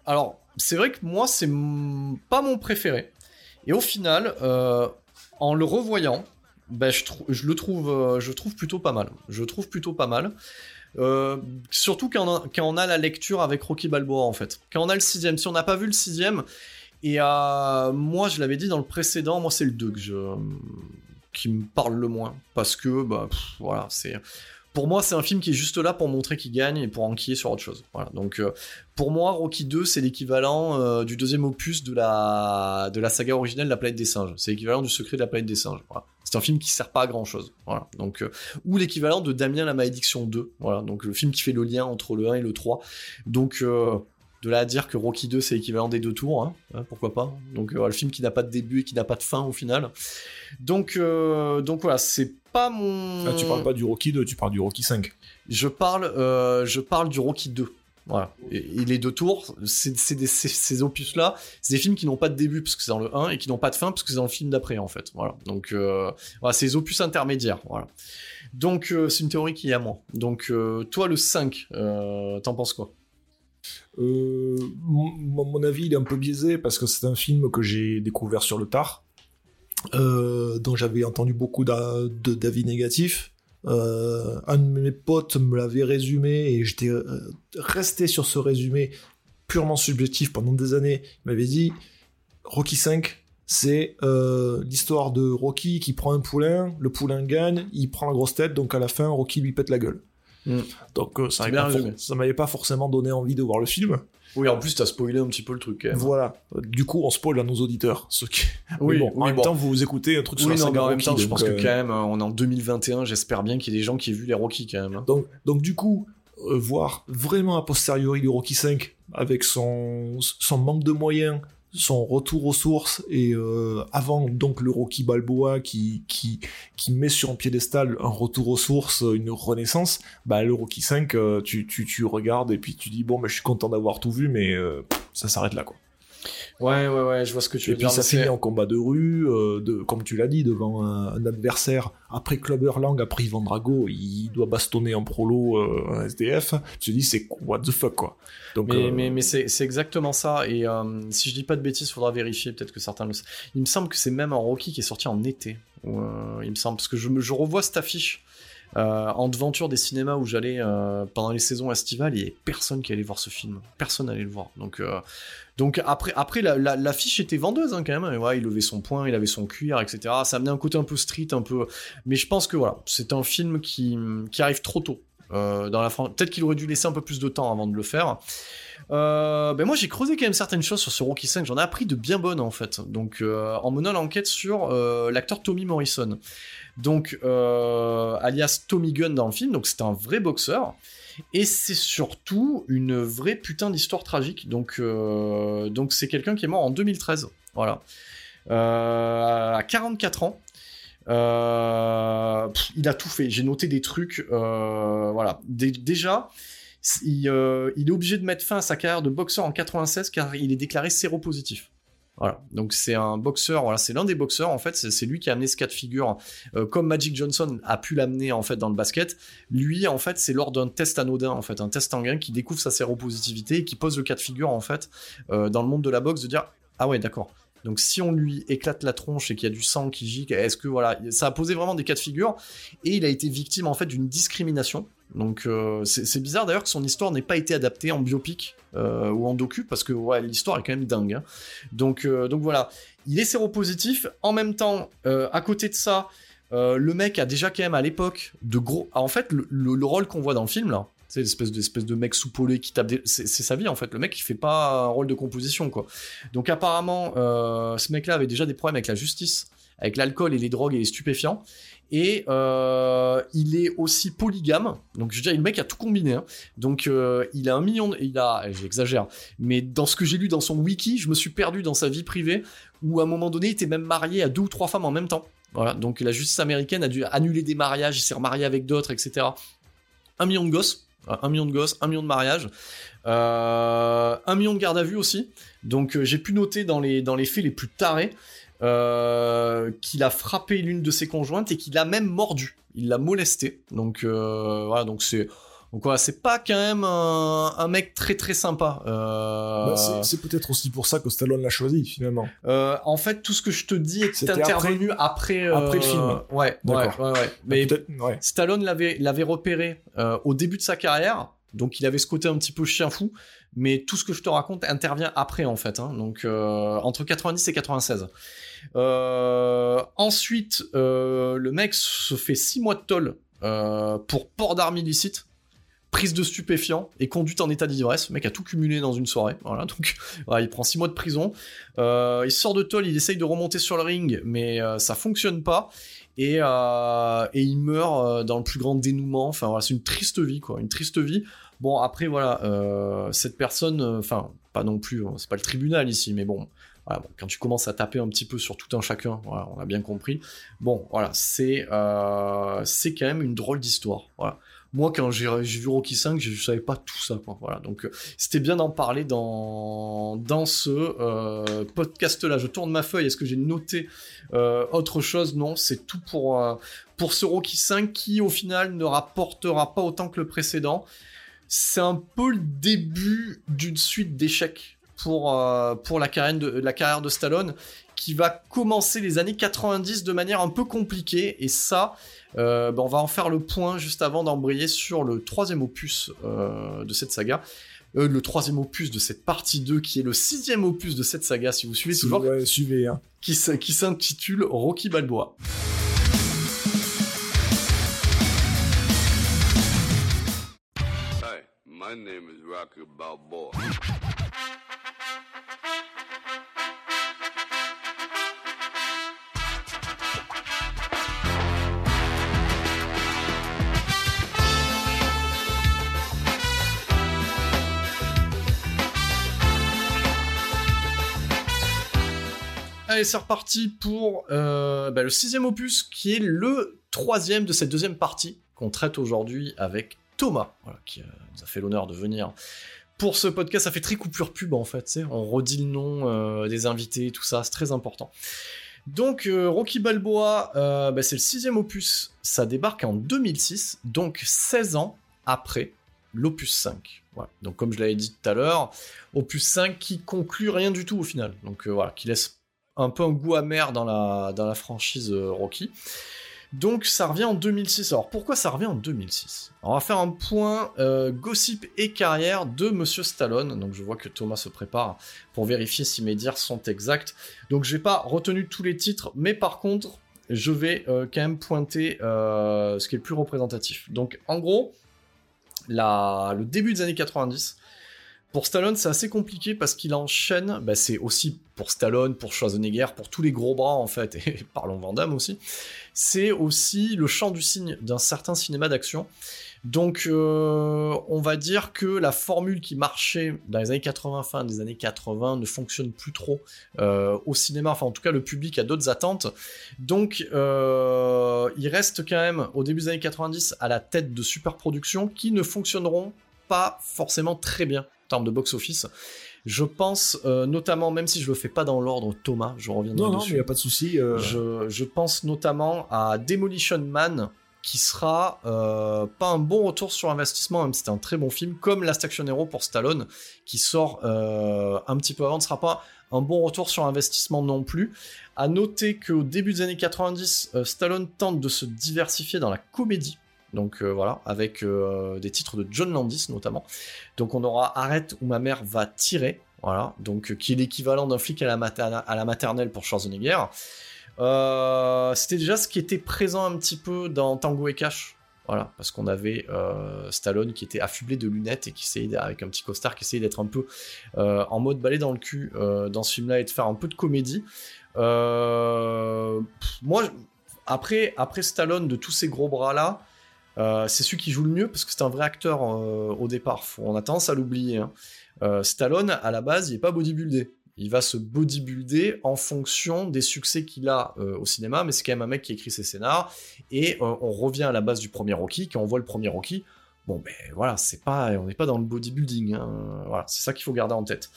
alors, c'est vrai que moi, c'est pas mon préféré. Et au final, euh, en le revoyant, ben, je, le trouve, euh, je trouve plutôt pas mal. Je trouve plutôt pas mal. surtout quand on, a, quand on, a, la lecture avec Rocky Balboa en fait. Quand on a le sixième, si on n'a pas vu le sixième, et moi je l'avais dit dans le précédent, moi c'est le 2 que je, qui me parle le moins parce que bah voilà c'est pour moi, c'est un film qui est juste là pour montrer qu'il gagne et pour enquiller sur autre chose. Voilà. Donc, euh, pour moi, Rocky 2, c'est l'équivalent euh, du deuxième opus de la, de la saga originelle La planète des singes. C'est l'équivalent du secret de la planète des singes. C'est un film qui sert pas à grand chose. Voilà. Donc, euh, ou l'équivalent de Damien la malédiction 2. Voilà. Donc, le film qui fait le lien entre le 1 et le 3. Donc, de là à dire que Rocky 2 c'est l'équivalent des deux tours, hein, hein, pourquoi pas. Donc le film qui n'a pas de début et qui n'a pas de fin au final. Donc donc voilà, c'est pas mon. Ah, tu parles pas du Rocky 2, tu parles du Rocky 5. Je parle, euh, je parle du Rocky 2. Voilà. Et, les deux tours, c'est ces opus-là, c'est des films qui n'ont pas de début parce que c'est dans le 1 et qui n'ont pas de fin parce que c'est dans le film d'après en fait. Voilà. Donc euh, voilà, c'est des opus intermédiaires. Voilà. Donc euh, c'est une théorie qui est à moi. Donc toi le 5, t'en penses quoi? Mon, mon, avis il est un peu biaisé parce que c'est un film que j'ai découvert sur le tard. Euh, dont j'avais entendu beaucoup d'avis négatifs. Euh, un de mes potes me l'avait résumé et j'étais euh, resté sur ce résumé purement subjectif pendant des années. Il m'avait dit Rocky 5, c'est l'histoire de Rocky qui prend un poulain, le poulain gagne, il prend la grosse tête, donc à la fin, Rocky lui pète la gueule. Mm. Donc ça m'avait pas forcément donné envie de voir le film. Oui, en plus, t'as spoilé un petit peu le truc. Voilà. Du coup, on spoil à nos auditeurs. Ce qui... Oui, bon, en même temps, vous écoutez un truc sur la saga en même temps, je pense que euh, quand même, on est en 2021, j'espère bien qu'il y ait des gens qui aient vu les Rocky quand même. Hein. Donc, donc du coup, euh, voir vraiment a posteriori le Rocky 5 avec son, son manque de moyens, son retour aux sources et euh, avant donc le Rocky Balboa qui, qui, qui met sur un piédestal un retour aux sources, une renaissance, bah le Rocky 5, euh, tu, tu, tu regardes et puis tu dis bon, je suis content d'avoir tout vu, mais euh, ça s'arrête là quoi. Ouais, ouais, ouais, je vois ce que tu veux dire. Et puis ça finit en combat de rue, euh, de, comme tu l'as dit, devant un, adversaire. Après Clubber Lang, après Ivan Drago, il doit bastonner en prolo euh, un SDF. Tu te dis, c'est what the fuck, quoi. Donc, mais, euh, mais, mais c'est exactement ça. Et si je dis pas de bêtises, faudra vérifier, peut-être que certains le savent. Il me semble que c'est même un Rocky qui est sorti en été. il me semble, parce que je, je revois cette affiche. en devanture des cinémas où j'allais pendant les saisons estivales, il n'y avait personne qui allait voir ce film. Personne allait le voir. Donc, donc après, après la, était vendeuse hein, quand même. Il levait son poing, il avait son cuir, etc. Ça amenait un côté un peu street, un peu. Mais je pense que voilà, c'est un film qui, arrive trop tôt. Euh, dans la Peut-être qu'il aurait dû laisser un peu plus de temps avant de le faire. Euh, ben moi j'ai creusé quand même certaines choses sur ce Rocky 5, j'en ai appris de bien bonnes en fait. Donc euh, en menant l'enquête sur l'acteur Tommy Morrison. Donc alias Tommy Gunn dans le film, donc c'est un vrai boxeur. Et c'est surtout une vraie putain d'histoire tragique. Donc, euh, c'est quelqu'un qui est mort en 2013. Voilà. Euh, à 44 ans. Euh, il a tout fait. J'ai noté des trucs. voilà. déjà, il, il, est obligé de mettre fin à sa carrière de boxeur en 96 car il est déclaré séropositif. Voilà. Donc c'est un boxeur, c'est l'un des boxeurs en fait, c'est lui qui a amené ce cas de figure, euh, comme Magic Johnson a pu l'amener en fait dans le basket. Lui en fait, c'est lors d'un test anodin en fait, un test sanguin qui découvre sa séropositivité et qui pose le cas de figure en fait euh, dans le monde de la boxe de dire ah ouais d'accord. Donc si on lui éclate la tronche et qu'il y a du sang qui gicle, est-ce que voilà, ça a posé vraiment des cas de figure et il a été victime en fait d'une discrimination donc euh, c'est bizarre d'ailleurs que son histoire n'ait pas été adaptée en biopic euh, ou en docu parce que ouais, l'histoire est quand même dingue. Hein. Donc, euh, donc voilà, il est séropositif. En même temps, à côté de ça, le mec a déjà quand même à l'époque de gros. Ah, en fait, le, rôle qu'on voit dans le film là, c'est l'espèce de, de mec soupolé qui tape. C'est sa vie en fait. Le mec il fait pas un rôle de composition quoi. Donc apparemment, ce mec-là avait déjà des problèmes avec la justice avec l'alcool et les drogues et les stupéfiants. Et euh, il est aussi polygame. Donc je veux dire, le mec a tout combiné. Hein. Donc euh, il a un million, de... il a, j'exagère, mais dans ce que j'ai lu dans son wiki, je me suis perdu dans sa vie privée où à un moment donné, il était même marié à deux ou trois femmes en même temps. Voilà. Donc la justice américaine a dû annuler des mariages, il s'est remarié avec d'autres, etc. Un million de gosses, un million de gosses, un million de mariages, euh, un million de gardes à vue aussi. Donc j'ai pu noter dans les dans les faits les plus tarés. Euh, qu'il a frappé l'une de ses conjointes et qu'il a même mordu. Il l'a molesté. Donc euh, voilà, donc c'est Donc voilà, c'est pas quand même un, mec très très sympa. Euh... Bah, c'est peut-être aussi pour ça que Stallone l'a choisi finalement. Euh, en fait, tout ce que je te dis est intervenu après après, après le film. Ouais. Ouais, ouais, Mais Stallone l'avait l'avait repéré au début de sa carrière, donc il avait ce côté un petit peu chien fou mais tout ce que je te raconte intervient après en fait, hein. donc euh, entre 90 et 96. Euh, ensuite, euh, le mec se fait 6 mois de toll pour port d'armes illicites, prise de stupéfiants et conduite en état d'ivresse. Le mec a tout cumulé dans une soirée, voilà, donc il prend 6 mois de prison. il sort de toll, il essaye de remonter sur le ring, mais ça fonctionne pas. Et, il meurt dans le plus grand dénouement. Enfin voilà, c'est une triste vie, quoi, une triste vie. Bon, après, voilà, euh, cette personne, euh, enfin, pas non plus, hein, c'est pas le tribunal ici, mais bon, quand tu commences à taper un petit peu sur tout un chacun, on a bien compris. Bon, voilà, c'est euh, c'est quand même une drôle d'histoire. Voilà. Moi, quand j'ai vu Rocky 5, je savais pas tout ça. Voilà, donc c'était bien d'en parler dans dans ce podcast-là. Je tourne ma feuille. Est-ce que j'ai noté autre chose? Non, c'est tout pour pour ce Rocky 5 qui, au final, ne rapportera pas autant que le précédent c'est un peu le début d'une suite d'échecs pour, euh, pour la, carrière de, la carrière de Stallone, qui va commencer les années 90 de manière un peu compliquée, et ça, euh, ben, on va en faire le point juste avant d'embrayer sur le troisième opus euh, de cette saga. le troisième opus de cette partie 2, qui est le sixième opus de cette saga, si vous suivez toujours, suivez, hein. qui s'intitule Rocky Balboa. Allez, c'est reparti pour euh, bah, le sixième opus, qui est le troisième de cette deuxième partie qu'on traite aujourd'hui avec Thomas, euh, nous a fait l'honneur de venir pour ce podcast. Ça fait très coupure pub en fait, on redit le nom euh, des invités, tout ça, c'est très important. Donc euh, Rocky Balboa, bah, c'est le sixième opus, ça débarque en 2006, donc 16 ans après l'opus 5. Donc comme je l'avais dit tout à l'heure, opus 5 qui conclut rien du tout au final, donc voilà, qui laisse un peu un goût amer dans la, dans la franchise Rocky. Donc ça revient en 2006. Alors pourquoi ça revient en 2006 On va faire un point euh, gossip et carrière de Monsieur Stallone. Donc je vois que Thomas se prépare pour vérifier si mes dires sont exacts. Donc j'ai pas retenu tous les titres, mais par contre je vais euh, quand même pointer euh, ce qui est le plus représentatif. Donc en gros, le début des années 90, pour Stallone, c'est assez compliqué parce qu'il enchaîne, bah, c'est aussi pour Stallone, pour Schwarzenegger, pour tous les gros bras en fait, et parlons Van aussi, c'est aussi le champ du signe d'un certain cinéma d'action. Donc euh, on va dire que la formule qui marchait dans les années 80, fin des années 80, ne fonctionne plus trop euh, au cinéma, enfin en tout cas le public a d'autres attentes. Donc euh, il reste quand même au début des années 90 à la tête de super productions qui ne fonctionneront pas forcément très bien termes de box-office. Je pense euh, notamment, même si je le fais pas dans l'ordre, Thomas, je reviendrai non, dessus. Non, il n'y a pas de souci. Euh. Je, pense notamment à Demolition Man, qui sera euh, pas un bon retour sur investissement, même si c'était un très bon film, comme Last Action Hero pour Stallone, qui sort un petit peu avant, ne sera pas un bon retour sur investissement non plus. À noter qu'au début des années 90, Stallone tente de se diversifier dans la comédie donc euh, voilà, avec euh, des titres de John Landis notamment. Donc on aura Arrête où ma mère va tirer, voilà, donc euh, qui est l'équivalent d'un flic à la, maternelle pour Schwarzenegger. C'était déjà ce qui était présent un petit peu dans Tango et Cash, voilà, parce qu'on avait Stallone qui était affublé de lunettes et qui essayait, avec un petit costard, qui essayait d'être un peu en mode balai dans le cul dans ce film-là et de faire un peu de comédie. moi, après, après Stallone, de tous ces gros bras-là, euh, c'est celui qui joue le mieux parce que c'est un vrai acteur euh, au départ. on a tendance à l'oublier. Hein. Euh, Stallone, à la base, il n'est pas bodybuildé. Il va se bodybuilder en fonction des succès qu'il a au cinéma, mais c'est quand même un mec qui écrit ses scénars. Et on revient à la base du premier Rocky. Quand on voit le premier Rocky, bon ben voilà, c'est pas, on n'est pas dans le bodybuilding. Hein. Voilà, c'est ça qu'il faut garder en tête.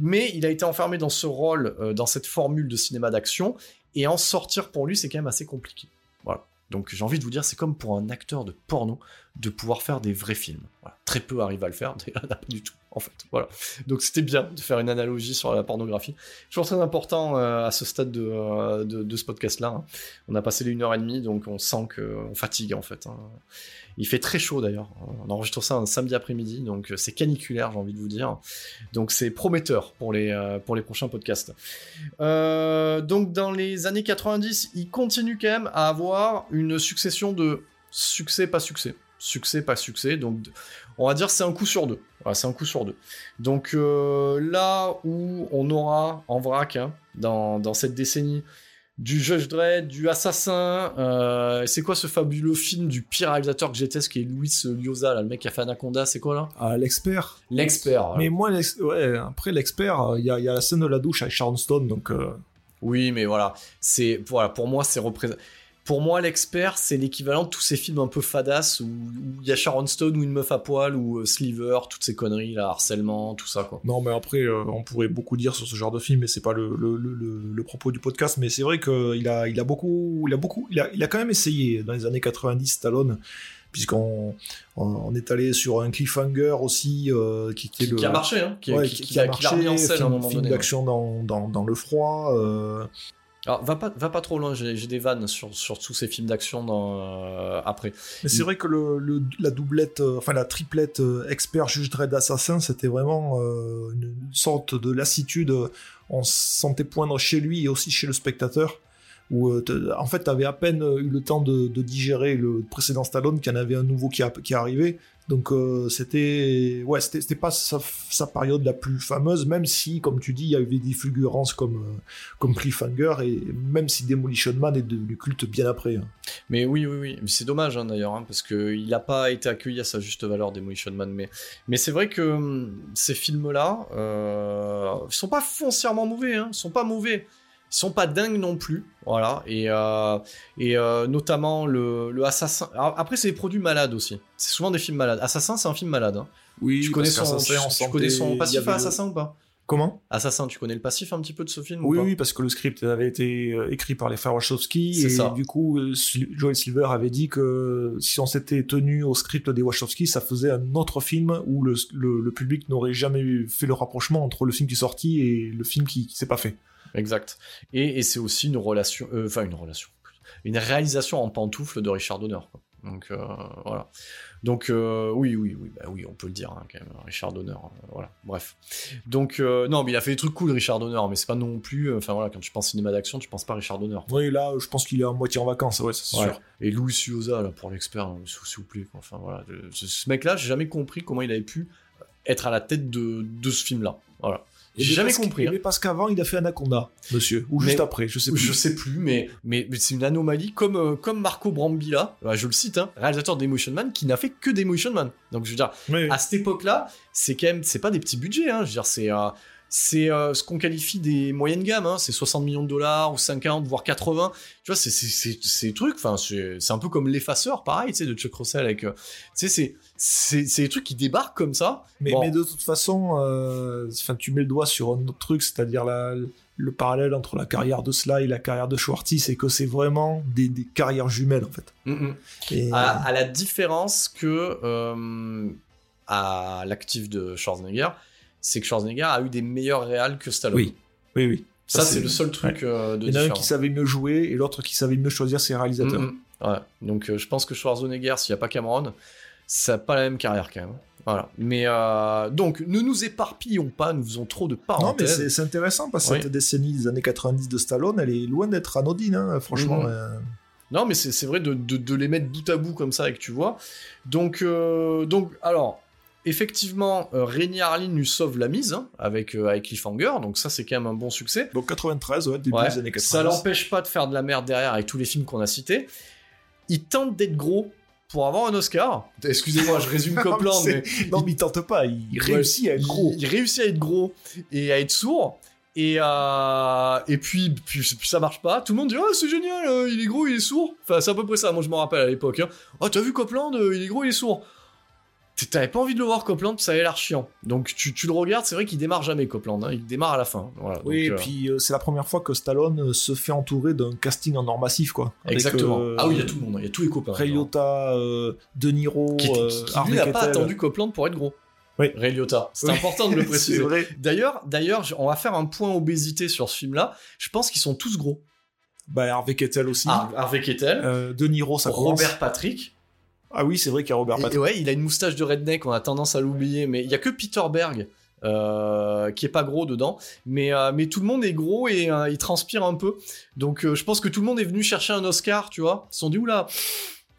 Mais il a été enfermé dans ce rôle, dans cette formule de cinéma d'action, et en sortir pour lui, c'est quand même assez compliqué. Voilà. Donc j'ai envie de vous dire, c'est comme pour un acteur de porno de pouvoir faire des vrais films. Très peu arrivent à le faire, d'ailleurs, pas du tout, en fait. Voilà. Donc c'était bien de faire une analogie sur la pornographie. Toujours très important euh, à ce stade de, euh, ce podcast-là. Hein. On a passé les 1 heure et demie, donc on sent qu'on fatigue, en fait. Hein. Il fait très chaud d'ailleurs. On enregistre ça un samedi après-midi, donc c'est caniculaire, j'ai envie de vous dire. Donc c'est prometteur pour les, euh, pour les prochains podcasts. donc dans les années 90, il continue quand même à avoir une succession de succès, pas succès succès, pas succès. Donc, on va dire c'est un coup sur deux. C'est un coup sur deux. Donc euh, là où on aura en vrac hein, dans, cette décennie du Judge Dredd, du Assassin, euh, c'est quoi ce fabuleux film du pire réalisateur que j'étais, ce qui est Luis Liosa, là, le mec qui a fait Anaconda, c'est quoi là? Ah, l'expert. L'expert. Mais moi, ouais, après l'expert, il y, a la scène de la douche avec Sharon Stone, donc. Euh, oui, mais voilà, c'est voilà, pour moi, c'est représenté pour moi, l'expert, c'est l'équivalent de tous ces films un peu fadas où il y a Sharon Stone ou une meuf à poil ou euh, Sliver, toutes ces conneries là, harcèlement, tout ça quoi. Non, mais après, euh, on pourrait beaucoup dire sur ce genre de film, mais c'est pas le, le, le, propos du podcast. Mais c'est vrai qu'il a, il a beaucoup, il a beaucoup, il a, il a quand même essayé dans les années 90 Stallone puisqu'on on, est allé sur un cliffhanger aussi euh, qui, qui, qui, a marché, hein, qui, qui, a, marché, remis en scène film, à un moment film d'action dans, dans, dans, le froid. Euh, alors, va pas, va pas trop loin, j'ai des vannes sur, sur tous ces films d'action euh, après. Mais c'est vrai que le, la doublette, euh, enfin la triplette euh, expert, juge, dread, assassin, c'était vraiment une sorte de lassitude. On sentait poindre chez lui et aussi chez le spectateur. Où, en fait, tu avais à peine eu le temps de, de, digérer le précédent Stallone, qu'il y en avait un nouveau qui, a, qui arrivait. Donc euh, c'était ouais c'était pas sa, période la plus fameuse même si comme tu dis il y avait des fulgurances comme euh, comme Cliffhanger et même si Demolition Man est devenu culte bien après. Hein. Mais oui oui oui c'est dommage hein, d'ailleurs hein, parce que il n'a pas été accueilli à sa juste valeur Demolition Man mais mais c'est vrai que hum, ces films là euh, sont pas foncièrement mauvais hein, ils sont pas mauvais sont pas dingues non plus, voilà. Et, euh, et euh, notamment le, le Assassin. après, c'est des produits malades aussi. C'est souvent des films malades. Assassin, c'est un film malade. Hein. Oui, tu connais, son, tu, connais son passif à Assassin ou pas? Comment? Assassin, tu connais le passif un petit peu de ce film Oui, ou pas? oui, parce que le script avait été euh, écrit par les frères Wachowski et ça. du coup, Joel Silver avait dit que si on s'était tenu au script des Wachowski, ça faisait un autre film où le, le, public n'aurait jamais fait le rapprochement entre le film qui est sorti et le film qui, qui s'est pas fait. Exact. Et, c'est aussi une relation, euh, enfin une relation, une réalisation en pantoufle de Richard Donner. Donc euh, voilà. Donc euh, oui, oui, oui, bah oui, on peut le dire hein, quand même, Richard Donner. voilà. Bref. Donc non, mais il a fait des trucs cool, Richard Donner, mais c'est pas non plus. Enfin voilà, quand tu penses cinéma d'action, tu penses pas Richard Donner. Oui, là, je pense qu'il est en moitié en vacances, ouais, c'est sûr. Et Louis Suosa, là, pour l'expert, hein, s'il vous plaît. Enfin voilà, ce mec-là, j'ai jamais compris comment il avait pu être à la tête de, de ce film-là. Voilà. J'ai jamais compris. Hein. Mais parce qu'avant, il a fait Anaconda, monsieur. Ou juste après, je sais plus. Je sais plus, mais, mais, c'est une anomalie comme, euh, comme Marco Brambilla, bah, je le cite, hein, réalisateur d'Emotion Man, qui n'a fait que d'Emotion Man. Donc, je veux dire, à cette époque-là, c'est quand même, c'est pas des petits budgets, hein. Je veux dire, c'est, euh, c'est euh, ce qu'on qualifie des moyennes gammes, hein. c'est 60 millions de dollars ou 50 voire 80. Tu vois, c'est trucs, enfin c'est un peu comme l'effaceur, pareil, tu sais, de Chuck Russell avec, tu sais, c'est des trucs qui débarquent comme ça. Mais, mais de toute façon, euh, tu mets le doigt sur un autre truc, c'est-à-dire le parallèle entre la carrière de Sly et la carrière de Schwartz, c'est que c'est vraiment des, des, carrières jumelles en fait. Mm, mm. à, la différence que euh, à l'actif de Schwarzenegger, c'est que Schwarzenegger a eu des meilleurs réals que Stallone. Oui, oui, oui. Ça, c'est le seul truc euh, de Il y en a un qui savait mieux jouer et l'autre qui savait mieux choisir ses réalisateurs. Mm, ouais. Donc je pense que Schwarzenegger, s'il n'y a pas Cameron, ça n'a pas la même carrière quand même. Voilà. Mais euh, donc, ne nous éparpillons pas, nous faisons trop de parenthèses. Non, mais c'est intéressant parce que cette décennie des années 90 de Stallone, elle est loin d'être anodine, hein, franchement. Mhm. Euh. Non, mais c'est vrai de, de, les mettre bout à bout comme ça et que tu vois. Donc, euh, donc alors, effectivement, euh, Harlin lui sauve la mise hein, avec, avec Cliffhanger, donc ça c'est quand même un bon succès. Donc 93, ouais, début des années 90. Ça l'empêche pas de faire de la merde derrière avec tous les films qu'on a cités. Il tente d'être gros, pour avoir un Oscar. Excusez-moi, je résume Copland, mais non, mais il tente pas. Il réussit à être gros. Il, réussit à être gros et à être sourd. Et, euh, et puis, puis, ça marche pas. Tout le monde dit oh, c'est génial, euh, il est gros, il est sourd. Enfin, c'est à peu près ça. Moi, je m'en rappelle à l'époque. Hein. Oh, t'as vu Copland euh, Il est gros, il est sourd. T'avais pas envie de le voir Copland, ça avait l'air chiant. Donc tu, tu le regardes, c'est vrai qu'il démarre jamais Copland, hein, il démarre à la fin. Voilà, Oui, et donc, euh, puis euh, c'est la première fois que Stallone euh, se fait entourer d'un casting en or massif, quoi. Avec, Exactement. euh, ah oui, il y a tout le monde, il y a tous les copains. Ray. Liotta, euh, De Niro, Qui, qui- qui, lui, Harvey n'a pas attendu Copland pour être gros. Oui. Ray Liotta. C'est Oui. important de le préciser. D'ailleurs, d'ailleurs, on va faire un point obésité sur ce film-là. Je pense qu'ils sont tous gros. Bah, Harvey Keitel aussi. Har- Harvey Keitel, Euh, de Niro, ça commence. Robert Patrick. Ah oui, c'est vrai qu'il y a Robert Patrick. ouais, il a une moustache de redneck, on a tendance à l'oublier, mais il y a que Peter Berg euh, qui est pas gros dedans, mais, euh, mais tout le monde est gros et euh, il transpire un peu. Donc je pense que tout le monde est venu chercher un Oscar, tu vois. Ils se sont dit, oula,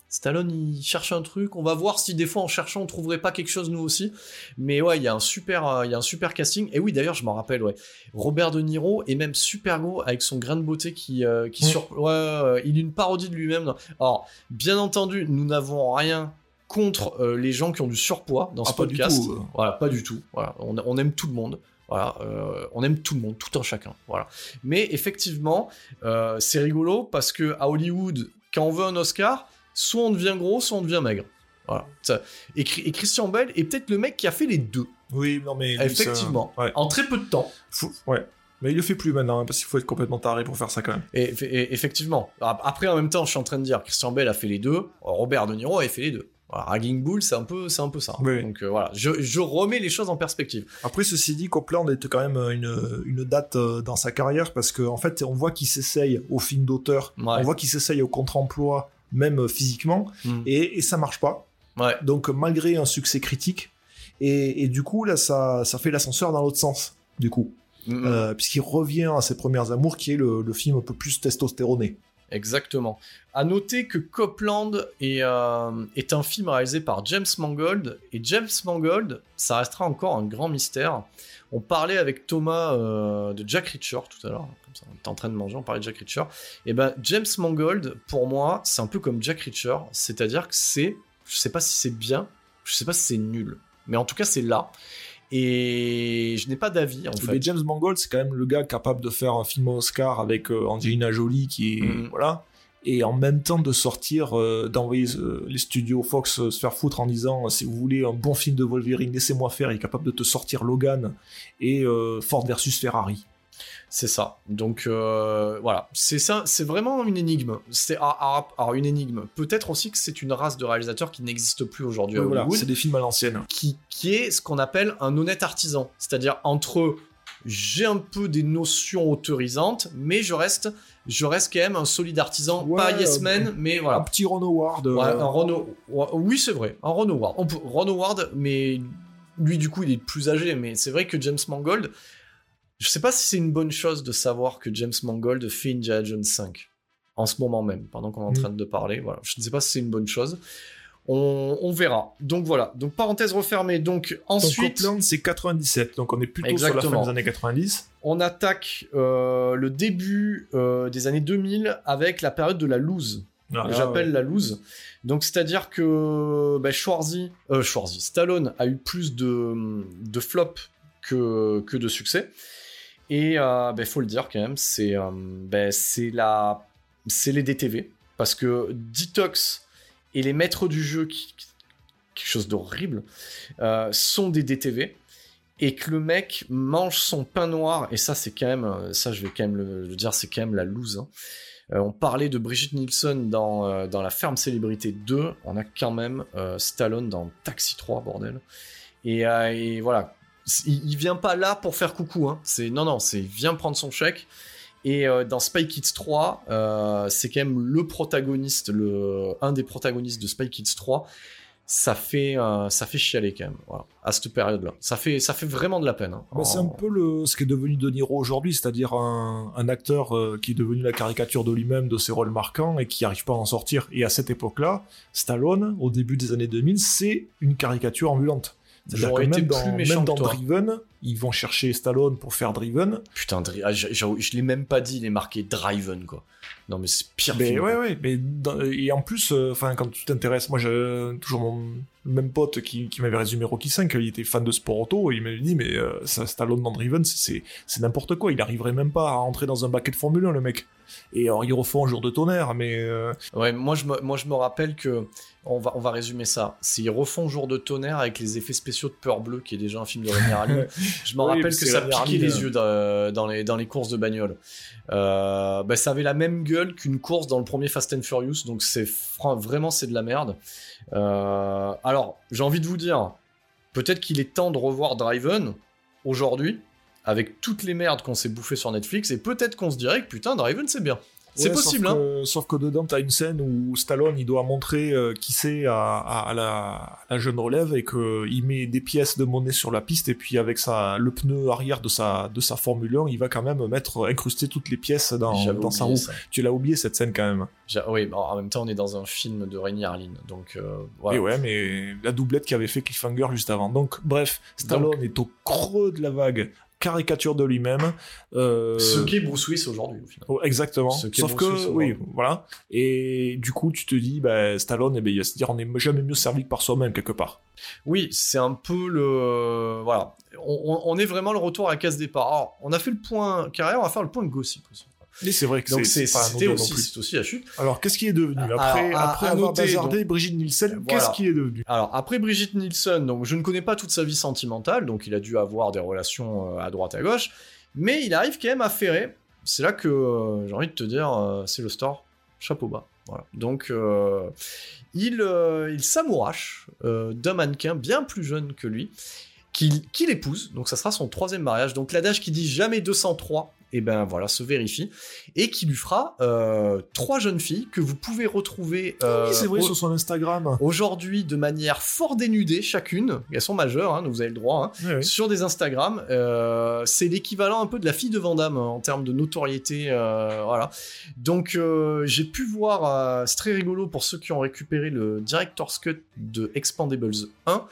Stallone il cherche un truc, on va voir si des fois en cherchant on trouverait pas quelque chose nous aussi. Mais ouais, il y a un super, euh, il y a un super casting. Et oui, d'ailleurs, je m'en rappelle, ouais. Robert De Niro est même super gros avec son grain de beauté qui, euh, qui Mm. sur, ouais, il est une parodie de lui-même. Alors, bien entendu, nous n'avons rien contre euh, les gens qui ont du surpoids dans ce Ah, du podcast. tout, euh. Voilà, pas du tout. Voilà, on, on aime tout le monde. Voilà, euh, on aime tout le monde, tout un chacun. Voilà. Mais effectivement, euh, c'est rigolo parce que à Hollywood, quand on veut un Oscar, soit on devient gros, soit on devient maigre. Voilà. Ça- Et, et Christian Bell est peut-être le mec qui a fait les deux, Oui, non mais lui, effectivement, ça- ouais. en très peu de temps. Ouais. Mais il le fait plus maintenant hein, parce qu'il faut être complètement taré pour faire ça quand même. Et, et- effectivement. Après, en même temps, je suis en train de dire, Christian Bell a fait les deux, Robert De Niro a fait les deux. Voilà, Ragging Bull, c'est un peu, c'est un peu ça. Oui. Donc euh, voilà, je, je remets les choses en perspective. Après, ceci dit, Copland est quand même une, une date euh, dans sa carrière parce qu'en en fait, on voit qu'il s'essaye au film d'auteur, Ouais. on voit qu'il s'essaye au contre-emploi, même physiquement, Mm. et, et ça marche pas. Ouais. Donc, malgré un succès critique, et, et du coup, là, ça, ça fait l'ascenseur dans l'autre sens, du coup, Mm, mm. Euh, puisqu'il revient à ses premières amours, qui est le, le film un peu plus testostéroné. Exactement. À noter que Copland est, euh, est un film réalisé par James Mangold, et James Mangold, ça restera encore un grand mystère. On parlait avec Thomas euh, de Jack Reacher tout à l'heure, comme ça, on était en train de manger, on parlait de Jack Reacher. Et ben James Mangold, pour moi, c'est un peu comme Jack Reacher, c'est-à-dire que c'est, je sais pas si c'est bien, je sais pas si c'est nul, mais en tout cas c'est là. Et je n'ai pas d'avis en fait. Mais James Mangold, c'est quand même le gars capable de faire un film Oscar avec euh, Angelina Jolie, qui est. Mhm. Voilà. Et en même temps de sortir, euh, d'envoyer euh, les studios Fox euh, se faire foutre en disant si vous voulez un bon film de Wolverine, laissez-moi faire. Il est capable de te sortir Logan et Ford versus Ferrari. C'est ça. Donc euh, voilà, c'est ça, c'est vraiment une énigme. C'est ah, alors une énigme. Peut-être aussi que c'est une race de réalisateurs qui n'existe plus aujourd'hui à voilà, c'est des films à l'ancienne. qui, qui est ce qu'on appelle un honnête artisan. C'est-à-dire entre j'ai un peu des notions autorisantes, mais je reste, je reste quand même un solide artisan, Ouais, pas yes euh, man, mais Un voilà. petit Ron Howard. euh, Ouais, un Ron- oui, c'est vrai, un Ron Howard. Ron Howard, mais lui, du coup, il est plus âgé, mais c'est vrai que James Mangold, je sais pas si c'est une bonne chose de savoir que James Mangold fait Indiana Jones 5 en ce moment même, pendant qu'on est en Mm. train de parler. Voilà, je ne sais pas si c'est une bonne chose. On, on verra. Donc voilà. Donc parenthèse refermée. Donc ensuite, c'est 97, donc on est plutôt sur la Exactement. fin des années 90. on attaque euh, le début euh, des années 2000 avec la période de la loose. Ah, que j'appelle la loose. Donc c'est-à-dire que bah, Schwarzy, euh, Schwarzy, Stallone a eu plus de, de flops que, que de succès. Et il faut le dire quand même, c'est euh, c'est la les DTV parce que Detox et les maîtres du jeu qui, quelque chose d'horrible euh, sont des DTV et que le mec mange son pain noir et ça c'est quand même euh, ça je vais quand même le, dire c'est quand même la loose hein. Euh, on parlait de Brigitte Nielsen dans, euh, dans La Ferme Célébrité 2. On a quand même euh, Stallone dans Taxi 3, bordel. Et, euh, et voilà. Il, il vient pas là pour faire coucou. Hein. C'est, non, non, c'est il vient prendre son chèque. Et euh, dans Spy Kids 3, euh, c'est quand même le protagoniste, le, un des protagonistes de Spy Kids 3. Ça fait, euh, ça fait chialer quand même, voilà, à cette période-là. Ça fait, ça fait vraiment de la peine. hein. Bah, c'est un peu le, ce qui est devenu De Niro aujourd'hui, c'est-à-dire un, un acteur qui est devenu la caricature de lui-même, de ses rôles marquants, et qui n'arrive pas à en sortir. Et à cette époque-là, Stallone, au début des années 2000, c'est une caricature ambulante. C'est-à-dire que même plus dans, méchant même dans. Driven, ils vont chercher Stallone pour faire Driven. Putain, ah, j'ai- j'ai- je l'ai même pas dit, il est marqué Driven, quoi. Non, mais c'est pire Mais film. ouais, quoi. ouais, mais dans- et en plus, euh, enfin, quand tu t'intéresses, moi j'ai toujours mon même pote qui, qui m'avait résumé Rocky 5, il était fan de sport auto, et il m'avait dit, mais euh, ça, Stallone dans Driven, c'est n'importe quoi, il arriverait même pas à rentrer dans un baquet de Formule 1, le mec. Et alors, ils refont un jour de tonnerre, mais euh, Ouais, moi je me, moi je me rappelle que on va, on va résumer ça. C'est ils refont Jour de tonnerre avec les effets spéciaux de Peur Bleue, qui est déjà un film de Rémi Harlin. Je me Oui, rappelle que ça piquait les euh, yeux dans, les, dans les courses de bagnole. Euh, bah, ça avait la même gueule qu'une course dans le premier Fast and Furious, donc c'est vraiment c'est de la merde. Euh, alors, j'ai envie de vous dire, peut-être qu'il est temps de revoir Driven aujourd'hui, avec toutes les merdes qu'on s'est bouffées sur Netflix, et peut-être qu'on se dirait que putain, Driven c'est bien. C'est ouais, possible, sauf hein. que, sauf que dedans, t'as une scène où Stallone, il doit montrer euh, qui c'est à, à, à la, à la jeune relève et qu'il met des pièces de monnaie sur la piste et puis avec sa, le pneu arrière de sa, de sa Formule 1, il va quand même mettre, incruster toutes les pièces dans, dans sa roue. ça. Tu l'as oublié cette scène quand même. Oui, en même temps, on est dans un film de Rémi Harlin, donc euh, voilà. Et ouais, mais la doublette qui avait fait Cliffhanger juste avant. Donc, bref, Stallone est au creux de la vague, caricature de lui-même. Euh, Ce qu'est Bruce Willis aujourd'hui, au final. oh, exactement. Ce Sauf Bruce que, oui, voilà. Et du coup, tu te dis, bah, Stallone, eh ben, il va se dire, on n'est jamais mieux servi que par soi-même, quelque part. Oui, c'est un peu le. Voilà. On, on- on est vraiment le retour à la case départ. Alors, on a fait le point carrière, on va faire le point gossip aussi. Et c'est vrai que c'est c'était aussi, c'est aussi la chute. Alors, qu'est-ce qui est devenu Alors, Après, à- après à avoir noter, bazardé donc- Brigitte Nielsen, Voilà. qu'est-ce qui est devenu? Alors, après Brigitte Nielsen, donc je ne connais pas toute sa vie sentimentale, donc il a dû avoir des relations euh, à droite à gauche, mais il arrive quand même à ferrer. C'est là que euh, j'ai envie de te dire, euh, c'est le store, chapeau bas. Voilà. Donc, euh, il, euh, il s'amourache euh, d'un mannequin bien plus jeune que lui, qu'il qu'il épouse, donc ça sera son troisième mariage. Donc l'adage qui dit jamais 203, et ben voilà, se vérifie, et qui lui fera euh, trois jeunes filles que vous pouvez retrouver. euh, Oui, c'est vrai, au- sur son Instagram. aujourd'hui de manière fort dénudée chacune, elles sont majeures, hein, donc vous avez le droit, hein, sur des Instagram. euh, c'est l'équivalent un peu de la fille de Vandame en termes de notoriété, euh, voilà. Donc euh, j'ai pu voir, euh, c'est très rigolo pour ceux qui ont récupéré le Director's Cut de Expandables 1.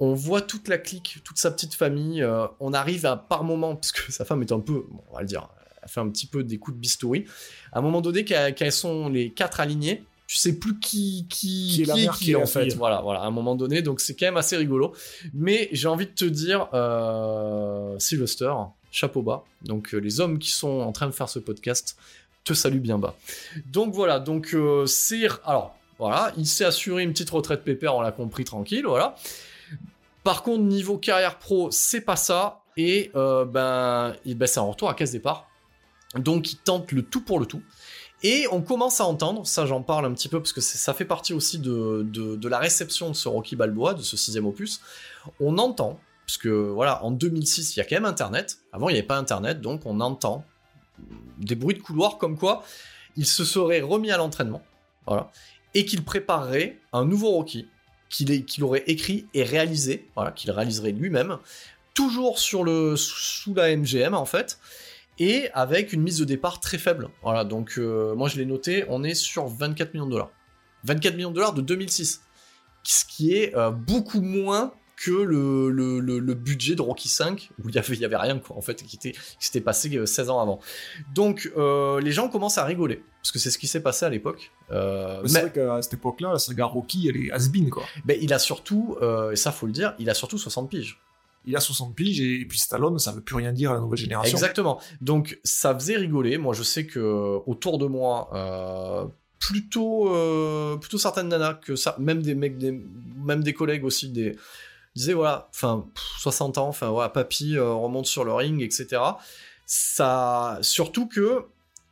On voit toute la clique, toute sa petite famille. euh, on arrive à par moment, parce que sa femme est un peu, bon, on va le dire, elle fait un petit peu des coups de bistouri. À un moment donné, qu'elles qu'elles sont les quatre alignées, tu sais plus qui qui, Qui est la mère, qui est en fait. Voilà, voilà. À un moment donné, donc c'est quand même assez rigolo. Mais j'ai envie de te dire, euh, Sylvester, chapeau bas. Donc euh, les hommes qui sont en train de faire ce podcast te saluent bien bas. Donc voilà, donc euh, c'est alors voilà, il s'est assuré une petite retraite pépère, on l'a compris tranquille, voilà. Par contre, niveau carrière pro, c'est pas ça. Et euh, ben, ben c'est un retour à case départ. Donc il tente le tout pour le tout. Et on commence à entendre, ça j'en parle un petit peu parce que ça fait partie aussi de la réception de ce Rocky Balboa, de ce sixième opus. On entend, parce que voilà, en 2006, il y a quand même Internet. Avant, il n'y avait pas Internet, donc on entend des bruits de couloir comme quoi il se serait remis à l'entraînement, voilà, et qu'il préparerait un nouveau Rocky qu'il aurait écrit et réalisé, voilà, qu'il réaliserait lui-même, toujours sur sous la MGM en fait, et avec une mise de départ très faible. Voilà, donc euh, moi je l'ai noté, on est sur 24 millions de dollars. 24 millions de dollars de 2006, ce qui est euh, beaucoup moins que le, le, le- le budget de Rocky 5 où il y avait, il y avait rien quoi en fait qui était qui s'était passé euh, 16 ans avant. Donc euh, les gens commencent à rigoler parce que c'est ce qui s'est passé à l'époque. Euh, C'est mais- vrai qu'à cette époque-là, la saga Rocky, elle est has-been, quoi. mais il a surtout, euh, et ça faut le dire, il a surtout 60 piges. Il a 60 piges et, puis Stallone, ça veut plus rien dire à la nouvelle génération. Exactement. Donc ça faisait rigoler. Moi je sais que autour de moi, euh, plutôt, euh, plutôt certaines nanas que ça, même des mecs, des, même des collègues aussi, des disaient voilà, enfin pff, 60 ans, enfin voilà, papy euh, remonte sur le ring, etc. Ça, surtout que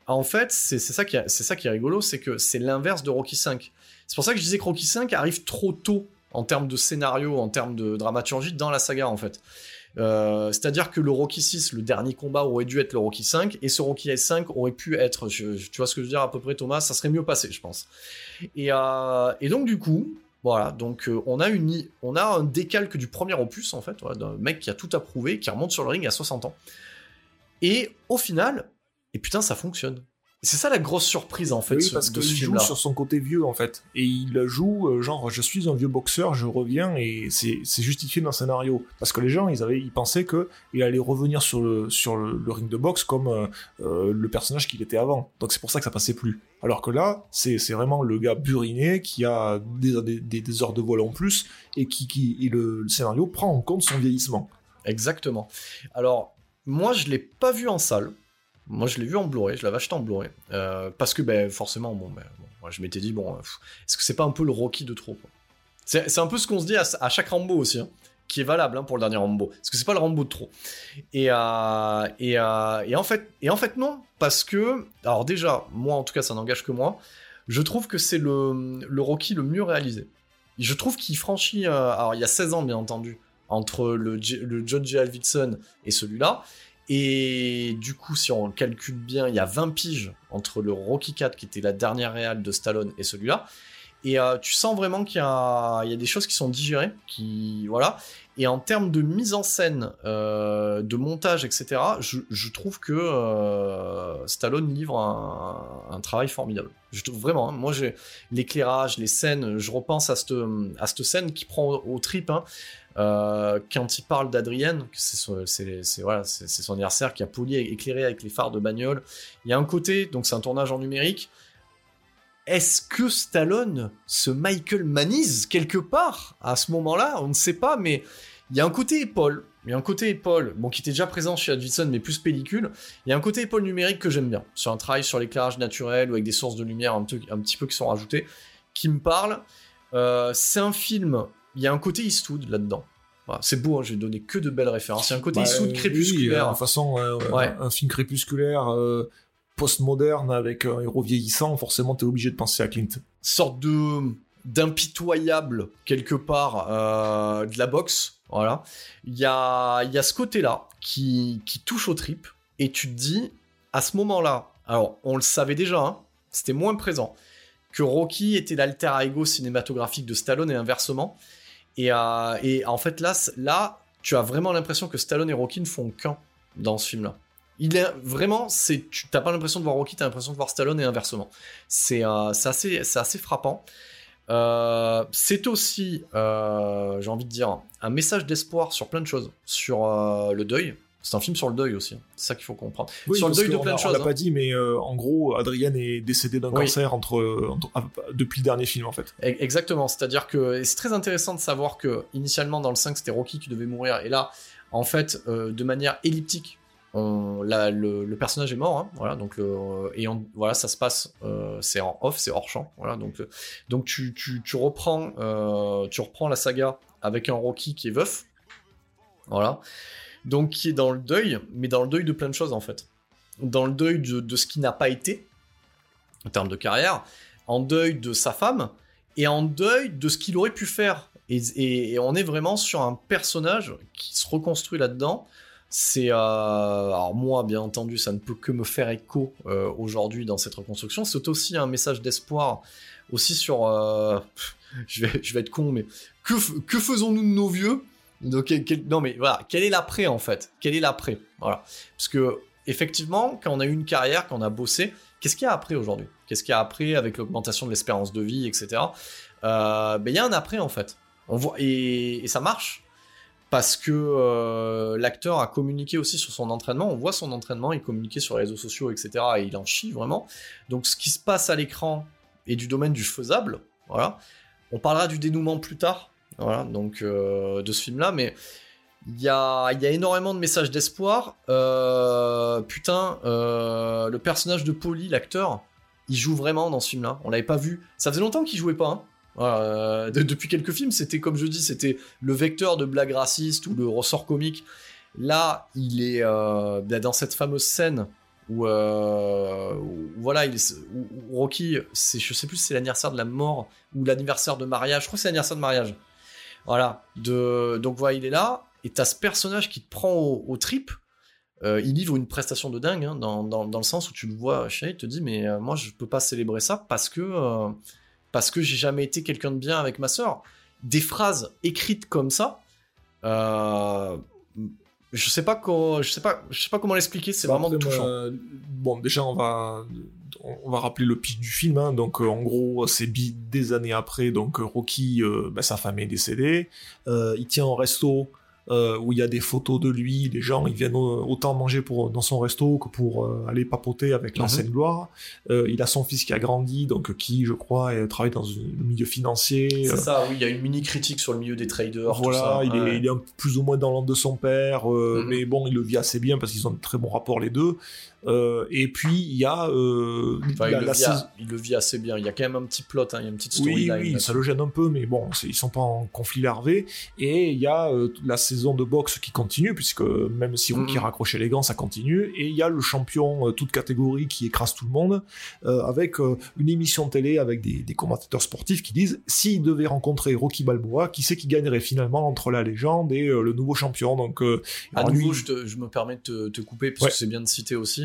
en fait, c'est ça qui est- ça qui est rigolo, c'est que c'est l'inverse de Rocky 5. C'est pour ça que je disais que Rocky 5 arrive trop tôt en termes de scénario, en termes de dramaturgie dans la saga en fait. Euh, C'est-à-dire que le Rocky 6, le dernier combat, aurait dû être le Rocky 5, et ce Rocky 5 aurait pu être, je- tu vois ce que je veux dire à peu près Thomas, ça serait mieux passé, je pense. Et, euh, et donc du coup, voilà, donc euh, on a une, on a un décalque du premier opus en fait, d'un mec qui a tout approuvé, qui remonte sur le ring à 60 ans. Et au final, et putain, ça fonctionne. C'est ça la grosse surprise en fait. Oui, ce- parce de qu'il ce joue film-là. sur son côté vieux en fait. Et il joue euh, genre je suis un vieux boxeur, je reviens et c'est c'est justifié dans le scénario. Parce que les gens ils avaient ils pensaient que il allait revenir sur le sur le, le ring de boxe comme euh, euh, le personnage qu'il était avant. Donc c'est pour ça que ça passait plus. Alors que là c'est c'est vraiment le gars buriné qui a des, des, des- des heures de vol en plus et qui qui et le, le scénario prend en compte son vieillissement. Exactement. Alors, moi, je l'ai pas vu en salle. Moi, je l'ai vu en Blu-ray. Je l'avais acheté en Blu-ray. Euh, parce que, ben, forcément, bon, ben, moi, je m'étais dit, bon, euh, est-ce que c'est pas un peu le Rocky de trop C'est un peu ce qu'on se dit à, chaque Rambo aussi, hein, qui est valable hein, pour le dernier Rambo. Est-ce que c'est pas le Rambo de trop? Et, euh, et, et, en fait, et en fait, non. Parce que, alors déjà, moi, en tout cas, ça n'engage que moi. Je trouve que c'est le, le Rocky le mieux réalisé. Je trouve qu'il franchit. alors, il y a 16 ans, bien entendu, entre le, le John J. Alvidson et celui-là. Et du coup, si on calcule bien, il y a 20 piges entre le Rocky 4, qui était la dernière réale de Stallone, et celui-là. Et euh, tu sens vraiment qu'il y a des choses qui sont digérées, qui voilà. Et en termes de mise en scène, euh, de montage, etc., je, trouve que euh, Stallone livre un, travail formidable. Je trouve vraiment. hein. moi, j'ai l'éclairage, les scènes. Je repense à cette scène qui prend au, trip. hein, euh, quand il parle d'Adrienne, c'est son, son anniversaire qui a poli éclairé avec les phares de bagnole. Il y a un côté, donc c'est un tournage en numérique. Est-ce que Stallone se Michael Manise quelque part à ce moment-là? On ne sait pas, mais il y a un côté épaule. Il y a un côté épaule, bon, qui était déjà présent chez Hudson, mais plus pellicule. Il y a un côté épaule numérique que j'aime bien, sur un travail sur l'éclairage naturel ou avec des sources de lumière un, peu- un petit peu qui sont rajoutées, qui me parle. Euh, c'est un film, il y a un côté Eastwood là-dedans. Voilà, c'est beau, hein, j'ai donné que de belles références. Il y a un côté Bah, Eastwood crépusculaire. euh, de toute façon, Ouais. un, un film crépusculaire, euh, postmoderne, avec un héros vieillissant, forcément, t'es obligé de penser à Clint. sorte de d'impitoyable quelque part euh, de la boxe. Voilà. Il y a, y a ce côté-là qui, qui touche aux tripes. Et tu te dis, à ce moment-là, alors on le savait déjà, hein, c'était moins présent, que Rocky était l'alter ego cinématographique de Stallone et inversement. Et, euh, et en fait, là, là, tu as vraiment l'impression que Stallone et Rocky ne font qu'un dans ce film-là. Il est vraiment, c'est, tu t'as pas l'impression de voir Rocky, t'as l'impression de voir Stallone et inversement. C'est euh, assez, frappant. Euh, c'est aussi, euh, j'ai envie de dire, un message d'espoir sur plein de choses. Sur le deuil. C'est un film sur le deuil aussi. hein. C'est ça qu'il faut comprendre. Oui, sur le deuil de plein a- de On choses. l'a hein. pas dit, mais en gros, Adrienne est décédée d'un Oui. cancer entre, entre- ah, depuis le dernier film, en fait. E- Exactement, c'est-à-dire que c'est très intéressant de savoir que initialement dans le 5 c'était Rocky qui devait mourir et là en fait de manière elliptique on, le, personnage est mort, hein, voilà donc le, et on- voilà ça se passe euh, c'est off c'est hors champ voilà donc euh, donc tu, reprends euh, tu reprends la saga avec un Rocky qui est veuf voilà donc qui est dans le deuil mais dans le deuil de plein de choses en fait dans le deuil de, ce qui n'a pas été en termes de carrière en deuil de sa femme et en deuil de ce qu'il aurait pu faire. Et on est vraiment sur un personnage qui se reconstruit là-dedans. C'est euh, alors moi, bien entendu, ça ne peut que me faire écho euh, aujourd'hui dans cette reconstruction. C'est aussi un message d'espoir aussi sur. euh, je vais, être con, mais que, faisons-nous de nos vieux? Non, mais voilà, quel est l'après en fait? Quel est l'après? Voilà, parce que effectivement, quand on a eu une carrière, quand on a bossé, qu'est-ce qu'il y a après aujourd'hui? Qu'est-ce qu'il y a après avec l'augmentation de l'espérance de vie, etc. Ben, il y a un après en fait. On voit et ça marche parce que euh, l'acteur a communiqué aussi sur son entraînement. On voit son entraînement, il communiquait sur les réseaux sociaux, etc. Et il en chie vraiment. Donc ce qui se passe à l'écran est du domaine du faisable. Voilà. On parlera du dénouement plus tard. Voilà. Donc euh, de ce film-là, mais il y a, il y a énormément de messages d'espoir. Euh, putain, le personnage de Polly, l'acteur, il joue vraiment dans ce film-là. On l'avait pas vu. Ça faisait longtemps qu'il jouait pas. hein. Euh, de- depuis quelques films, c'était comme je dis, c'était le vecteur de blagues racistes ou le ressort comique. Là, il est euh, dans cette fameuse scène où, euh, voilà, Rocky, c'est, je sais plus si c'est l'anniversaire de la mort ou l'anniversaire de mariage. Je crois que c'est l'anniversaire de mariage. Voilà. Donc voilà, il est là et t'as ce personnage qui te prend au, au trip. Il livre une prestation de dingue hein, dans, dans, dans le sens où tu le vois, chérie, il te dit mais moi je peux pas célébrer ça parce que parce que j'ai jamais été quelqu'un de bien avec ma sœur. Des phrases écrites comme ça, euh, je sais pas comment, je sais pas, je sais pas comment l'expliquer. C'est vraiment Après, touchant. moi, bon, déjà, on va, on va rappeler le pitch du film. hein. Donc, euh, en gros, c'est bi- des années après. Donc, euh, Rocky, euh, bah, sa femme est décédée. Euh, il tient un resto euh, où il y a des photos de lui. Les gens, ils viennent au- autant manger pour, dans son resto que pour euh, aller papoter avec Mhm. l'ancienne gloire. Euh, il a son fils qui a grandi, donc qui, je crois, travaille dans le milieu financier. C'est Euh, ça, oui, il y a une mini critique sur le milieu des traders. tout voilà, ça. il, Ouais. est, il est un plus ou moins dans l'ordre de son père, euh, Mhm. mais bon, il le vit assez bien parce qu'ils ont de très bons rapports les deux. Euh, et puis il y a euh, Enfin, la- il, le la vit, saison- il le vit assez bien. Il y a quand même un petit plot, hein, il y a une petite Oui, storyline. oui, là-dessus. ça le gêne un peu, mais bon, ils sont pas en conflit larvé. Et il y a euh, la saison de boxe qui continue, puisque même si Rocky Mhm. raccrochait les gants, ça continue. Et il y a le champion, euh, toute catégorie, qui écrase tout le monde, euh, avec une émission télé avec des, des commentateurs sportifs qui disent s'il devait rencontrer Rocky Balboa, qui c'est qui gagnerait finalement entre la légende et le nouveau champion? Donc, euh, À nouveau, lui- je, te- je me permets de te, te couper, parce Ouais. que c'est bien de citer aussi.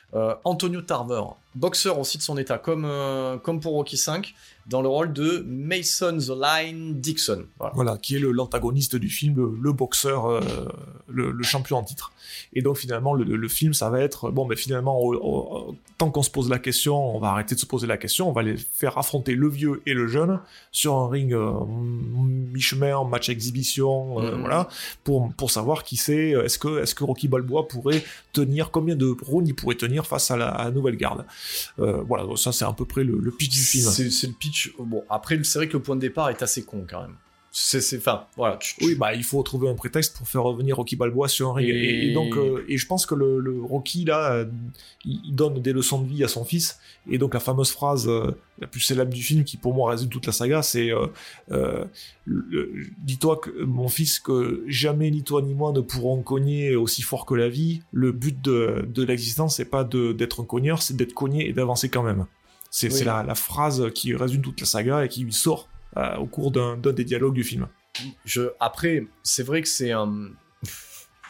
Euh, Antonio Tarver, boxeur aussi de son état, comme, euh, comme pour Rocky V, dans le rôle de Mason The Line Dixon. Voilà. Voilà, qui est l'antagoniste du film, le, le boxeur, euh, le, le champion en titre. Et donc finalement, le, le film, ça va être, bon, mais finalement, tant qu'on se pose la question, on va arrêter de se poser la question, on va les faire affronter le vieux et le jeune sur un ring mi-chemin, match exhibition, Mhm. voilà, pour, pour savoir qui c'est, est-ce que, est-ce que Rocky Balboa pourrait tenir, combien de rounds il pourrait tenir face à la, nouvelle garde. Euh, voilà, ça c'est à peu près le, le pitch du film. C'est le pitch. Bon, après, c'est vrai que le point de départ est assez con quand même. C'est, enfin, voilà. Oui, bah il faut trouver un prétexte pour faire revenir Rocky Balboa sur un ring. Et, Et- et donc, euh, et je pense que le, le Rocky là, euh, il, donne des leçons de vie à son fils. Et donc la fameuse phrase euh, la plus célèbre du film, qui pour moi résume toute la saga, c'est dis-toi que mon fils que jamais ni toi ni moi ne pourrons cogner aussi fort que la vie. Le but de, de l'existence, c'est pas d'être un cogneur, c'est d'être cogné et d'avancer quand même. C'est Oui. c'est la, la phrase qui résume toute la saga et qui lui sort euh, au cours d'un des dialogues du film. je, après, c'est vrai que c'est un.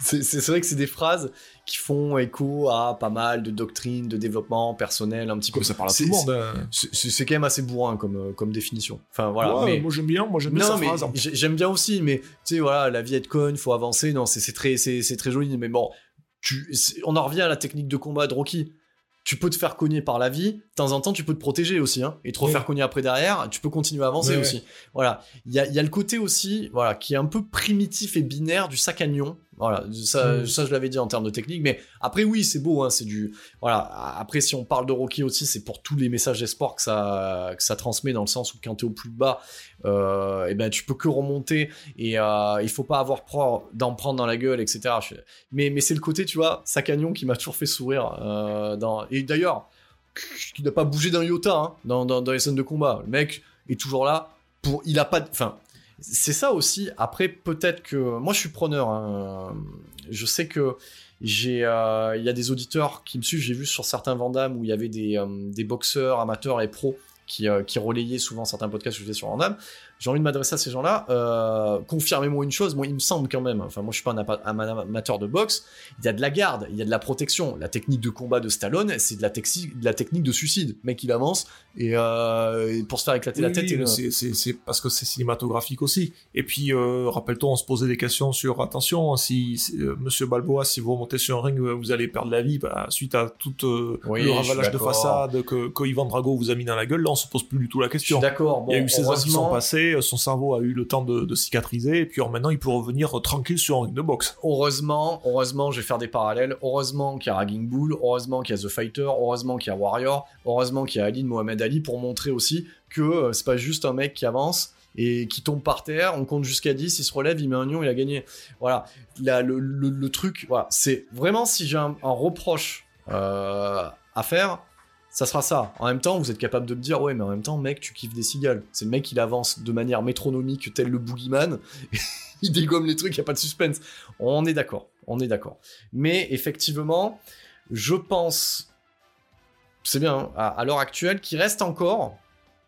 C'est, vrai que c'est des phrases qui font écho à pas mal de doctrines, de développement personnel, un petit peu. Ça parle à tout le monde. hein. C'est, quand même assez bourrin comme, euh, comme définition. Enfin voilà. Ouais, mais... Moi j'aime bien, moi j'aime bien j'ai- j'aime bien aussi, mais tu sais, voilà, la vie est conne, faut avancer. Non, c'est c'est très, c'est c'est très joli, mais bon, tu, on en revient à la technique de combat de Rocky. Tu peux te faire cogner par la vie, de temps en temps, tu peux te protéger aussi, hein, et te refaire Oui. cogner après derrière, tu peux continuer à avancer aussi. Voilà, il y a, il y a le côté aussi, voilà, qui est un peu primitif et binaire du sac à nion. Voilà, ça, Mm. ça je l'avais dit en termes de technique, mais après oui, c'est beau, hein, c'est du, voilà. Après, si on parle de Rocky aussi, c'est pour tous les messages d'espoir que ça, que ça transmet dans le sens où quand t'es au plus bas, euh, et ben tu peux que remonter et euh, il faut pas avoir peur d'en prendre dans la gueule, etc. Mais, mais c'est le côté, tu vois, Sacagnon qui m'a toujours fait sourire. euh, dans... Et d'ailleurs, qui n'a pas bougé d'un iota hein, dans, dans, dans les scènes de combat. Le mec est toujours là pour. Il a pas. de- Enfin, c'est ça aussi. Après, peut-être que. Moi, je suis preneur. hein. Je sais que. J'ai, euh, il y a des auditeurs qui me suivent. J'ai vu sur certains Vandam où il y avait des, euh, des boxeurs amateurs et pros qui, euh, qui relayaient souvent certains podcasts que je faisais sur Vandam. J'ai envie de m'adresser à ces gens-là. Euh, confirmez-moi une chose, moi il me semble quand même, enfin moi je suis pas un, amateur de boxe, il y a de la garde, il y a de la protection. La technique de combat de Stallone, c'est de la, texi- de la technique de suicide. Le mec il avance et, euh, et pour se faire éclater la tête. oui, le- c'est- parce que c'est cinématographique aussi. Et puis, euh, rappelle-toi, on se posait des questions sur attention, si, si, euh, Monsieur Balboa, si vous remontez sur un ring, vous allez perdre la vie bah, suite à tout Oui, le ravalage de façade que, que Ivan Drago vous a mis dans la gueule. Là, on se pose plus du tout la question. d'accord. Bon, Il y a eu 16 ans qui sont passés, euh, son cerveau a eu le temps de, de cicatriser, et puis maintenant il peut revenir euh, tranquille sur un ring de boxe. Heureusement, heureusement, je vais faire des parallèles. Heureusement qu'il y a Ragging Bull, heureusement qu'il y a The Fighter, heureusement qu'il y a Warrior, heureusement qu'il y a Ali Mohamed Ali pour montrer aussi que euh, c'est pas juste un mec qui avance et qui tombe par terre, on compte jusqu'à 10, il se relève, il met un lion, il a gagné. Voilà, Là, le, truc, c'est vraiment si j'ai un, reproche à faire, ça sera ça. En même temps, vous êtes capable de me dire, ouais, mais en même temps, mec, tu kiffes des cigales. C'est le mec, il avance de manière métronomique, tel le boogeyman. il dégomme les trucs, il n'y a pas de suspense. On est d'accord, on est d'accord. Mais effectivement, je pense, c'est bien, hein, à, l'heure actuelle, qu'il reste encore,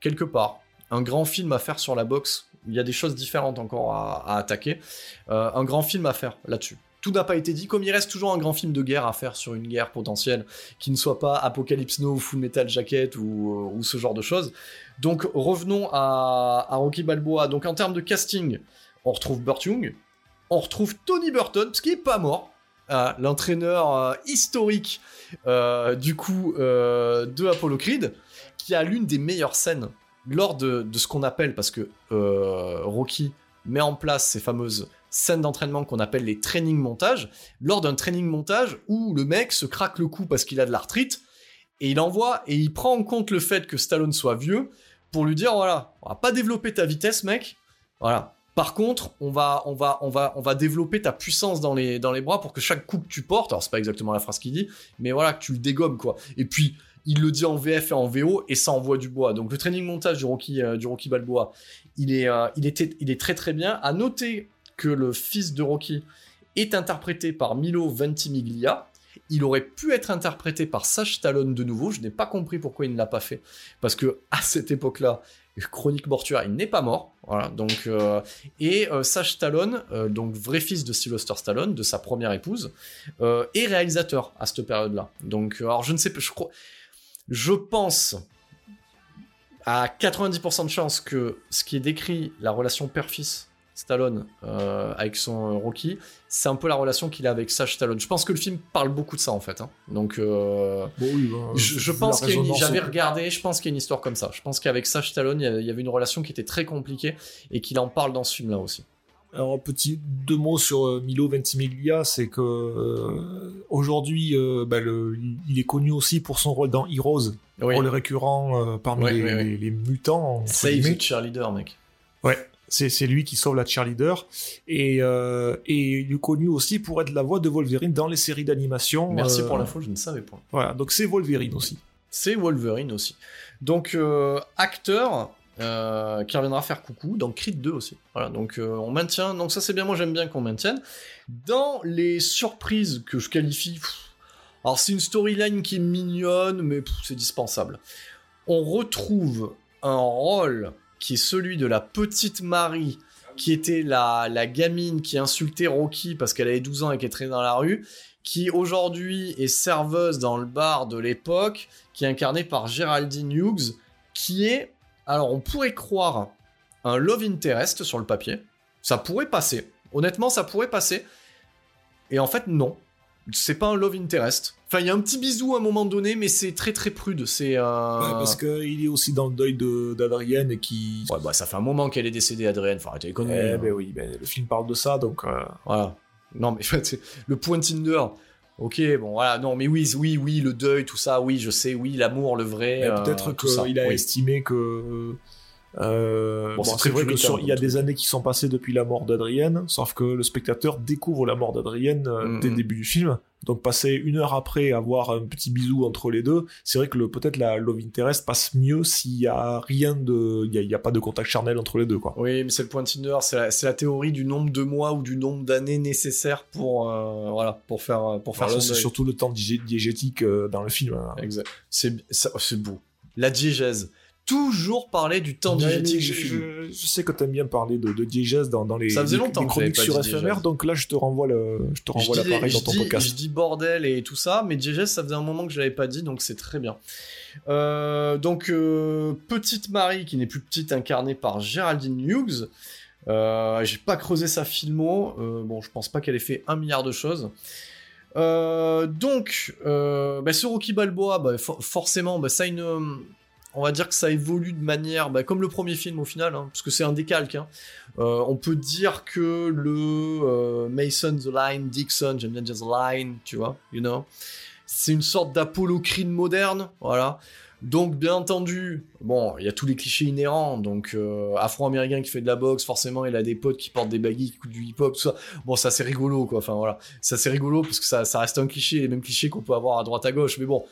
quelque part, un grand film à faire sur la boxe. Il y a des choses différentes encore à, à attaquer. Euh, un grand film à faire là-dessus. Tout n'a pas été dit, comme il reste toujours un grand film de guerre à faire sur une guerre potentielle, qui ne soit pas Apocalypse Now Full Metal Jacket ou, ou ce genre de choses. Donc revenons à, Rocky Balboa. Donc en termes de casting, on retrouve Burt Young, on retrouve Tony Burton, ce qui est pas mort. euh, l'entraîneur historique du coup de Apollo Creed, qui a l'une des meilleures scènes lors de, ce qu'on appelle, parce que Rocky met en place ces fameuses scènes d'entraînement qu'on appelle les training montages, lors d'un training montage où le mec se craque le cou parce qu'il a de l'arthrite, et il envoie, et il prend en compte le fait que Stallone soit vieux, pour lui dire, voilà, on va pas développer ta vitesse, mec, voilà, par contre, on va, on va, on va, on va développer ta puissance dans les, dans les bras pour que chaque coup que tu portes, alors c'est pas exactement la phrase qu'il dit, mais voilà, que tu le dégommes, quoi. Et puis, il le dit en VF et en VO, et ça envoie du bois. Donc, le training montage du Rocky, euh, du Rocky Balboa, il est, euh, il, était, il est très très bien. À noter que le fils de Rocky est interprété par Milo Ventimiglia. Il aurait pu être interprété par Sash Stallone de nouveau. Je n'ai pas compris pourquoi il ne l'a pas fait. Parce que à cette époque-là, Chronique mortuaire, il n'est pas mort. Voilà, donc, euh, et euh, Sash Stallone, euh, donc vrai fils de Sylvester Stallone, de sa première épouse, est réalisateur à cette période-là. Donc, alors je ne sais pas, je crois, je pense à 90% de chances que ce qui est décrit, la relation père-fils Stallone euh, avec son euh, Rocky, c'est un peu la relation qu'il a avec Sash Stallone. Je pense que le film parle beaucoup de ça en fait. Hein. Donc, euh, bah, je, pense qu'il y a j'avais regardé, je pense qu'il y a une histoire comme ça. Je pense qu'avec Sash Stallone, il y avait une relation qui était très compliquée et qu'il en parle dans ce film-là aussi. Alors, petit deux mots sur Milo Ventimiglia, c'est que aujourd'hui, bah, il est connu aussi pour son rôle dans Heroes, rôle récurrent parmi les, mutants. Save cheerleader, mec. Ouais, c'est lui qui sauve la cheerleader. Et, euh, et il est connu aussi pour être la voix de Wolverine dans les séries d'animation. Merci pour euh, l'info, je ne savais pas. Voilà, donc c'est Wolverine aussi. C'est Wolverine aussi. Donc, euh, acteur qui reviendra faire coucou dans Creed 2 aussi. Voilà, donc on maintient. Donc ça c'est bien, moi j'aime bien qu'on maintienne. Dans les surprises que je qualifie... alors c'est une storyline qui est mignonne, mais c'est dispensable. On retrouve un rôle qui est celui de la petite Marie, qui était la, gamine qui insultait Rocky parce qu'elle avait 12 ans et qu'elle traînait dans la rue, qui aujourd'hui est serveuse dans le bar de l'époque, qui est incarnée par Géraldine Hughes, qui est, alors on pourrait croire, un love interest sur le papier. Ça pourrait passer. Honnêtement, ça pourrait passer. Et en fait, non c'est pas un love interest. Enfin, il y a un petit bisou à un moment donné, mais c'est très très prude. C'est euh... parce qu'il est aussi dans le deuil d'Adrienne et qui. Ouais, bah ça fait un moment qu'elle est décédée, Adrienne. Faut arrêter les conneries. Eh hein. ben oui, ben, le film parle de ça, donc. Euh... Voilà. Non, mais le point Tinder. Ok, bon voilà, non, mais oui, oui, oui, le deuil, tout ça, oui, je sais, oui, l'amour, le vrai. Peut-être euh, qu'il a estimé que euh, bon, c'est vrai qu'il y a des années qui sont passées depuis la mort d'Adrienne, sauf que le spectateur découvre la mort d'Adrienne euh, mm, dès le début du film. Donc passer une heure après avoir un petit bisou entre les deux, c'est vrai que peut-être la Love Interest passe mieux s'il y a rien de, il y, a, pas de contact charnel entre les deux quoi. Oui, mais c'est le point Tinder, c'est la, théorie du nombre de mois ou du nombre d'années nécessaires pour euh, voilà pour faire pour faire. c'est surtout le temps diégétique dans le film. Hein. Exact. C'est c'est beau. La diégèse toujours parler du temps du film. Je, sais que t'aimes bien parler de, de dans, dans les, ça faisait longtemps chroniques sur FMR, donc là je te renvoie le, je te renvoie l'appareil dans ton podcast. Je dis bordel et tout ça, mais diégèse ça faisait un moment que je l'avais pas dit, donc c'est très bien. Euh, donc euh, petite Marie qui n'est plus petite, incarnée par Géraldine Hughes. Euh, J'ai pas creusé sa filmo, euh, bon je pense pas qu'elle ait fait un milliard de choses. Donc, bah, ce Rocky Balboa, bah, forcément, bah, ça a une on va dire que ça évolue de manière bah, comme le premier film au final, hein, parce que c'est un décalque. Hein. Euh, on peut dire que le euh, Mason, The Line, Dixon, j'aime bien The Line, tu vois, you know, c'est une sorte d'Apollo Creed moderne, voilà. Donc bien entendu, bon, il y a tous les clichés inhérents, donc euh, afro-américain qui fait de la boxe, forcément il a des potes qui portent des baguilles, qui écoutent du hip-hop, tout ça. Bon, ça c'est rigolo quoi, enfin voilà, ça c'est rigolo parce que ça, ça reste un cliché, les mêmes clichés qu'on peut avoir à droite à gauche, mais bon,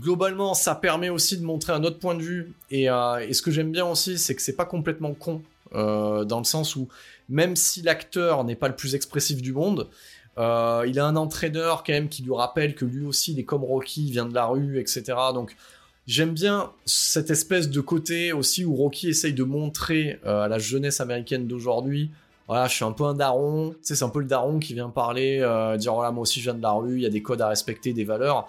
globalement, ça permet aussi de montrer un autre point de vue. Et, euh, ce que j'aime bien aussi, c'est que c'est pas complètement con, euh, dans le sens où même si l'acteur n'est pas le plus expressif du monde, euh, il a un entraîneur quand même qui lui rappelle que lui aussi, il est comme Rocky, il vient de la rue, etc. Donc j'aime bien cette espèce de côté aussi où Rocky essaye de montrer à la jeunesse américaine d'aujourd'hui. Voilà, je suis un peu un daron, c'est un peu le daron qui vient parler, dire voilà, moi aussi je viens de la rue, il y a des codes à respecter, des valeurs.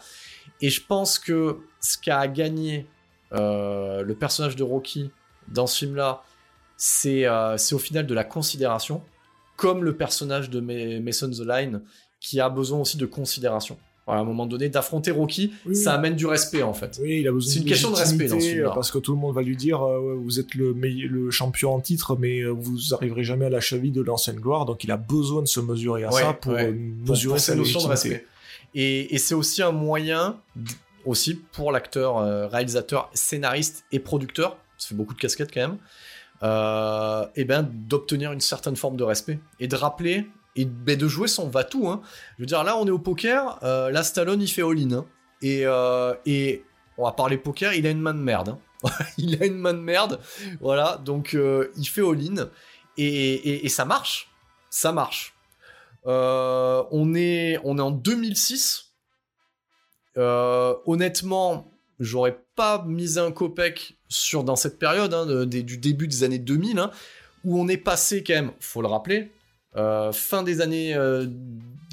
Et je pense que ce qu'a gagné euh, le personnage de Rocky dans ce film-là, euh, c'est au final de la considération, comme le personnage de Mason the Line, qui a besoin aussi de considération. Voilà, à un moment donné, d'affronter Rocky, Oui, ça amène du respect en fait. Oui, il a besoin C'est une question de respect dans ce film-là. Parce que tout le monde va lui dire euh, ouais, vous êtes le, le champion en titre, mais euh, vous arriverez jamais à la cheville de l'ancienne gloire. Donc il a besoin de se mesurer à Ouais, ça pour ouais. euh, mesurer pour sa de légitimité. respect. Et, et c'est aussi un moyen, aussi pour l'acteur, euh, réalisateur, scénariste et producteur, ça fait beaucoup de casquettes quand même, euh, et ben d'obtenir une certaine forme de respect et de rappeler et de jouer son va-tout. Hein. Je veux dire, là on est au poker, euh, là Stallone il fait all-in. hein. Et, et on va parler poker, il a une main de merde. hein. il a une main de merde, voilà, donc il fait all-in et, et- et ça marche, ça marche. Euh, on, est, on est en 2006. Euh, honnêtement, j'aurais pas misé un copec sur, dans cette période, hein, du début des années 2000, hein, où on est passé quand même, faut le rappeler, euh, fin des années euh,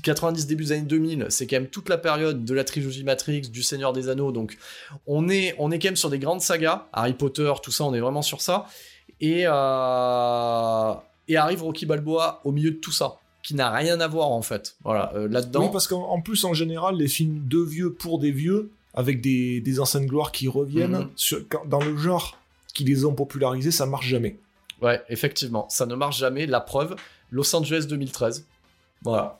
90, début des années 2000, c'est quand même toute la période de la trilogie Matrix, du Seigneur des Anneaux, donc on est, on est quand même sur des grandes sagas, Harry Potter, tout ça, on est vraiment sur ça, et arrive Rocky Balboa au milieu de tout ça, qui n'a rien à voir en fait, voilà, euh, là-dedans. Oui, parce qu'en en plus, en général, les films de vieux pour des vieux, avec des, des anciennes gloires qui reviennent, Mhm. sur- quand- dans le genre qui les ont popularisés, ça marche jamais. Ouais, effectivement, ça ne marche jamais. La preuve, Los Angeles 2013. Voilà.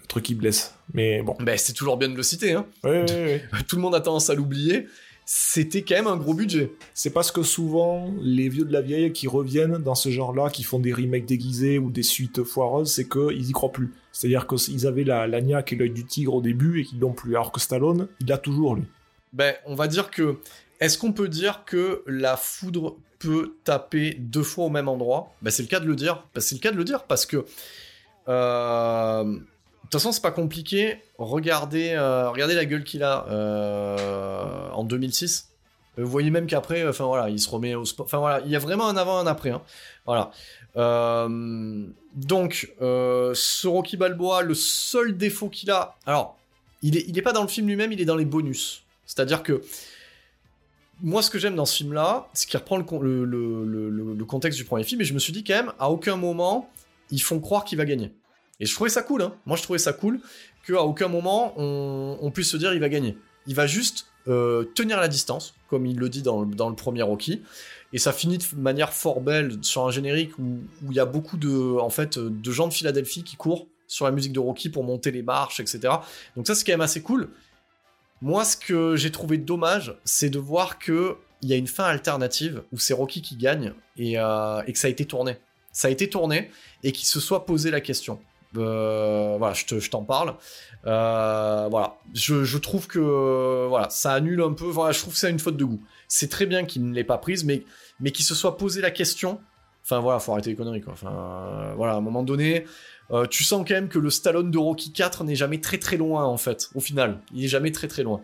Le truc qui blesse. Mais bon. Ben, c'est toujours bien de le citer. Hein. Ouais, ouais, ouais. Tout le monde a tendance à l'oublier. C'était quand même un gros budget. C'est parce que souvent, les vieux de la vieille qui reviennent dans ce genre-là, qui font des remakes déguisés ou des suites foireuses, c'est qu'ils y croient plus. C'est-à-dire qu'ils avaient la, la niaque et l'œil du tigre au début et qu'ils l'ont plus. Alors que Stallone, il l'a toujours, lui. Ben, on va dire que. Est-ce qu'on peut dire que la foudre peut taper deux fois au même endroit? Ben, c'est le cas de le dire. Ben, c'est le cas de le dire parce que. euh, toute façon, c'est pas compliqué. Regardez, euh, regardez la gueule qu'il a euh, en 2006. Euh, Vous voyez même qu'après, enfin voilà, il se remet au sport. Enfin voilà, il y a vraiment un avant, un après. hein. Voilà. Euh, donc, euh, ce Rocky Balboa, le seul défaut qu'il a. Alors, il est, il est pas dans le film lui-même, il est dans les bonus. C'est-à-dire que. Moi, ce que j'aime dans ce film-là, c'est qu'il reprend le- le contexte du premier film, et je me suis dit quand même, à aucun moment, ils font croire qu'il va gagner. Et je trouvais ça cool, hein. Moi, je trouvais ça cool qu'à aucun moment, on, puisse se dire il va gagner. Il va juste euh, tenir la distance, comme il le dit dans le, premier Rocky. Et ça finit de manière fort belle sur un générique où il y a beaucoup de, en fait, de gens de Philadelphie qui courent sur la musique de Rocky pour monter les marches, etc. Donc ça, c'est quand même assez cool. Moi, ce que j'ai trouvé dommage, c'est de voir que il y a une fin alternative où c'est Rocky qui gagne et, euh, et que ça a été tourné. Ça a été tourné et qu'il se soit posé la question. Euh, voilà, je te- t'en parle. Euh, voilà, je, je trouve que voilà, ça annule un peu. Voilà, je trouve que c'est une faute de goût. C'est très bien qu'il ne l'ait pas prise, mais mais qu'il se soit posé la question. Enfin voilà, faut arrêter les conneries quoi. Enfin euh, voilà, à un moment donné, tu sens quand même que le Stallone de Rocky 4 n'est jamais très très loin en fait. Au final, il est jamais très très loin.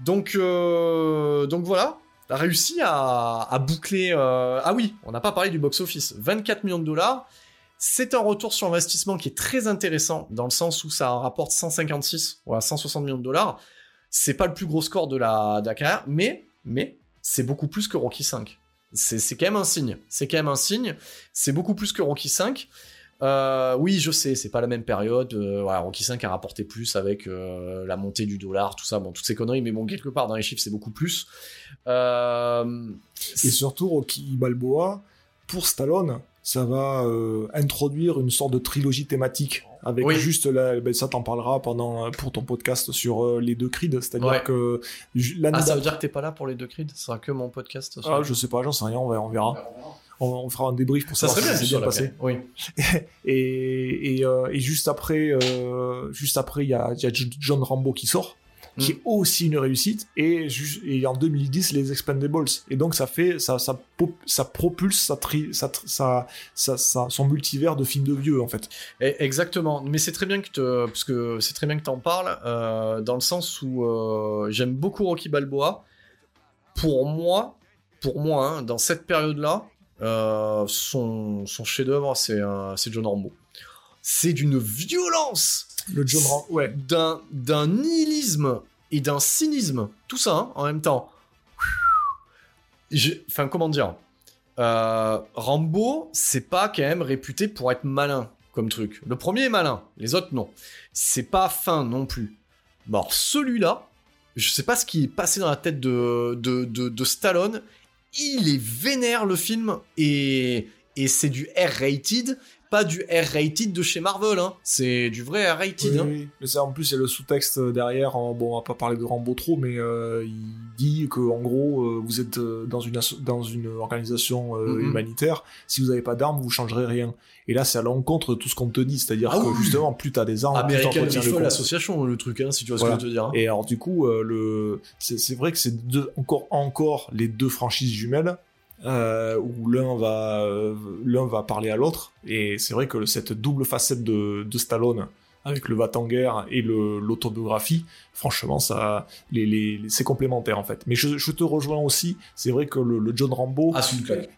Donc donc voilà, a réussi à, à boucler. Ah oui, on n'a pas parlé du box office. 24 millions de dollars. C'est un retour sur investissement qui est très intéressant dans le sens où ça rapporte 156 ou 160 millions de dollars. C'est pas le plus gros score de la, de carrière, mais, mais c'est beaucoup plus que Rocky 5. C'est quand même un signe. C'est quand même un signe. C'est beaucoup plus que Rocky 5. Euh, oui, je sais, c'est pas la même période. Euh, Rocky 5 a rapporté plus avec euh, la montée du dollar, tout ça, bon, toutes ces conneries, mais bon, quelque part dans les chiffres, c'est beaucoup plus. Et surtout, Rocky Balboa, pour Stallone, ça va euh, introduire une sorte de trilogie thématique. Avec Oui. juste la, ben ça t'en parlera pendant pour ton podcast sur euh, les deux Creed, c'est-à-dire Ouais. que Ah, ça veut dire que t'es pas là pour les deux Creed? Ce sera que mon podcast Ah, je sais pas, j'en sais rien, on verra. On, verra. On, on fera un débrief pour Ça savoir serait bien, si c'est bien passé. Oui. Et, et, euh, et juste après, euh, juste après, il y a, il y a John Rambo qui sort, qui Mm. est aussi une réussite. Et, en 2010, les Expendables. Et donc ça fait, ça, ça, ça propulse sa tri- sa- sa- son multivers de films de vieux en fait. Eh, Exactement, mais c'est très bien que te, parce que c'est très bien que t'en parles, euh, dans le sens où euh, j'aime beaucoup Rocky Balboa. Pour moi, pour moi, hein, dans cette période-là, euh, son, son chef-d'œuvre, c'est c'est John Rambo. C'est d'une violence, Le John ouais. d'un d'un nihilisme et d'un cynisme, tout ça hein, en même temps. Enfin, comment dire euh, Rambo, c'est pas quand même réputé pour être malin. comme truc. Le premier est malin, les autres non. C'est pas fin non plus. Bon, celui-là, je sais pas ce qui est passé dans la tête de, de, de, de Stallone. Il est vénère le film et, et c'est du R-rated, pas du R-rated de chez Marvel, hein. c'est du vrai R-rated. Oui, hein. oui. Mais ça, en plus, il y a le sous-texte derrière. en- Bon, on va pas parler de Rambo trop, mais euh, il dit que en gros, euh, vous êtes euh, dans une asso- dans une organisation euh, Mhm. humanitaire. Si vous n'avez pas d'armes, vous changerez rien. Et là, c'est à l'encontre de tout ce qu'on te dit. C'est-à-dire Ah que oui. justement, plus t'as des armes, plus American Rifle compte. Association, le truc, hein, si tu vois Voilà. ce que je veux te dire. hein. Et alors du coup, euh, le c'est vrai que c'est encore encore les deux franchises jumelles euh, où l'un va euh, l'un va parler à l'autre. Et c'est vrai que cette double facette de, de Stallone avec le va en guerre et l'autobiographie, franchement ça les, les, les- c'est complémentaire en fait. Mais je, je te rejoins aussi, c'est vrai que le, le John Rambo Ah,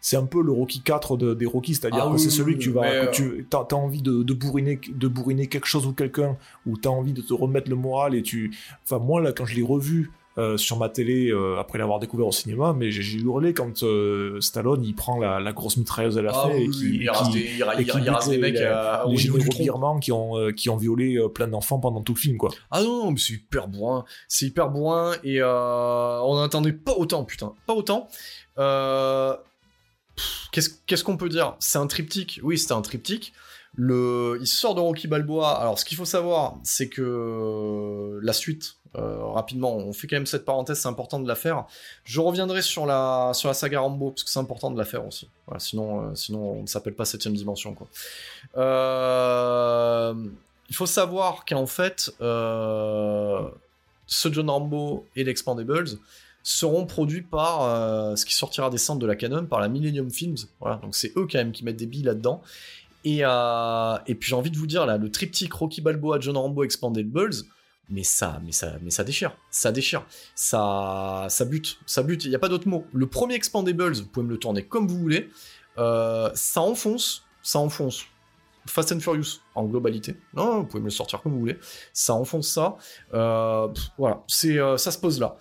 c'est un peu le Rocky 4 de- des Rocky, c'est-à-dire Ah que oui, c'est celui oui, que tu vas, que euh, tu as, envie de, de bourriner, de bourriner quelque chose ou quelqu'un, ou t'as envie de te remettre le moral et tu, enfin moi là quand je l'ai revu euh, sur ma télé euh, après l'avoir découvert au cinéma, mais j'ai hurlé quand euh, Stallone il prend la, la grosse mitrailleuse à la Ah fin oui, et qui, il rase des, il il il rase les- mecs les niveau du généraux birmans qui ont qui ont violé plein d'enfants pendant tout le film quoi. Ah non, non, mais c'est hyper bourrin. C'est hyper bourrin et on n'attendait pas autant, putain. Pas autant. Qu'est-ce qu'est-ce qu'on peut dire? C'est un triptyque. Oui, c'était un triptyque. Le... Il sort de Rocky Balboa. Alors, ce qu'il faut savoir, c'est que la suite, euh, rapidement, on fait quand même cette parenthèse, c'est important de la faire. Je reviendrai sur la, sur la saga Rambo, parce que c'est important de la faire aussi. Sinon, euh, sinon, on ne s'appelle pas 7ème dimension. Quoi. Euh, il faut savoir qu'en fait, ce John Rambo et l'Expandables seront produits par ce qui sortira des centres de la Canon, par la Millennium Films. Voilà, donc c'est eux quand même qui mettent des billes là-dedans. Et, et puis j'ai envie de vous dire, là, le triptyque Rocky Balboa, John Rambo, Expandables, mais ça, mais ça, mais ça déchire, ça déchire, ça, ça bute, ça bute. Il n'y a pas d'autre mot. Le premier Expandables, vous pouvez me le tourner comme vous voulez, euh, ça enfonce, ça enfonce. Fast and Furious en globalité. Non, vous pouvez me le sortir comme vous voulez. Ça enfonce ça. Euh, voilà, c'est euh, ça se pose là.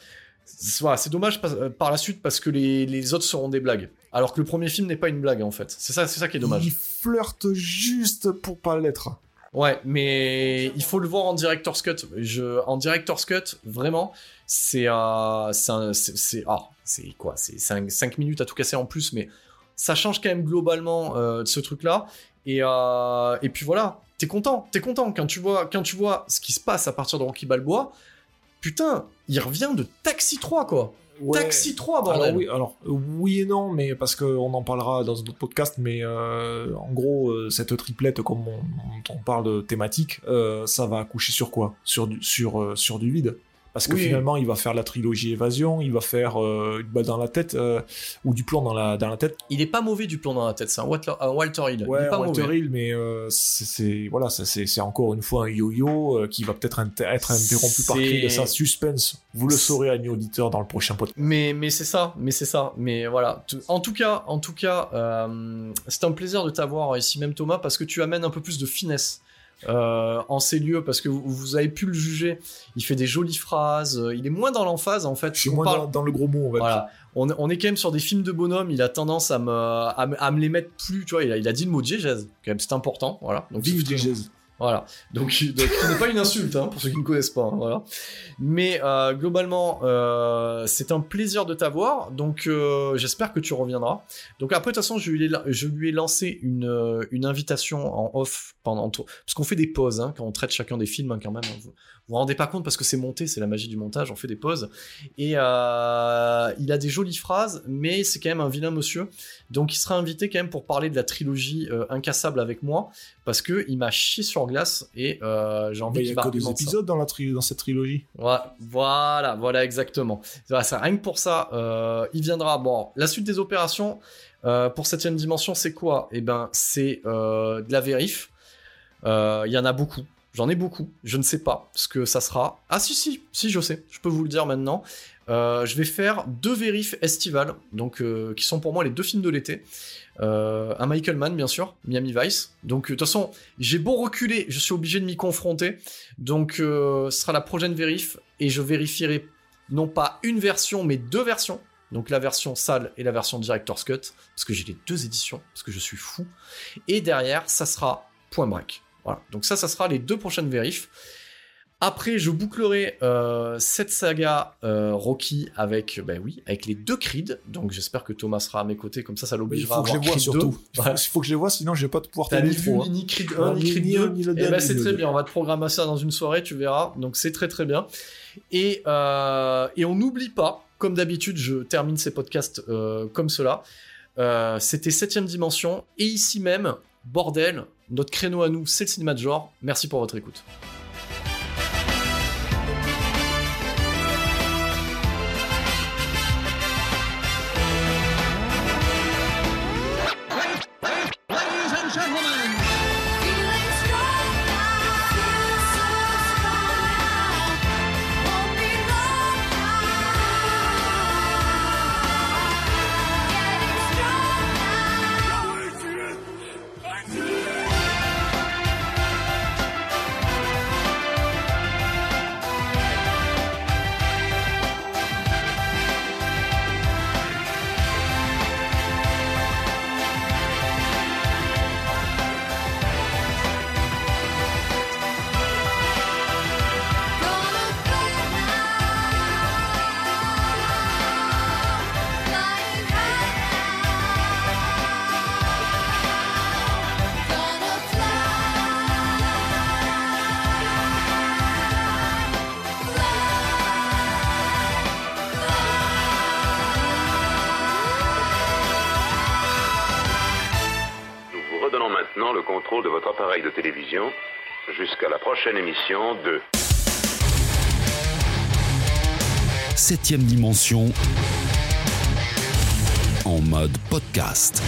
C'est voilà, c'est dommage par, par la suite parce que les, les autres seront des blagues. Alors que le premier film n'est pas une blague en fait. C'est ça, c'est ça qui est dommage. Il flirte juste pour pas l'être. Ouais, mais il faut le voir en director's cut. Je, en director's cut, vraiment, c'est euh, c'est c'est quoi? C'est 5, minutes à tout casser en plus, mais ça change quand même globalement euh, ce truc-là. Et, euh, et puis voilà, t'es content, t'es content quand tu vois quand tu vois ce qui se passe à partir de Rocky Balboa. Putain, il revient de Taxi 3 quoi. Ouais. Taxi 3 bordel. Alors oui, alors oui et non, mais parce qu'on en parlera dans un autre podcast, mais euh, en gros, euh, cette triplette, comme on, parle de thématique, euh, ça va accoucher sur quoi? Sur du, sur, sur du vide. Parce que Oui. finalement, il va faire la trilogie Évasion, il va faire euh, une balle dans la tête, euh, ou du plomb dans la, dans la tête. Il est pas mauvais du plomb dans la tête, c'est un Walter, un Walter Hill. il Ouais, est pas Walter mauvais. Hill, mais euh, c'est- voilà, c'est encore une fois un yo-yo euh, qui va peut-être être interrompu par cri de sa suspense. Vous le saurez, amis auditeurs, dans le prochain podcast. Mais, mais c'est ça, mais c'est ça. Mais voilà. En tout cas, en tout cas, euh, c'est un plaisir de t'avoir ici même Thomas parce que tu amènes un peu plus de finesse. Euh, en ces lieux parce que vous, vous avez pu le juger. Il fait des jolies phrases. Il est moins dans l'emphase en fait. Je suis On moins parle- dans, dans le gros mot, on va dire. voilà on, on est quand même sur des films de bonhomme il a tendance à me, à, me- à me les mettre plus tu vois. Il a, il a dit le mot diégèse quand même. C'est important voilà. Donc Vive Diégèse. Voilà. Donc, ce n'est pas une insulte, hein, pour ceux qui ne connaissent pas. hein, voilà. Mais euh, globalement, euh, c'est un plaisir de t'avoir. Donc, euh, j'espère que tu reviendras. Donc, après, de toute façon, je lui ai, je lui ai lancé une, euh, une invitation en off pendant. Parce qu'on fait des pauses hein, quand on traite chacun des films, hein, quand même. Vous vous rendez pas compte parce que c'est monté, c'est la magie du montage, on fait des pauses. Et euh, il a des jolies phrases, mais c'est quand même un vilain monsieur. Donc, il sera invité quand même pour parler de la trilogie euh, Incassable avec moi parce que il m'a chié sur glace et euh, j'ai Mais envie il qu'il y a que deux m'argumente ça. épisodes dans, la tri- dans cette trilogie. Ouais, voilà, voilà exactement. Voilà, c'est rien que pour ça, il viendra. Bon, la suite des opérations pour septième dimension, c'est quoi? Eh ben, c'est de la vérif. Il y en a beaucoup. J'en ai beaucoup. Je ne sais pas ce que ça sera. Ah si si, si je sais. Je peux vous le dire maintenant. Euh, je vais faire deux vérifs estivales, donc euh, qui sont pour moi les deux films de l'été. Euh, un Michael Mann, bien sûr, Miami Vice. Donc, de toute façon, j'ai beau reculer, je suis obligé de m'y confronter. Donc, ce sera la prochaine vérif et je vérifierai non pas une version, mais deux versions. Donc, la version sale et la version Director's Cut, parce que j'ai les deux éditions, parce que je suis fou. Et derrière, ça sera point break. Voilà. Donc ça, ça sera les deux prochaines vérifs. Après, je bouclerai euh, cette saga euh, Rocky avec, ben oui, avec les deux Creed. Donc j'espère que Thomas sera à mes côtés, comme ça, ça l'obligera à Il faut que je les vois surtout. 2. Il faut, que je les vois, sinon je vais pas te pouvoir T'as ni vu ni, ni Creed 1, Non, ni ni- Creed ni 2. un, ni le Eh ben, c'est ni très bien, on va te programmer ça dans une soirée, tu verras. Donc c'est très très bien. Et, euh, et on n'oublie pas, comme d'habitude, je termine ces podcasts comme cela. C'était 7ème dimension. Et ici même, bordel, notre créneau à nous, c'est le cinéma de genre. Merci pour votre écoute. Prochaine émission de Septième dimension en mode podcast.